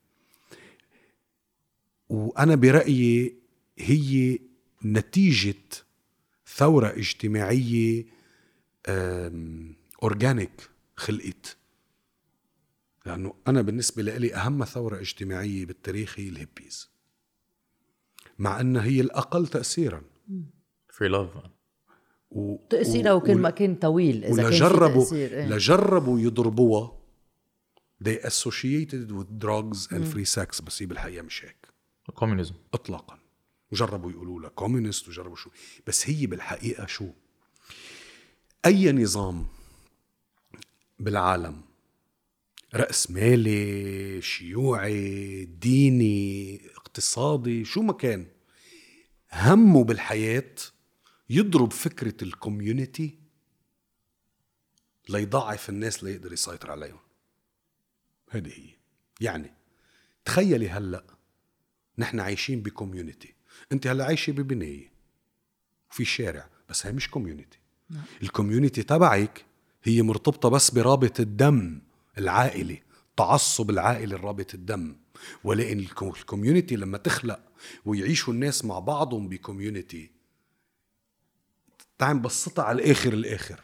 وأنا برأيي هي نتيجة ثورة اجتماعية organic خلقت. لأنه أنا بالنسبة لي أهم ثورة اجتماعية بالتاريخ هي الهيبيز. مع أنها هي الأقل تأثيرا. free love و... تأثيرها و- وكل ما كان طويل إذا كان في ولجربوا تأثير إيه. لجربوا يضربوها. They associated with drugs and free sex بس هي بالحقيقة مش هيك. communism اطلاقا. وجربوا يقولوا لها communist وجربوا شو. بس هي بالحقيقة شو؟ أي نظام بالعالم رأس مالي شيوعي ديني اقتصادي شو ما كان همه بالحياة يضرب فكرة ال community ليضعف الناس ليقدر يسيطر عليهم. هذه هي. يعني تخيلي هلأ نحن عايشين ب community انت هلا عايشة ببناية وفي شارع بس هي مش community ال community تبعك هي مرتبطة بس برابط الدم العائلي تعصب العائلي الرابط الدم. ولكن ال com- ال community لما تخلق ويعيشوا الناس مع بعضهم ب community تعال نبسطها على الآخر الآخر.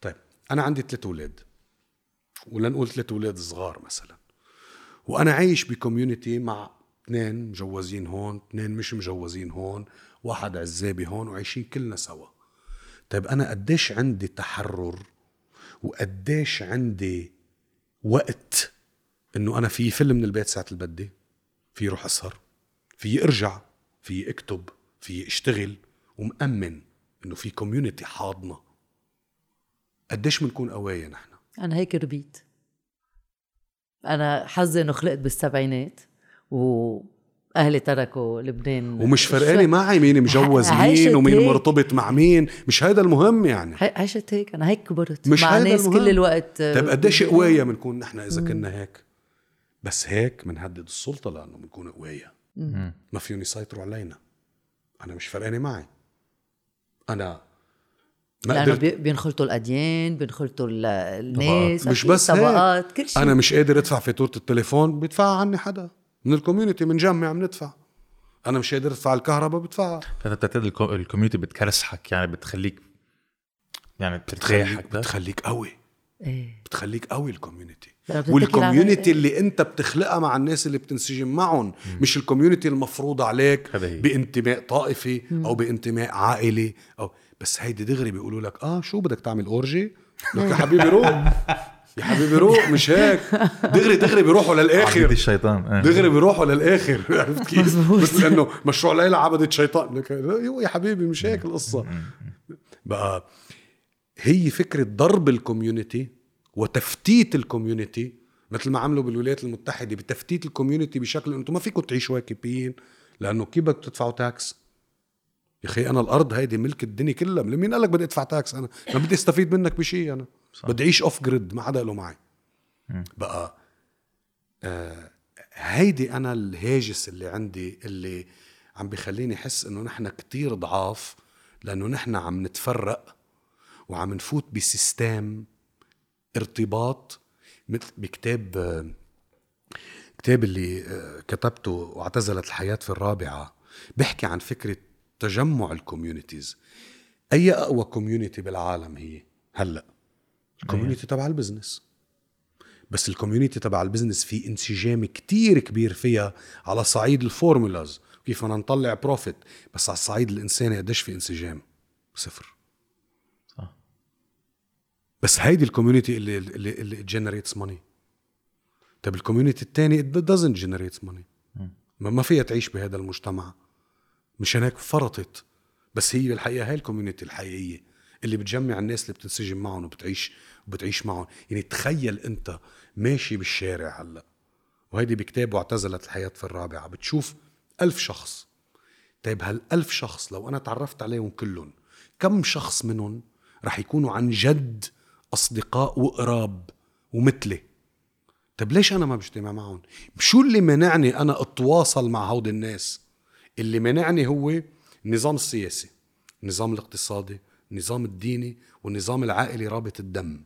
طيب أنا عندي ثلاث أولاد ولنقول ثلاث أولاد صغار مثلا. وأنا عايش ب community مع اثنين مجوزين هون اثنين مش مجوزين هون واحد عزابي هون وعايشين كلنا سوا. طيب أنا قديش عندي تحرر وقديش عندي وقت إنه أنا في فيلم من البيت ساعة اللي بدي؟ في روح أسهر في أرجع في أكتب في أشتغل ومأمن إنه في كوميونتي حاضنة. قديش بنكون قوايا نحن؟ أنا هيك ربيت. أنا حظي إنه خلقت بالسبعينات. وأهلي تركوا لبنان. ومش فرقاني معي مين مجوز مين ومين هيك. مرتبط مع مين. مش هذا المهم يعني. عشت هيك. أنا هيك كبرت مش مع هيدا ناس المهم. كل الوقت طيب قديش قوايا بنكون نحن إذا كنا هيك؟ بس هيك بنهدد السلطة لأنه بنكون قوايا ما فيهم يسيطروا علينا. أنا مش فرقاني معي. أنا ما لأنه قدرت بي- بينخلطوا الأديان بينخلطوا ال- الناس مش بس هيك. طبقات كل شيء. أنا مش قادر أدفع فاتورة التليفون بيدفعها عني حدا. من ال community بنجمع بندفع أنا مش قادر أدفع الكهرباء بدفعها. فانت بتعتقد ال com- ال community بتكرسحك يعني بتخليك يعني بتريحك بتخليك قوي. إيه. بتخليك قوي ال community وال community اللي أنت بتخلقها مع الناس اللي بتنسجم معهم مش ال community المفروض عليك. بانتماء طائفي أو بانتماء عائلي أو بس هيدي دغري بيقولوا لك آه شو بدك تعمل orgy؟ لك يا حبيبي روح. [laughs] يا حبيبي روح مش هيك. دغري دغري بيروحوا عبدة للاخر الشيطان آه. دغري بيروحوا للآخر. [laughs] عرفت كيف؟ مزبوط. مثل انه مشروع ليلى عبدت شيطان. لك يو يا حبيبي مش هيك القصة. بقى هي فكرة ضرب ال community وتفتيت ال community مثل ما عملوا بالولايات المتحدة بتفتيت ال community بشكل أنتم ما فيكم تعيشوا واكبين لأنه كيف بدك تدفعوا tax يا أخي أنا الأرض هيدي ملك الدنيا كلها. مين قال لك بدي أدفع tax أنا؟ ما بدي أستفيد منك بشيء أنا. بدي أعيش off grid ما حدا له معي. بقى آه هيدي أنا الهاجس اللي عندي اللي عم بخليني أحس إنه نحن كتير ضعاف لأنه نحن عم نتفرق وعم نفوت ب system ارتباط مثل بكتاب آه، كتاب اللي آه، كتبته واعتزلت الحياة في الرابعة. بيحكي عن فكرة تجمع ال communities أي أقوى community بالعالم هي هلأ. الكوميونيتي تبع البزنس بس الكوميونيتي تبع البزنس في انسجام كتير كبير فيها على صعيد ال formulas كيف بدنا نطلع profit بس على الصعيد الإنساني قديش في انسجام؟ صفر. صح. بس هيدي ال community اللي اللي اللي generates money طيب ال community الثاني doesn't generate money. ما فيها تعيش بهذا المجتمع. مشان هيك فرطت. بس هي بالحقيقة هاي ال community الحقيقية. اللي بتجمع الناس اللي بتنسجم معهم وبتعيش وبتعيش معهم. يعني تخيل انت ماشي بالشارع هلأ وهيدي بكتاب واعتزلت الحياة في الرابعة بتشوف ألف شخص. طيب هالألف شخص لو أنا تعرفت عليهم كلهم كم شخص منهم رح يكونوا عن جد أصدقاء وقراب ومثلي؟ طيب ليش أنا ما بجتمع معهم؟ شو اللي منعني أنا أتواصل مع هود الناس؟ اللي منعني هو النظام السياسي النظام الاقتصادي النظام الديني والنظام العائلي رابط الدم.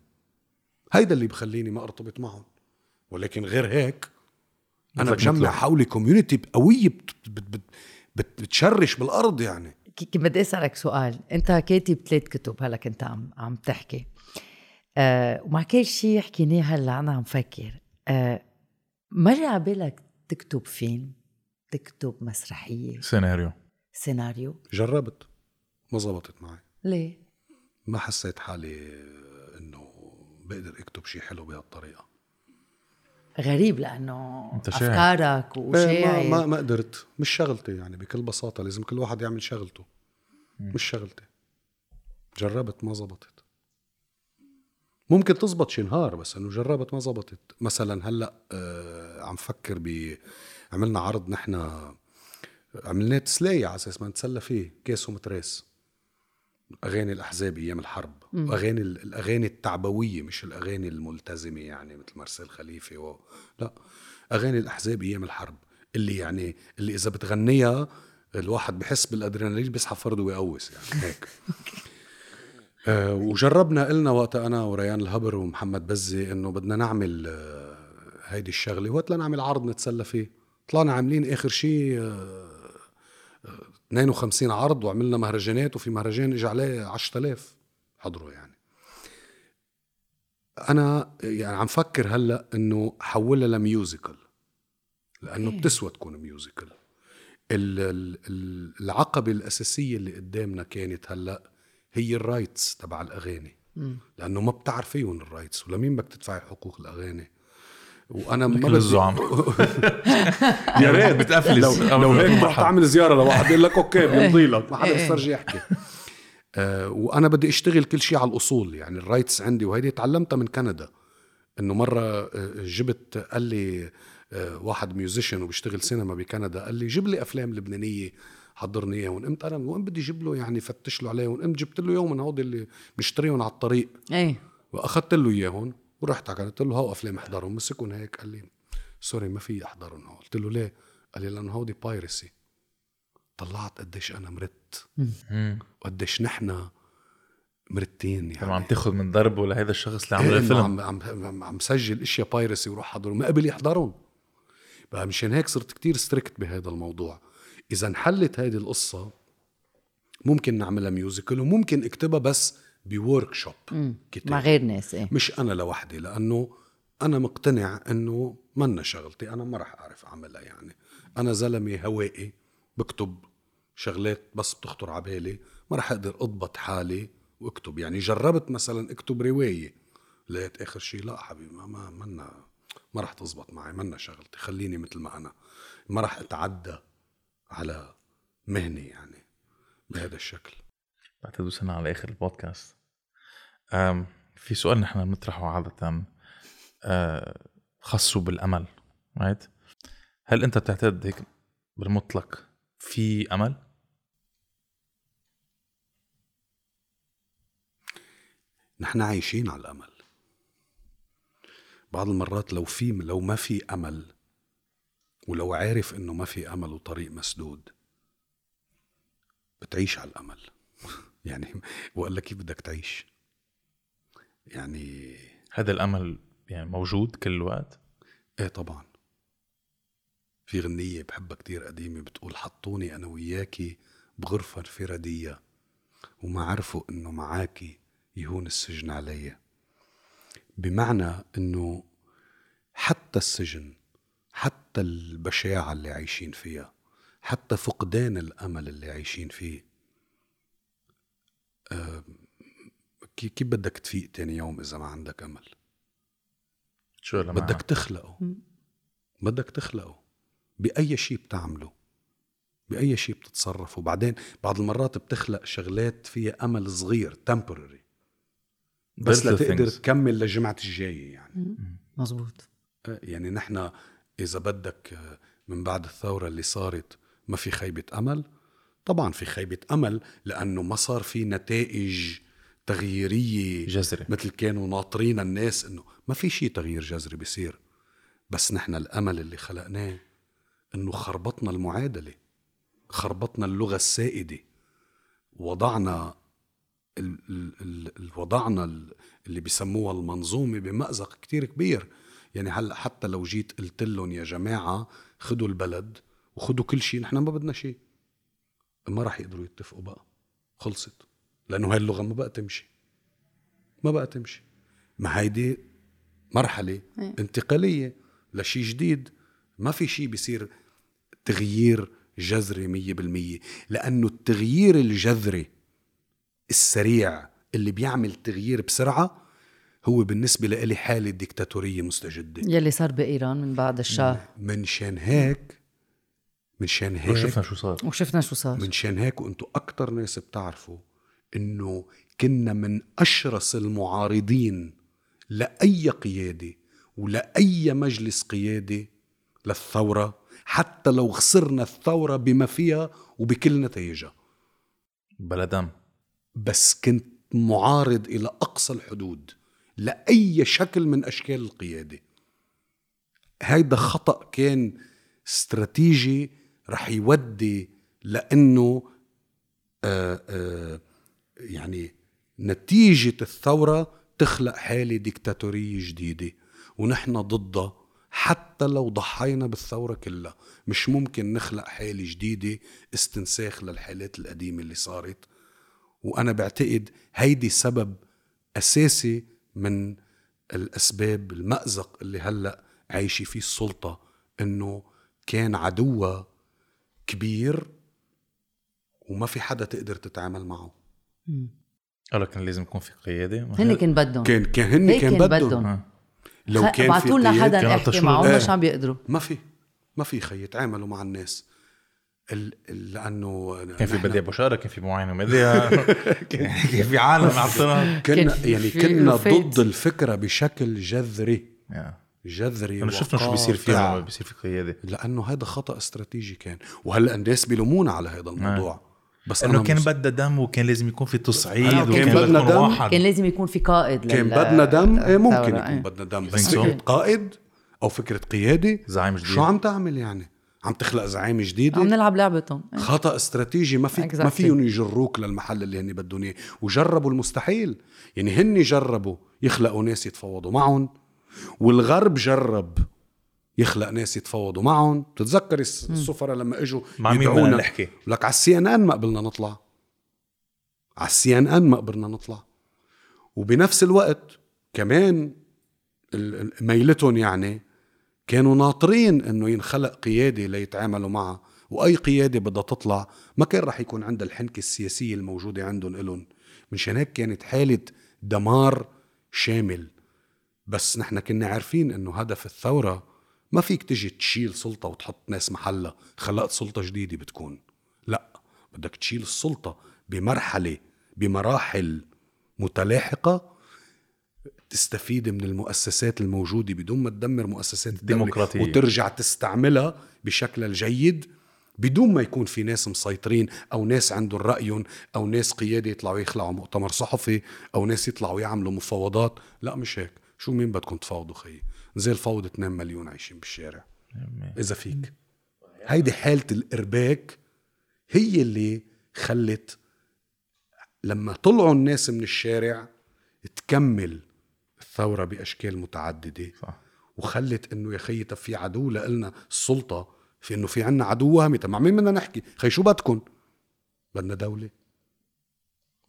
هيدا اللي بخليني ما أرتبط معهم. ولكن غير هيك أنا بجمع. حولي كوميونتي قويه بت بت بت بت بتشرش بالأرض يعني. بدي أسألك سؤال. أنت كاتب ثلاث كتب هلأ كنت عم عم تحكي. آه ومع كل شيء حكيناه هلأ أنا عم فكر. آه مر على بالك تكتب فيلم تكتب مسرحية؟ سيناريو. سيناريو. جربت ما زبطت معي. ليه؟ ما حسيت حالي إنه بقدر أكتب شيء حلو بهالطريقة. غريب لأنه شاعر. أفكارك إيه، وشاعر ما, ما ما قدرت. مش شغلتي يعني بكل بساطة لازم كل واحد يعمل شغلته. مش شغلتي. جربت ما زبطت. ممكن تزبط شي نهار بس إنه جربت ما زبطت. مثلا هلأ آه عم فكر ب عملنا عرض نحن عملناه تسلاية على أساس ما نتسلى فيه كاس ومتراس أغاني الأحزاب أيام الحرب. واغاني ال- الأغاني التعبوية مش الأغاني الملتزمة يعني مثل مرسال خليفة و... لا. أغاني الأحزاب أيام الحرب اللي يعني اللي إذا بتغنيها الواحد بحس بالأدرينالين بيسحب فرده ويقوس يعني هيك. [laughs] آه وجربنا قلنا وقت أنا وريان الهبر ومحمد بزي إنه بدنا نعمل آه هيدي الشغلة. وقت لنعمل عرض نتسلى فيه. طلعنا عاملين آخر شيء آه 52 عرض وعملنا مهرجانات وفي مهرجان اجى عليه 10000 حضروا يعني. أنا يعني عم فكر هلأ إنه حولها ل musical لأنه أوكي. بتسوى تكون musical. ال- ال- ال- العقبة الأساسية اللي قدامنا كانت هلأ هي ال rights تبع الأغاني لأنه ما بتعرفيهم ال rights ولمين بدك تدفعي حقوق الأغاني؟ وأنا ما بدي الزعم [laughs] يا ريت بتقفل لو, لو هيك بروح تعمل زيارة لواحد بيقول لك أوكي بيمضي لك ما حدا إيه. بيسترجي يحكي. آه وأنا بدي أشتغل كل شيء على الأصول يعني ال rights عندي وهيدي تعلمتها من كندا. إنه مرة آه، جبت قال لي آه، واحد musician وبيشتغل سينما بكندا قال لي جيب لي أفلام لبنانية حضرني إياهم. قمت أنا وين بدي أجيب له يعني فتش له عليهم. قمت جبت له يوم من هودي اللي بنشتريهم على الطريق. إيه. وأخذت له إياهم. ورحت على قلت له هاو أفلام أحضرهم مسكهم هيك قال لي سوري ما في أحضرهم هون. قلت له ليه؟ قال لي لأنه هودي بايرسي طلعت قديش أنا مرت. وقديش نحن مرتين عم يعني تاخذ من ضربه لهذا الشخص اللي إيه عمل الفيلم. عم عم عم, عم سجل إشياء بايرسي وروح حضرهم. ما قبل يحضرهم بقى مشان هيك صرت كتير strict بهذا الموضوع. إذا انحلت هذه القصة ممكن نعملها musical وممكن اكتبها بس ب workshop كتاب. مع غير ناس إيه. مش أنا لوحدي لأنه أنا مقتنع إنه منا شغلتي أنا ما راح أعرف أعملها يعني. أنا زلمة هوائي بكتب شغلات بس بتخطر على بالي ما راح أقدر أضبط حالي وأكتب. يعني جربت مثلا أكتب رواية لقيت آخر شيء لا حبيبي ما ما منا ما راح تزبط معي منا شغلتي خليني مثل ما أنا. ما راح أتعدى على مهني يعني بهذا الشكل. بعتقد وصلنا على آخر البودكاست. في سؤال نحن بنطرحه عادة أه خاصه بالأمل رايت هل أنت بتعتقد هيك بالمطلق في أمل؟ نحن عايشين على الأمل. بعض المرات لو في لو ما في أمل ولو عارف إنه ما في أمل وطريق مسدود بتعيش على الأمل. [laughs] يعني وقال كيف بدك تعيش. يعني هذا الأمل يعني موجود كل الوقت؟ إيه طبعا. في غنية بحبها كتير قديمة بتقول حطوني أنا وياكي بغرفة انفرادية وما عرفوا إنه معاكي يهون السجن علي بمعنى إنه حتى السجن حتى البشاعة اللي عايشين فيها حتى فقدان الأمل اللي عايشين فيه كيف بدك تفيق تاني يوم إذا ما عندك أمل؟ شو لما بدك تخلقه. بدك تخلقه. بأي شيء بتعمله. بأي شيء بتتصرف وبعدين بعض المرات بتخلق شغلات فيها أمل صغير temporary. بس لتقدر تكمل للجمعة الجاية يعني. مزبوط آه، يعني نحن إذا بدك آه، من بعد الثورة اللي صارت ما في خيبة أمل. طبعا في خيبة أمل لأنه ما صار في نتائج تغييرية جذري مثل كانوا ناطرين الناس إنه ما في شيء تغيير جذري بيصير. بس نحن الأمل اللي خلقناه إنه خربطنا المعادلة خربطنا اللغة السائدة. وضعنا ال ال ال ال- وضعنا ال- اللي بيسموها المنظومة بمأزق كتير كبير. يعني هلأ حتى لو جيت قلت لهم يا جماعة خدوا البلد وخدوا كل شيء نحن ما بدنا شيء ما راح يقدروا يتفقوا بقى. خلصت. لأنه هاي اللغة ما بقى تمشي. ما بقى تمشي. ما هيدي مرحلة إيه. انتقالية لشيء جديد. ما في شيء بيصير تغيير جذري مية بالمية. لأنه التغيير الجذري السريع اللي بيعمل تغيير بسرعة هو بالنسبة لإلي حالة ديكتاتورية مستجدة. يلي صار بإيران من بعد الشاه. من شان هيك من شان هيك شفنا شو صار. وشفنا شو صار. من شان هيك وأنتم أكتر ناس بتعرفوا إنه كنا من أشرس المعارضين لأي قيادة ولأي مجلس قيادي للثورة حتى لو خسرنا الثورة بما فيها وبكل نتائجها بلا دم. بس كنت معارض إلى أقصى الحدود لأي شكل من أشكال القيادة. هيدا خطأ كان استراتيجي رح يودي لأنه آه آه يعني نتيجة الثورة تخلق حالة ديكتاتورية جديدة. ونحن ضدها حتى لو ضحينا بالثورة كلها. مش ممكن نخلق حالة جديدة استنساخ للحالات القديمة اللي صارت. وأنا بعتقد هيدي سبب أساسي من الأسباب المأزق اللي هلأ عايشة فيه السلطة إنه كان عدوها كبير وما في حدا تقدر تتعامل معه. قال كان لازم يكون في قيادة. هن كان بدهم. كان كان هن كان كان بدهم. آه. لو كان في لنا حدا نحكي معه. مش عم بيقدروا؟ ما في ما في خي يتعاملوا مع الناس. ال... ال- لأنه كان في بديع بشارة كان في معين ومديا [laughs] كان في عالم عطنا كنا كان في- يعني كنا. ضد الفكرة بشكل جذري. جذري أنا شفنا شو بيصير فيها بيصير في قيادة. لأنه هذا خطأ استراتيجي كان. وهلأ الناس بيلومونا على هذا الموضوع. بس إنه كان مس- بدها دم وكان لازم يكون في تصعيد آه، وكان كان بدنا بدنا دم. واحد. كان لازم يكون في قائد كان لل- بدنا دم. إيه ممكن يكون إيه. بدنا دم. بس so? فكرة قائد أو فكرة قيادة زعيم جديد. شو عم تعمل يعني؟ عم تخلق زعيم جديدة؟ عم نلعب لعبتهم. إيه. خطأ استراتيجي. ما في Exactly. ما فيهم يجروك للمحل اللي هن بدهم اياه وجربوا المستحيل. يعني هن جربوا يخلقوا ناس يتفاوضوا معهم. والغرب جرب يخلق ناس يتفاوضوا معهم. بتتذكر الس- السفراء لما إجوا مع مين بدنا نحكي؟ لك على السي إن إن ما قبلنا نطلع. على السي إن إن ما قبلنا نطلع. وبنفس الوقت كمان ميلتهم يعني كانوا ناطرين إنه ينخلق قيادة ليتعاملوا معها. وأي قيادة بدها تطلع ما كان رح يكون عندها الحنكة السياسية الموجودة عندهم إلهم. مشان هيك كانت حالة دمار شامل. بس نحن كنا عارفين إنه هدف الثورة ما فيك تجي تشيل سلطة وتحط ناس محلها خلقت سلطة جديدة بتكون. لا بدك تشيل السلطة بمرحلة بمراحل متلاحقة تستفيد من المؤسسات الموجودة بدون ما تدمر مؤسسات الدولة ديمقراطية. وترجع تستعملها بشكلها الجيد بدون ما يكون في ناس مسيطرين أو ناس عندهم رأيهم أو ناس قيادة يطلعوا يخلعوا مؤتمر صحفي أو ناس يطلعوا يعملوا مفاوضات. لا مش هيك. شو مين بدكم تفاوضوا خيي زي الفوضى 2 مليون عايشين بالشارع. إذا فيك. هيدي حالة الإرباك هي اللي خلت لما طلعوا الناس من الشارع تكمل الثورة بأشكال متعددة. صح. وخلت إنه يا خيي طب في عدو لنا السلطة في إنه في عنا عدو وهمي. طب مع مين بدنا نحكي؟ خي شو بدكم بدنا دولة.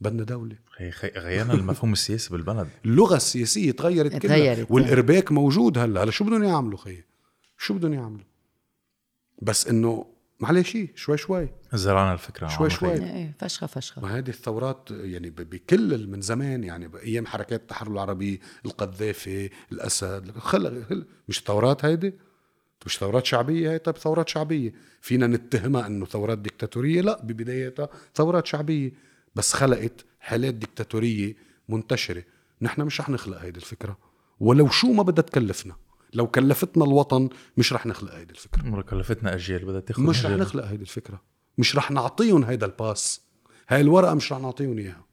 بدنا خي- غيرنا المفهوم السياسي بالبلد. اللغة السياسية تغيرت كلها. تغيرت. والإرباك موجود هلا. هلا شو بدهم يعملوا خي شو بدهم يعملوا؟ بس إنه معلش شوي شوي. زرعنا الفكرة شوي شوي. إيه فشخة فشخة. ما هذه الثورات يعني ب- بكل من زمان يعني بايام حركات التحرر العربي القذافي الأسد خلق خلق- مش ثورات هيدي؟ مش ثورات شعبية هي طيب ثورات شعبية. فينا نتهمها إنه ثورات ديكتاتورية. لا ببدايتها ثورات شعبية. بس خلقت حالات ديكتاتورية منتشرة. نحن مش رح نخلق هيدي الفكرة. ولو شو ما بدها تكلفنا. لو كلفتنا الوطن مش رح نخلق هيدي الفكرة. مرة كلفتنا أجيال بدها تاخذ مش رح أجيال. نخلق هيدي الفكرة. مش رح نعطيهم هيدا ال pass. هاي الورقة مش رح نعطيهم إياها.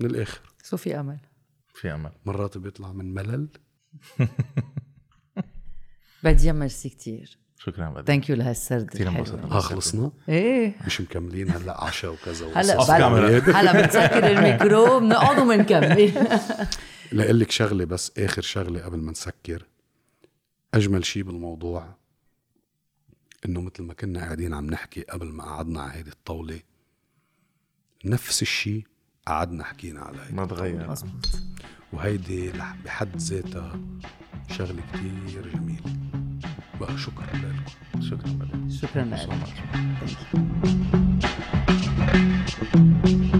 من الآخر. so في أمل. في أمل. مرات بيطلع من ملل. [laughs] بديع ميرسي كتير. شكرا بدي thank you لهالسرد كتير الحلوة. انبسطنا. ها خلصنا إيه. مش مكملين هلأ عشاء وكذا هلأ [laughs] هلأ بنسكر الميكرو بنقعد وبنكمل [laughs] لأقول لك شغلة بس آخر شغلة قبل ما نسكر. أجمل شيء بالموضوع إنه مثل ما كنا قاعدين عم نحكي قبل ما قعدنا على هيدي الطاولة نفس الشيء قعدنا حكينا على هيدي ما تغير. وهيدي بحد ذاتها شغلة كتير جميلة. بقى شكرا لكم شكرا بدي شكرا So